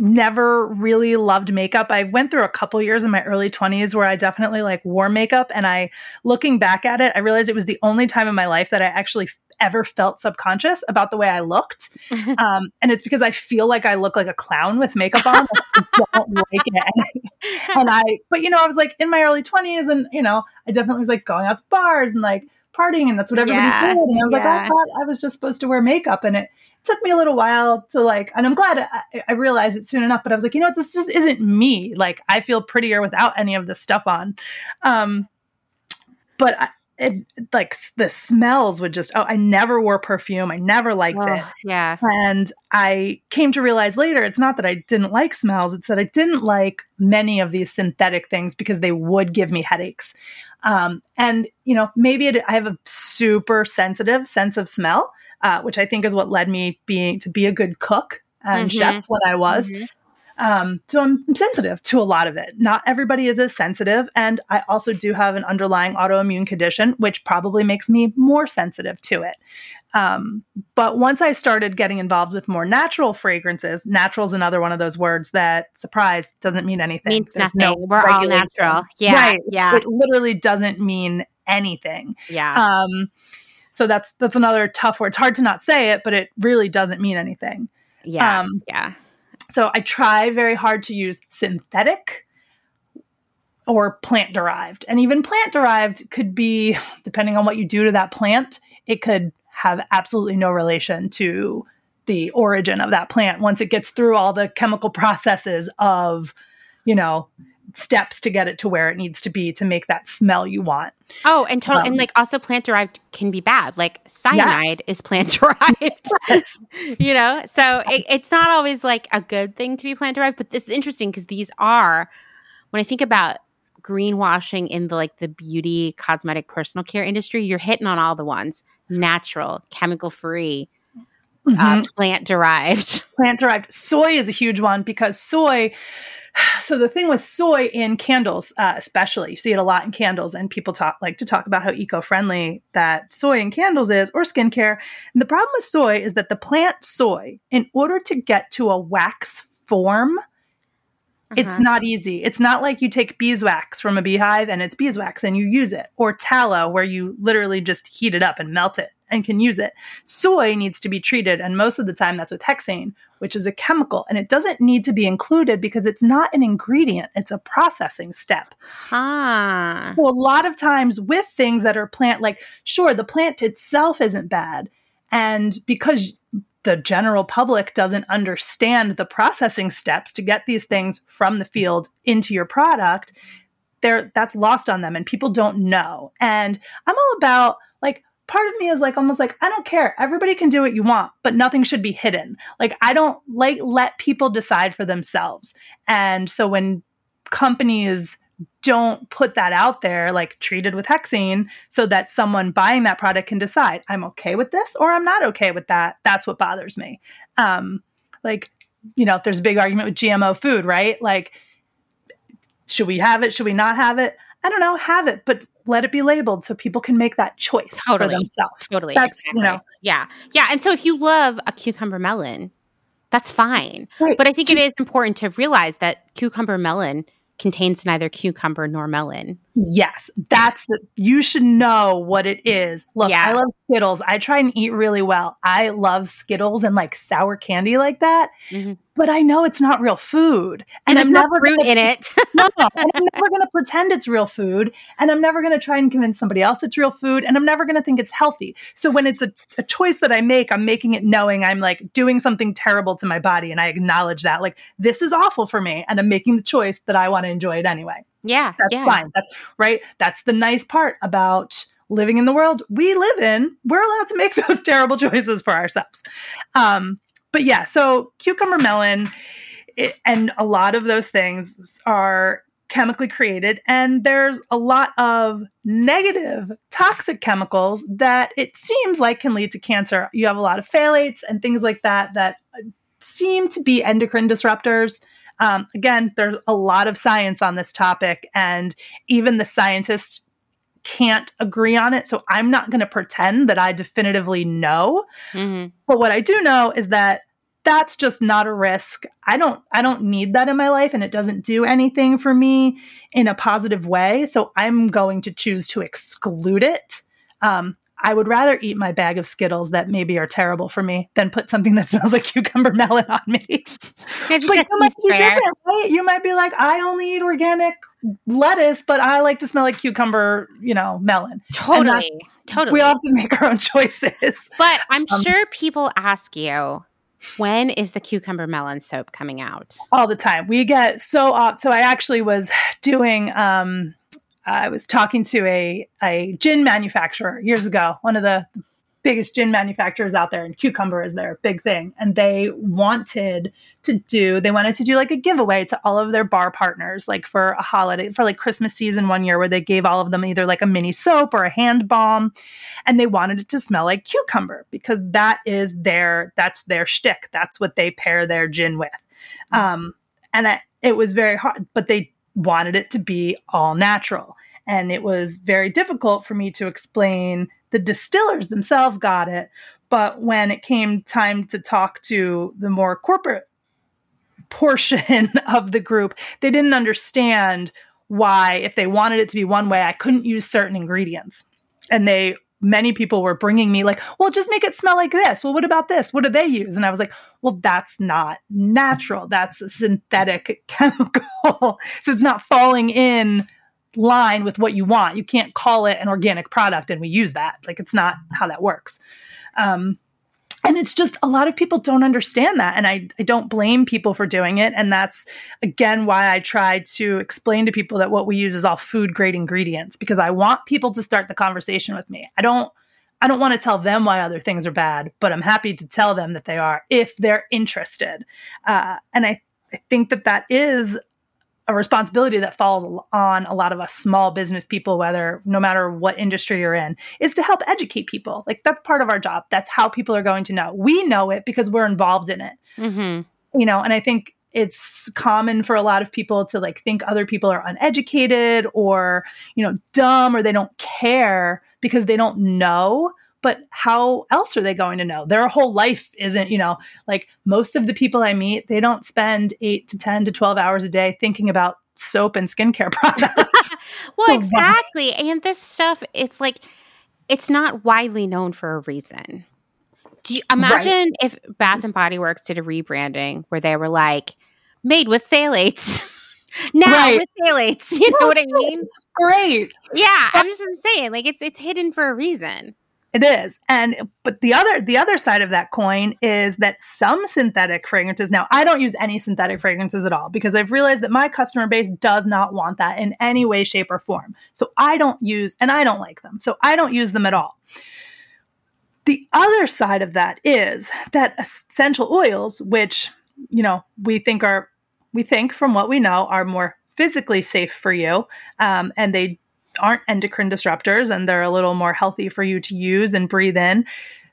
never really loved makeup. I went through a couple years in my early 20s where I definitely like wore makeup and I looking back at it, I realized it was the only time in my life that I actually ever felt subconscious about the way I looked. <laughs> Um, and it's because I feel like I look like a clown with makeup on. I <laughs> don't like it. <laughs> and I, but you know, I was like in my early 20s and, you know, I definitely was like going out to bars and like partying and that's what everybody yeah. did. And I was yeah. like, I thought I was just supposed to wear makeup. And it, took me a little while to like, and I'm glad I, I, realized it soon enough, but I was like, you know what, this just isn't me. Like, I feel prettier without any of this stuff on. Um, but I, it, like the smells would just oh i never wore perfume i never liked oh, it yeah and i came to realize later it's not that i didn't like smells it's that i didn't like many of these synthetic things because they would give me headaches um, and you know maybe it, i have a super sensitive sense of smell uh, which I think is what led me being to be a good cook and mm-hmm. chef when I was. Mm-hmm. Um, so I'm sensitive to a lot of it. Not everybody is as sensitive, and I also do have an underlying autoimmune condition, which probably makes me more sensitive to it. Um, but once I started getting involved with more natural fragrances, natural is another one of those words that surprise doesn't mean anything. Means There's nothing. No We're all natural. Yeah. Right. Yeah. It literally doesn't mean anything. Yeah. Um, so that's that's another tough word. It's hard to not say it, but it really doesn't mean anything. Yeah. Um, yeah. So I try very hard to use synthetic or plant derived. And even plant derived could be, depending on what you do to that plant, it could have absolutely no relation to the origin of that plant once it gets through all the chemical processes of, you know, steps to get it to where it needs to be to make that smell you want. Oh, and totally, um, and like also plant derived can be bad. Like cyanide is plant derived. <laughs> <laughs> you know, so it, it's not always like a good thing to be plant derived. But this is interesting because these are when I think about greenwashing in the like the beauty, cosmetic, personal care industry, you're hitting on all the ones: natural, chemical free. Uh, mm-hmm. Uh, plant derived. <laughs> Plant derived. Soy is a huge one because soy <sighs> so the thing with soy in candles uh, especially you see it a lot in candles and people talk like to talk about how eco-friendly that soy in candles is or skincare and the problem with soy is that the plant soy in order to get to a wax form it's uh-huh. not easy. It's not like you take beeswax from a beehive and it's beeswax and you use it, or tallow where you literally just heat it up and melt it and can use it. Soy needs to be treated, and most of the time that's with hexane, which is a chemical, and it doesn't need to be included because it's not an ingredient, it's a processing step. Ah. So a lot of times with things that are plant, like, sure, the plant itself isn't bad. And because the general public doesn't understand the processing steps to get these things from the field into your product, there that's lost on them and people don't know. And I'm all about part of me is like almost like I don't care. Everybody can do what you want, but nothing should be hidden. Like I don't like let people decide for themselves. And so when companies don't put that out there like treated with hexane so that someone buying that product can decide i'm okay with this or i'm not okay with that that's what bothers me um like you know there's a big argument with gmo food right like should we have it? Should we not have it? I don't know, have it, but let it be labeled so people can make that choice Totally. for themselves. Totally. That's, exactly. you know, Yeah. Yeah. And so if you love a cucumber melon, that's fine. Right. But I think it is important to realize that cucumber melon contains neither cucumber nor melon. Yes, that's the you should know what it is. Look, Yeah. I love Skittles. I try and eat really well. I love Skittles and like sour candy like that. Mhm. But I know it's not real food. And, there's no never fruit gonna- in it. <laughs> No, I'm <laughs> never going to pretend it's real food. And I'm never going to try and convince somebody else it's real food. And I'm never going to think it's healthy. So when it's a, a choice that I make, I'm making it knowing I'm like doing something terrible to my body. And I acknowledge that. Like, this is awful for me. And I'm making the choice that I want to enjoy it anyway. Yeah. That's yeah. fine. That's right. That's the nice part about living in the world we live in. We're allowed to make <laughs> those terrible choices for ourselves. Um, but yeah, so cucumber melon it, and a lot of those things are chemically created and there's a lot of negative toxic chemicals that it seems like can lead to cancer you have a lot of phthalates and things like that that seem to be endocrine disruptors um, again there's a lot of science on this topic and even the scientists can't agree on it so i'm not going to pretend that i definitively know Mhm. but what I do know is that that's just not a risk. I don't I don't need that in my life and it doesn't do anything for me in a positive way. So I'm going to choose to exclude it. Um, I would rather eat my bag of Skittles that maybe are terrible for me than put something <laughs> that smells like cucumber melon on me. But you might be fair. different, right? You might be like, I only eat organic lettuce, but I like to smell like cucumber, you know, melon. Totally. Totally. We all have to make our own choices. But I'm Um, sure people ask you, when is the cucumber melon soap coming out? all the time. We get so off. So I actually was doing. Um, I was talking to a a gin manufacturer years ago. One of the biggest gin manufacturers out there, and cucumber is their big thing. And they wanted to do. They wanted to do like a giveaway to all of their bar partners, like for a holiday, for like Christmas season one year, where they gave all of them either like a mini soap or a hand balm, and they wanted it to smell like cucumber because that is their that's their shtick. That's what they pair their gin with. Um, and it was very hard, but they wanted it to be all natural. And it was very difficult for me to explain. The distillers themselves got it, but when it came time to talk to the more corporate portion <laughs> of the group, they didn't understand why, if they wanted it to be one way, I couldn't use certain ingredients. And they, many people were bringing me, like, well, just make it smell like this. Well, what about this? What do they use? And I was like, well, that's not natural. That's a synthetic <laughs> chemical. so it's not falling in line with what you want. You can't call it an organic product and we use that. Like, it's not how that works. Um, and it's just a lot of people don't understand that. And I, I don't blame people for doing it. And that's again why i try to explain to people that what we use is all food grade ingredients because i want people to start the conversation with me. I don't i don't want to tell them why other things are bad but i'm happy to tell them that they are if they're interested. Uh, and I, I think that that is a responsibility that falls on a lot of us small business people whether no matter what industry you're in is to help educate people. Like that's part of our job. That's how people are going to know. We know it because we're involved in it. Mm-hmm. you know and i think it's common for a lot of people to like think other people are uneducated or you know dumb or they don't care because they don't know but how else are they going to know their whole life isn't you know like most of the people i meet they don't spend 8 to 10 to 12 hours a day thinking about soap and skincare <laughs> products <laughs> Well, <laughs> exactly. And this stuff, it's like, it's not widely known for a reason. Do you imagine if Bath and Body Works did a rebranding where they were like, made with phthalates? now Right. with phthalates. You know what I mean? Great Yeah. I'm just saying, like, it's it's hidden for a reason. It is. And but the other the other side of that coin is that some synthetic fragrances now I don't use any synthetic fragrances at all because I've realized that my customer base does not want that in any way shape or form. So I don't use and I don't like them. So I don't use them at all. The other side of that is that essential oils which, you know, we think are we think from what we know are more physically safe for you um, and they aren't endocrine disruptors and they're a little more healthy for you to use and breathe in.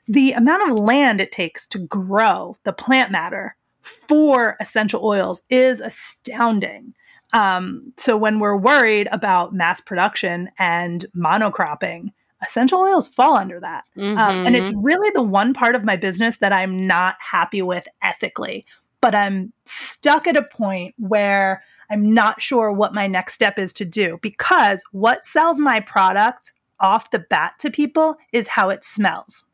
The amount of land it takes to grow the plant matter for essential oils is astounding. Um, so when we're worried about mass production and monocropping, essential oils fall under that. Um, and it's really the one part of my business that I'm not happy with ethically, but I'm stuck at a point where I'm not sure what my next step is to do because what sells my product off the bat to people is how it smells.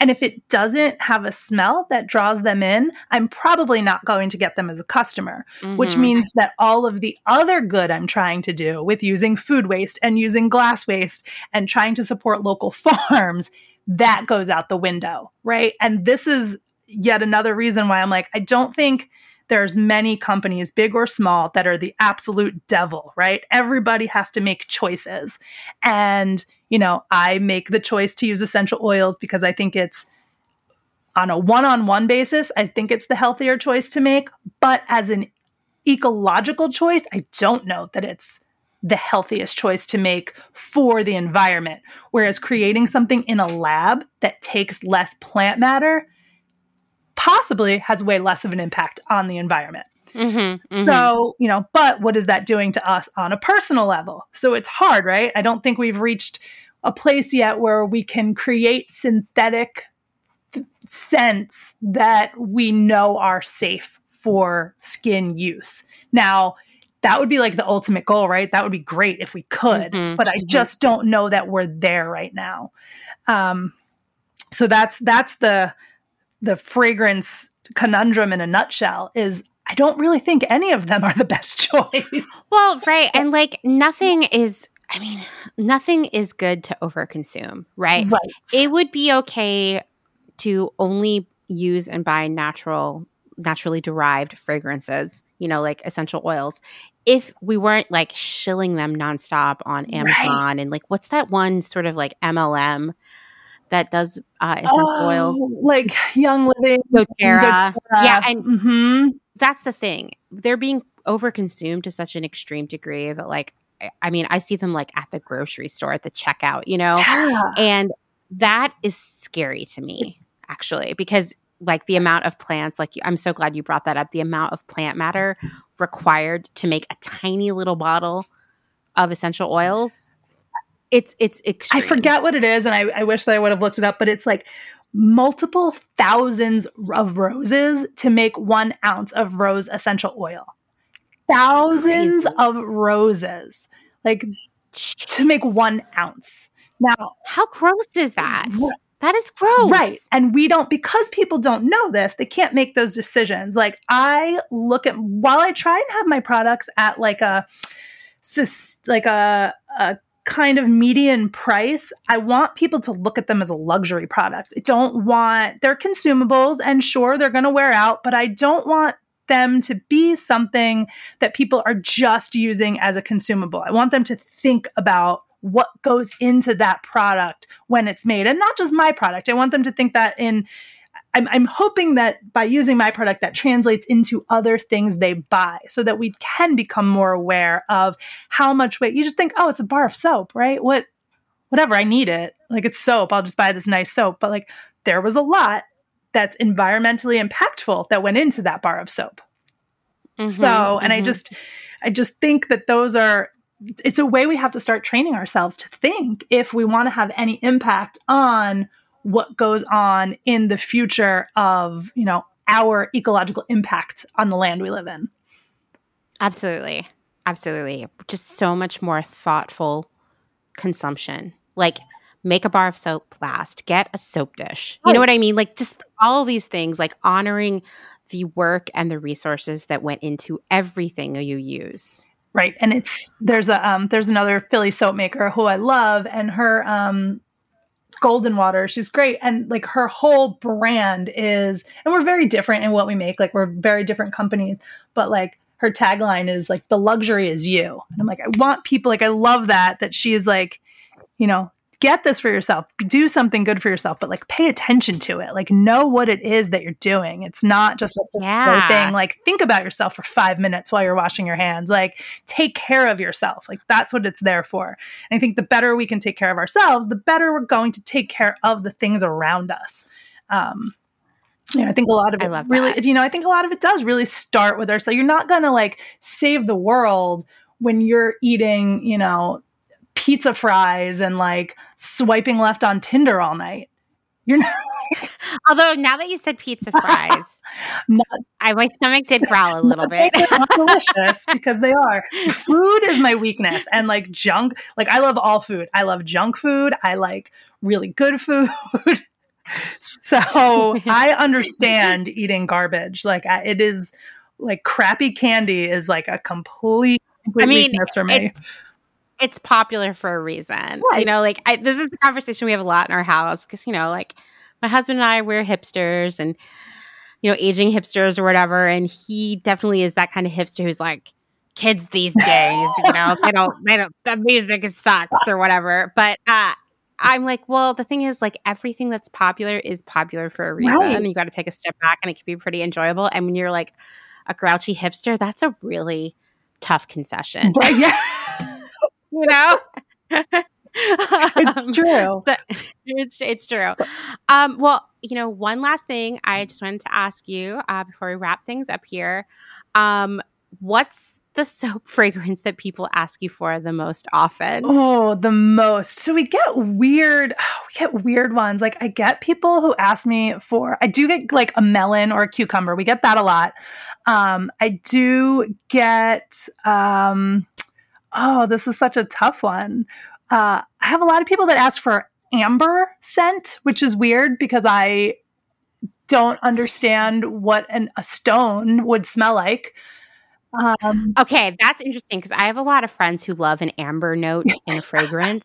And if it doesn't have a smell that draws them in, I'm probably not going to get them as a customer, which Mhm. means that all of the other good I'm trying to do with using food waste and using glass waste and trying to support local <laughs> farms, that goes out the window, right? And this is yet another reason why I'm like, I don't think there's many companies, big or small, that are the absolute devil, right? Everybody has to make choices. And, you know, I make the choice to use essential oils because I think it's on a one on one basis, I think it's the healthier choice to make. But as an ecological choice, I don't know that it's the healthiest choice to make for the environment. Whereas creating something in a lab that takes less plant matter possibly has way less of an impact on the environment. Mm-hmm, So, you know, but what is that doing to us on a personal level? So it's hard, right? I don't think we've reached a place yet where we can create synthetic th- scents that we know are safe for skin use. Now, that would be like the ultimate goal, right? That would be great if we could, Mhm, but I mhm. just don't know that we're there right now. Um, so that's that's the the fragrance conundrum in a nutshell is I don't really think any of them are the best <laughs> choice. Well, right. And like nothing is, I mean, nothing is good to overconsume, right? Right. It would be okay to only use and buy natural, naturally derived fragrances, you know, like essential oils, if we weren't like shilling them nonstop on Amazon and like, what's that one sort of like MLM that does uh, essential oils? Oh, like Young Living, doTERRA. Yeah, and Mhm. that's the thing. They're being overconsumed to such an extreme degree that, like, I- I mean, I see them like at the grocery store at the checkout, you know, Yeah. and that is scary to me actually because like the amount of plants like i'm so glad you brought that up the amount of plant matter required to make a tiny little bottle of essential oils it's it's extreme. I forget what it is, and I, I wish that I would have looked it up, but it's like multiple thousands of roses to make one ounce of rose essential oil. Thousands of roses, like to make one ounce. Now, how gross is that? That is gross. Right. And we don't, because people don't know this, they can't make those decisions. Like, I look at, while I try and have my products at like a, like a, a kind of median price, I want people to look at them as a luxury product. I don't want, they're consumables and sure, they're going to wear out, but I don't want them to be something that people are just using as a consumable. I want them to think about what goes into that product when it's made and not just my product. I want them to think that in I'm, I'm hoping that by using my product that translates into other things they buy so that we can become more aware of how much weight. You just think oh it's a bar of soap right? What whatever i need it. Like it's soap. I'll just buy this nice soap. But like there was a lot that's environmentally impactful that went into that bar of soap. Mhm, so and i mhm. just i just think that those are it's a way we have to start training ourselves to think if we want to have any impact on what goes on in the future of you know our ecological impact on the land we live in Absolutely. Absolutely. Just so much more thoughtful consumption. Like make a bar of soap last, get a soap dish. You know what I mean? Like just all these things, like honoring the work and the resources that went into everything you use. right and it's there's a um there's another philly soap maker who i love and her um golden water. She's great. And like her whole brand is and we're very different in what we make. Like we're very different companies but like her tagline is like the luxury is you. And i'm like i want people like i love that that she is like you know get this for yourself do something good for yourself but like pay attention to it like know what it is that you're doing it's not just a Yeah. thing like think about yourself for five minutes while you're washing your hands like take care of yourself like that's what it's there for and i think the better we can take care of ourselves the better we're going to take care of the things around us um Yeah, I think a lot of it really, that. you know, I think a lot of it does really start with our. So you're not gonna like save the world when you're eating, you know, pizza fries and like swiping left on Tinder all night. You're not, <laughs> Although now that you said pizza fries, <laughs> not I my stomach did growl a little bit. Delicious <laughs> because they are. Food is my weakness, and like junk. Like I love all food. I love junk food. I like really good food. so I understand eating garbage. Like I, it is like crappy candy is like a complete, complete I mean, weakness for me. it's it's popular for a reason. Right. You know, like I, this is a conversation we have a lot in our house because you know, like my husband and I, we're hipsters and you know, aging hipsters or whatever, and he definitely is that kind of hipster who's like. Kids these days, you know, they don't, <laughs> they don't, the music sucks or whatever. But uh, I'm like, well, the thing is, like, everything that's popular is popular for a reason. Right. You got to take a step back, and it can be pretty enjoyable. And when you're like a grouchy hipster, that's a really tough concession. Yeah, <laughs> <laughs> you know <laughs> it's Um, true. so- it's it's true um well you know one last thing i just wanted to ask you uh, before we wrap things up here um what's the soap <laughs> fragrance that people ask you for the most often Oh, the most. So we get weird, <sighs> we get weird ones. Like I get people who ask me for, I do get like a melon or a cucumber. We get that a lot. Um, I do get, um, oh, this is such a tough one. Uh, I have a lot of people that ask for amber scent, which is weird because I don't understand what an, a stone would smell like. Um, Okay, that's interesting because I have a lot of friends who love an amber note <laughs> in a fragrance.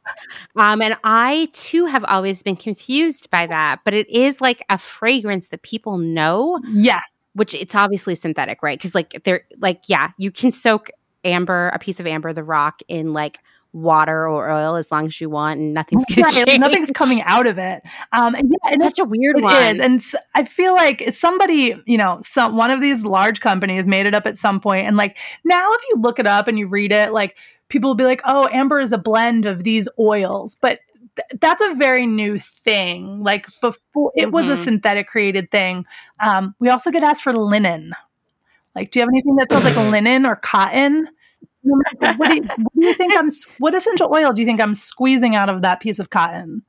Um, and I too have always been confused by that, but it is like a fragrance that people know, yes. which it's obviously synthetic, right? Because like they're like, yeah, you can soak amber, a piece of amber, the rock in like water or oil as long as you want, and nothing's Right, <laughs> nothing's coming out of it. Um, and yeah, It's such a weird It one. is, and I feel like somebody, you know, some one of these large companies made it up at some point, and like now, if you look it up and you read it, like people will be like, "Oh, amber is a blend of these oils," but th- that's a very new thing. Like before, it was a Mhm. synthetic created thing. Um, we also get asked for linen. Like, do you have anything that smells like linen or cotton? And I'm like, What do, you, what do you think I'm? What essential oil do you think I'm squeezing out of that piece of cotton?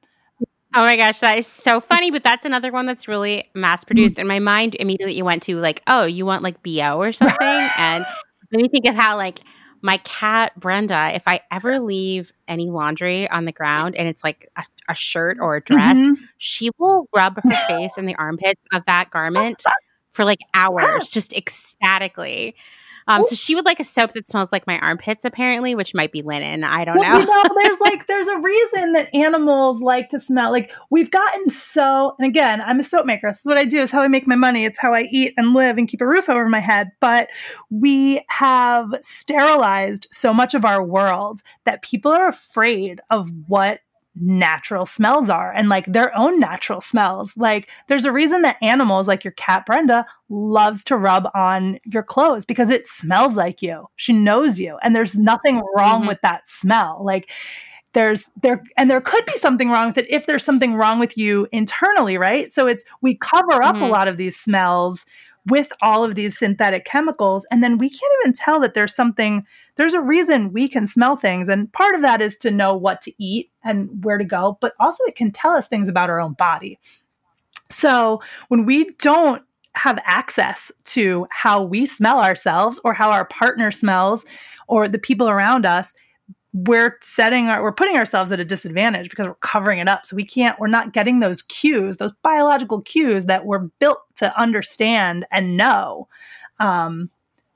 Oh my gosh, that is so <laughs> funny. But that's another one that's really mass produced. And my mind immediately went to like, oh, you want like BO or something? <laughs> and let me think of how like my cat Brenda, if I ever leave any laundry on the ground and it's like a, a shirt or a dress, Mhm. she will rub her face in the armpits of that garment <laughs> for like hours, just ecstatically. Um, so she would like a soap that smells like my armpits, apparently, which might be linen. I don't Well, know. you know, there's <laughs> like there's a reason that animals like to smell. Like we've gotten so, and again, I'm a soap maker. This is what I do. It's how I make my money. It's how I eat and live and keep a roof over my head. But we have sterilized so much of our world that people are afraid of what natural smells are and like their own natural smells. Like there's a reason that animals like your cat Brenda loves to rub on your clothes because it smells like you. She knows you and there's nothing wrong Mhm. with that smell. Like there's there and there could be something wrong with it if there's something wrong with you internally, right? So it's we cover up a Mhm. lot of these smells with all of these synthetic chemicals and then we can't even tell that there's something there's a reason we can smell things. And part of that is to know what to eat and where to go but also it can tell us things about our own body. So when we don't have access to how we smell ourselves or how our partner smells or the people around us we're setting our we're putting ourselves at a disadvantage because we're covering it up. So we can't we're not getting those cues those biological cues that we're built to understand and know um,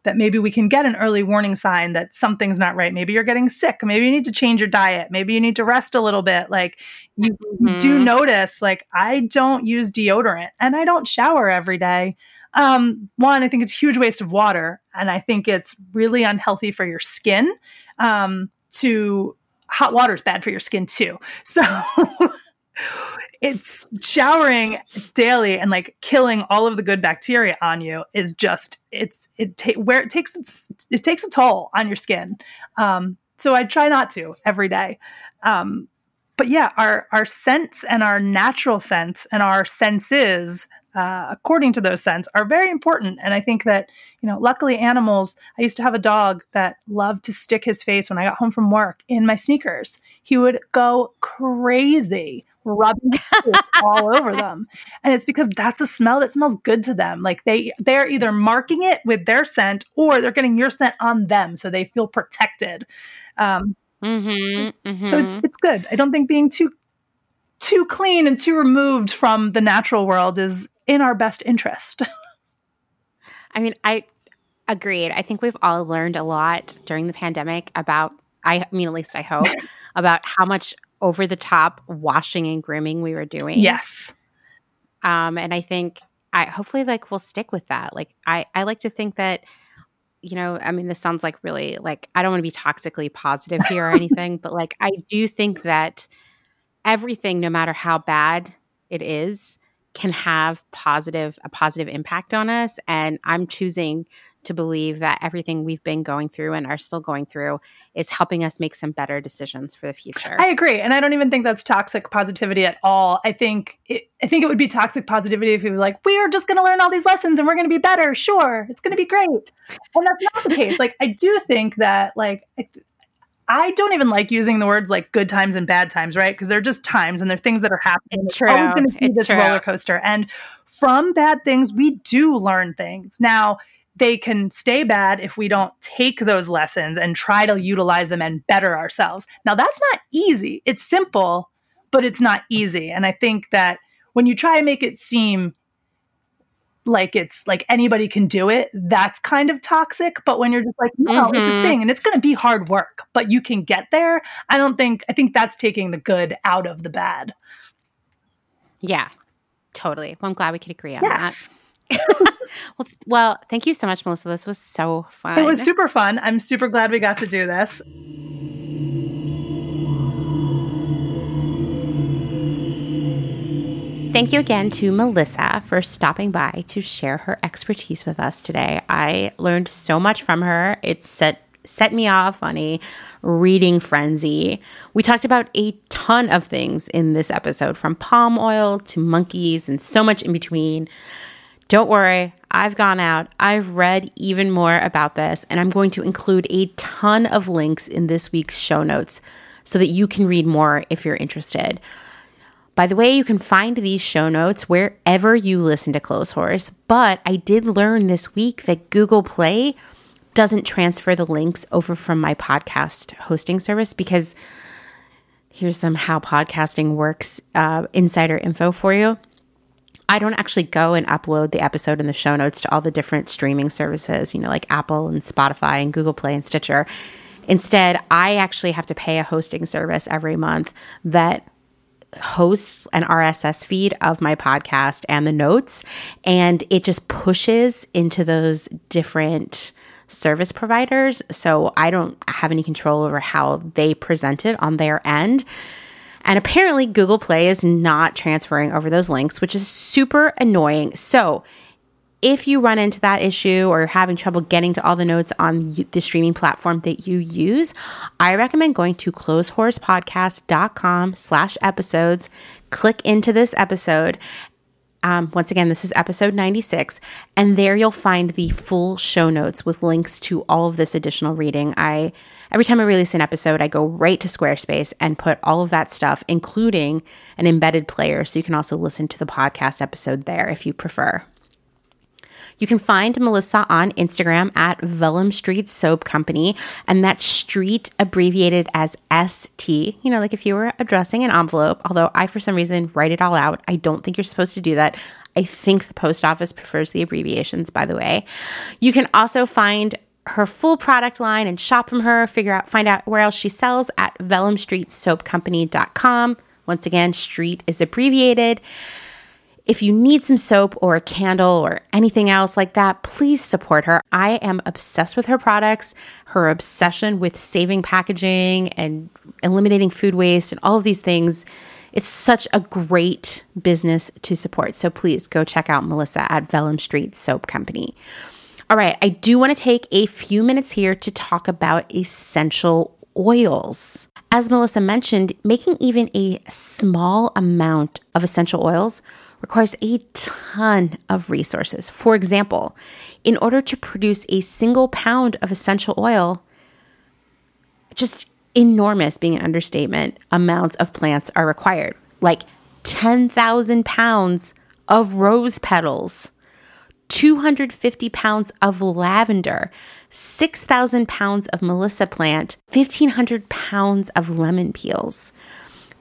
that maybe we can get an early warning sign that something's not right. Maybe you're getting sick. Maybe you need to change your diet. Maybe you need to rest a little bit. Like you you do notice like i don't use deodorant and i don't shower every day. Um, one i think it's a huge waste of water and i think it's really unhealthy for your skin. Um, to hot water is bad for your skin too. So <laughs> it's showering daily and like killing all of the good bacteria on you is just it's it ta- where it takes its, it takes a toll on your skin. Um, so i try not to every day. Um, but yeah our our sense and our natural sense and our senses uh, according to those scents are very important. And I think that, you know, luckily animals, I used to have a dog that loved to stick his face when I got home from work in my sneakers. He would go crazy rubbing <laughs> all over them. And it's because that's a smell that smells good to them. Like they they're either marking it with their scent or they're getting your scent on them so they feel protected. Um, Mm-hmm, mm-hmm. so it's it's good. I don't think being too too clean and too removed from the natural world is in our best interest. <laughs> I mean, I agreed. I think we've all learned a lot during the pandemic about, I mean, at least I hope, <laughs> about how much over the top washing and grooming we were doing. yes. Um, and I think I hopefully like we'll stick with that. Like I, I like to think that, you know, I mean, this sounds like really like I don't want to be toxically positive here or <laughs> anything, but like I do think that everything, no matter how bad it is, can have positive a positive impact on us. And I'm choosing to believe that everything we've been going through and are still going through is helping us make some better decisions for the future. I agree, and I don't even think that's toxic positivity at all. I think it, I think it would be toxic positivity if we were like, we are just going to learn all these lessons and we're going to be better. Sure, it's going to be great, and that's not the case. Like, I do think that like. I, I don't even like using the words like good times and bad times, right? Because they're just times and they're things that are happening. It's always true. going to be It's this true. roller coaster. And from bad things, we do learn things. Now, they can stay bad if we don't take those lessons and try to utilize them and better ourselves. Now, that's not easy. It's simple, but it's not easy. And I think that when you try to make it seem like it's like anybody can do it, that's kind of toxic. But when you're just like, no, it's a Mhm. thing and it's going to be hard work, but you can get there, I don't think, I think that's taking the good out of the bad. yeah, totally. Well, I'm glad we could agree on Yes. that. Well, th- well, thank you so much, Melissa. This was so fun. It was super fun. I'm super glad we got to do this. Thank you again to Melissa for stopping by to share her expertise with us today. I learned so much from her. It set set me off on a reading frenzy. We talked about a ton of things in this episode from palm oil to monkeys and so much in between. Don't worry, I've gone out, I've read even more about this, and I'm going to include a ton of links in this week's show notes so that you can read more if you're interested. By the way, you can find these show notes wherever you listen to Clotheshorse, but I did learn this week that Google Play doesn't transfer the links over from my podcast hosting service because here's some how podcasting works uh, insider info for you. I don't actually go and upload the episode and the show notes to all the different streaming services, you know, like Apple and Spotify and Google Play and Stitcher. Instead, I actually have to pay a hosting service every month that hosts an RSS feed of my podcast and the notes, and it just pushes into those different service providers. So I don't have any control over how they present it on their end. And apparently, Google Play is not transferring over those links, which is super annoying. So, if you run into that issue or you're having trouble getting to all the notes on the streaming platform that you use, I recommend going to clotheshorsepodcast.com slash episodes. Click into this episode. Um, once again, this is episode 96, and there you'll find the full show notes with links to all of this additional reading. I every time I release an episode, I go right to Squarespace and put all of that stuff, including an embedded player, so you can also listen to the podcast episode there if you prefer. You can find Melissa on Instagram at Vellum Street Soap Company, and that's street abbreviated as ST. You know, like if you were addressing an envelope, although I, for some reason, write it all out. I don't think you're supposed to do that. I think the post office prefers the abbreviations, by the way. You can also find her full product line and shop from her, figure out, find out where else she sells at vellumstreetsoapcompany.com. Once again, street is abbreviated. If you need some soap or a candle or anything else like that, please support her. I am obsessed with her products, her obsession with saving packaging and eliminating food waste and all of these things. It's such a great business to support. So please go check out Melissa at Vellum Street Soap Company. All right, I do want to take a few minutes here to talk about essential oils. As Melissa mentioned, making even a small amount of essential oils requires a ton of resources. For example, in order to produce a single pound of essential oil, just enormous, being an understatement, amounts of plants are required. Like 10,000 pounds of rose petals, 250 pounds of lavender, 6,000 pounds of Melissa plant, 1,500 pounds of lemon peels.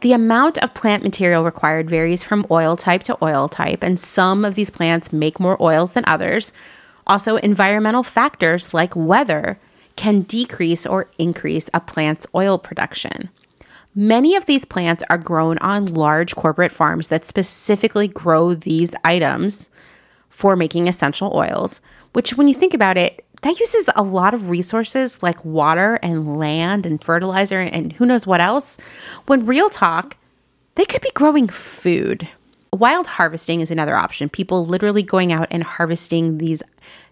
The amount of plant material required varies from oil type to oil type, and some of these plants make more oils than others. Also, environmental factors like weather can decrease or increase a plant's oil production. Many of these plants are grown on large corporate farms that specifically grow these items for making essential oils, which, when you think about it, that uses a lot of resources like water and land and fertilizer and who knows what else. When real talk, they could be growing food. Wild harvesting is another option. People literally going out and harvesting these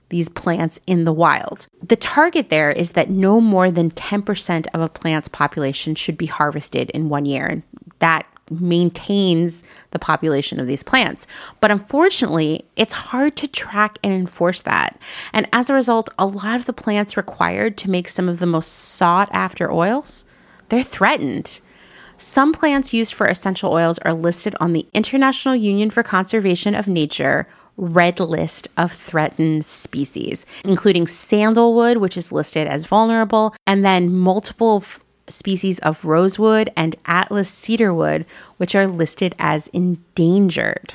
these plants in the wild. The target there is that no more than 10% of a plant's population should be harvested in one year. and That maintains the population of these plants. But unfortunately, it's hard to track and enforce that. And as a result, a lot of the plants required to make some of the most sought after oils, they're threatened. Some plants used for essential oils are listed on the International Union for Conservation of Nature red list of threatened species, including sandalwood, which is listed as vulnerable, and then multiple species of rosewood and Atlas cedarwood, which are listed as endangered.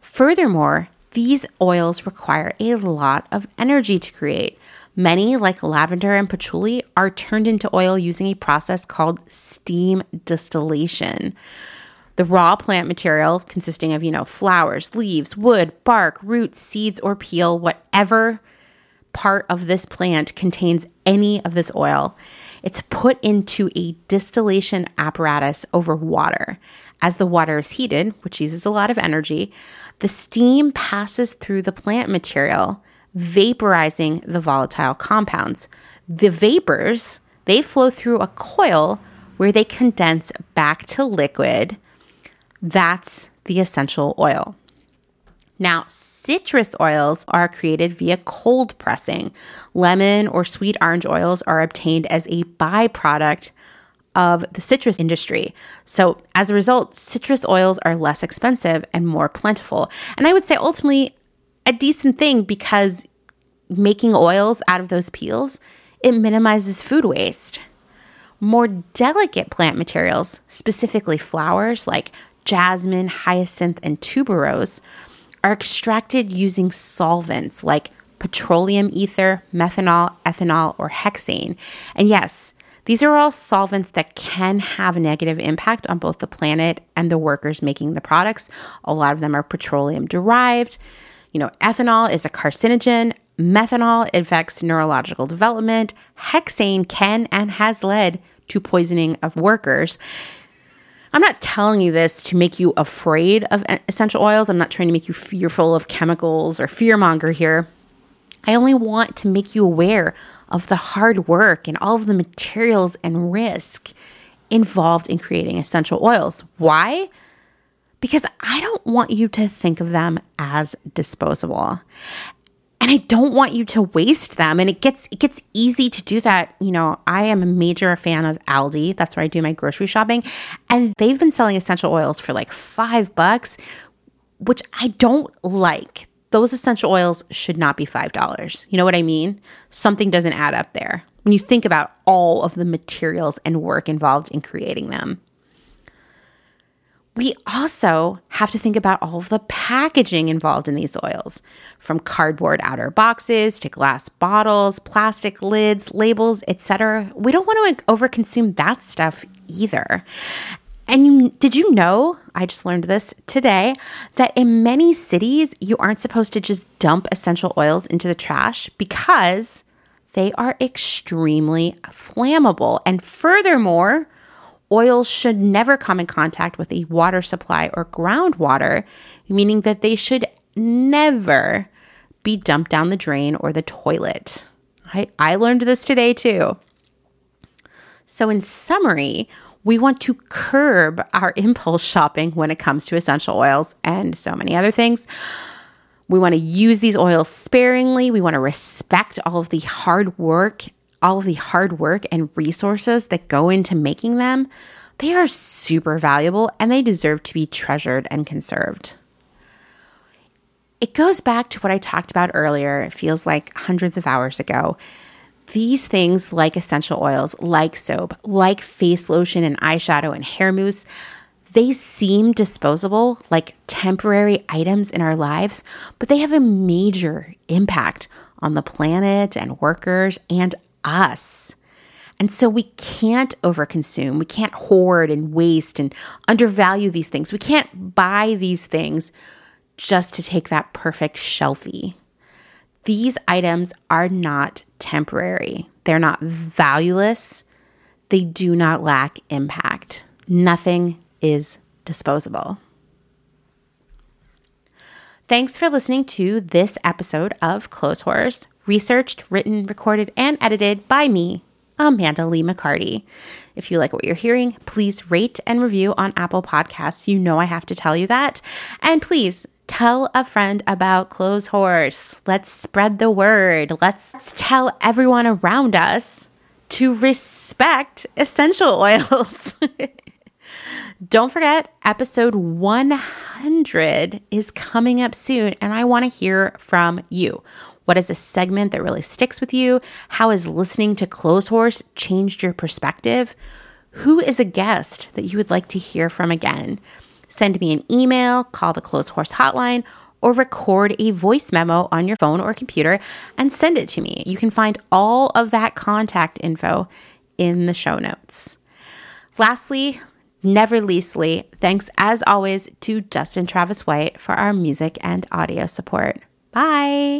Furthermore, these oils require a lot of energy to create. Many, like lavender and patchouli, are turned into oil using a process called steam distillation. The raw plant material, consisting of, you know, flowers, leaves, wood, bark, roots, seeds, or peel, whatever part of this plant contains any of this oil, it's put into a distillation apparatus over water. As the water is heated, which uses a lot of energy, the steam passes through the plant material, vaporizing the volatile compounds. The vapors, they flow through a coil where they condense back to liquid that's the essential oil. Now, citrus oils are created via cold pressing. Lemon or sweet orange oils are obtained as a byproduct of the citrus industry. So, as a result, citrus oils are less expensive and more plentiful. And I would say ultimately a decent thing because making oils out of those peels, it minimizes food waste. More delicate plant materials, specifically flowers like jasmine, hyacinth, and tuberose are extracted using solvents like petroleum ether, methanol, ethanol, or hexane. And yes, these are all solvents that can have a negative impact on both the planet and the workers making the products. A lot of them are petroleum derived. You know, ethanol is a carcinogen. Methanol affects neurological development. Hexane can and has led to poisoning of workers. I'm not telling you this to make you afraid of essential oils. I'm not trying to make you fearful of chemicals or fearmonger here. I only want to make you aware of the hard work and all of the materials and risk involved in creating essential oils. Why? Because I don't want you to think of them as disposable and I don't want you to waste them. And it gets it gets easy to do that. You know, I am a major fan of Aldi. That's where I do my grocery shopping, and they've been selling essential oils for like five bucks, which I don't like. Those essential oils should not be five dollars. You know what I mean? Something doesn't add up there when you think about all of the materials and work involved in creating them we also have to think about all of the packaging involved in these oils, from cardboard outer boxes to glass bottles, plastic lids, labels, etc. We don't want to overconsume that stuff either. And did you know, I just learned this today, that in many cities, you aren't supposed to just dump essential oils into the trash because they are extremely flammable. And furthermore, oils should never come in contact with a water supply or groundwater, meaning that they should never be dumped down the drain or the toilet. I, I learned this today too. So, in summary, we want to curb our impulse shopping when it comes to essential oils and so many other things. We want to use these oils sparingly. We want to respect all of the hard work, all of the hard work and resources that go into making them. They are super valuable and they deserve to be treasured and conserved. It goes back to what I talked about earlier. It feels like hundreds of hours ago. These things, like essential oils, like soap, like face lotion and eyeshadow and hair mousse, they seem disposable, like temporary items in our lives, but they have a major impact on the planet and workers and us. And so we can't overconsume. We can't hoard and waste and undervalue these things. We can't buy these things just to take that perfect shelfie. These items are not temporary, they're not valueless, they do not lack impact. Nothing is disposable. Thanks for listening to this episode of Clotheshorse, researched, written, recorded, and edited by me, Amanda Lee McCarty. If you like what you're hearing, please rate and review on Apple Podcasts. You know I have to tell you that. And please tell a friend about Clotheshorse. Let's spread the word. Let's tell everyone around us to respect essential <laughs> oils. Don't forget, episode 100 is coming up soon, and I want to hear from you. What is a segment that really sticks with you? How has listening to Clotheshorse changed your perspective? Who is a guest that you would like to hear from again? Send me an email, call the Clotheshorse hotline, or record a voice memo on your phone or computer and send it to me. You can find all of that contact info in the show notes. Lastly, Never leastly, thanks as always to Justin Travis White for our music and audio support. Bye.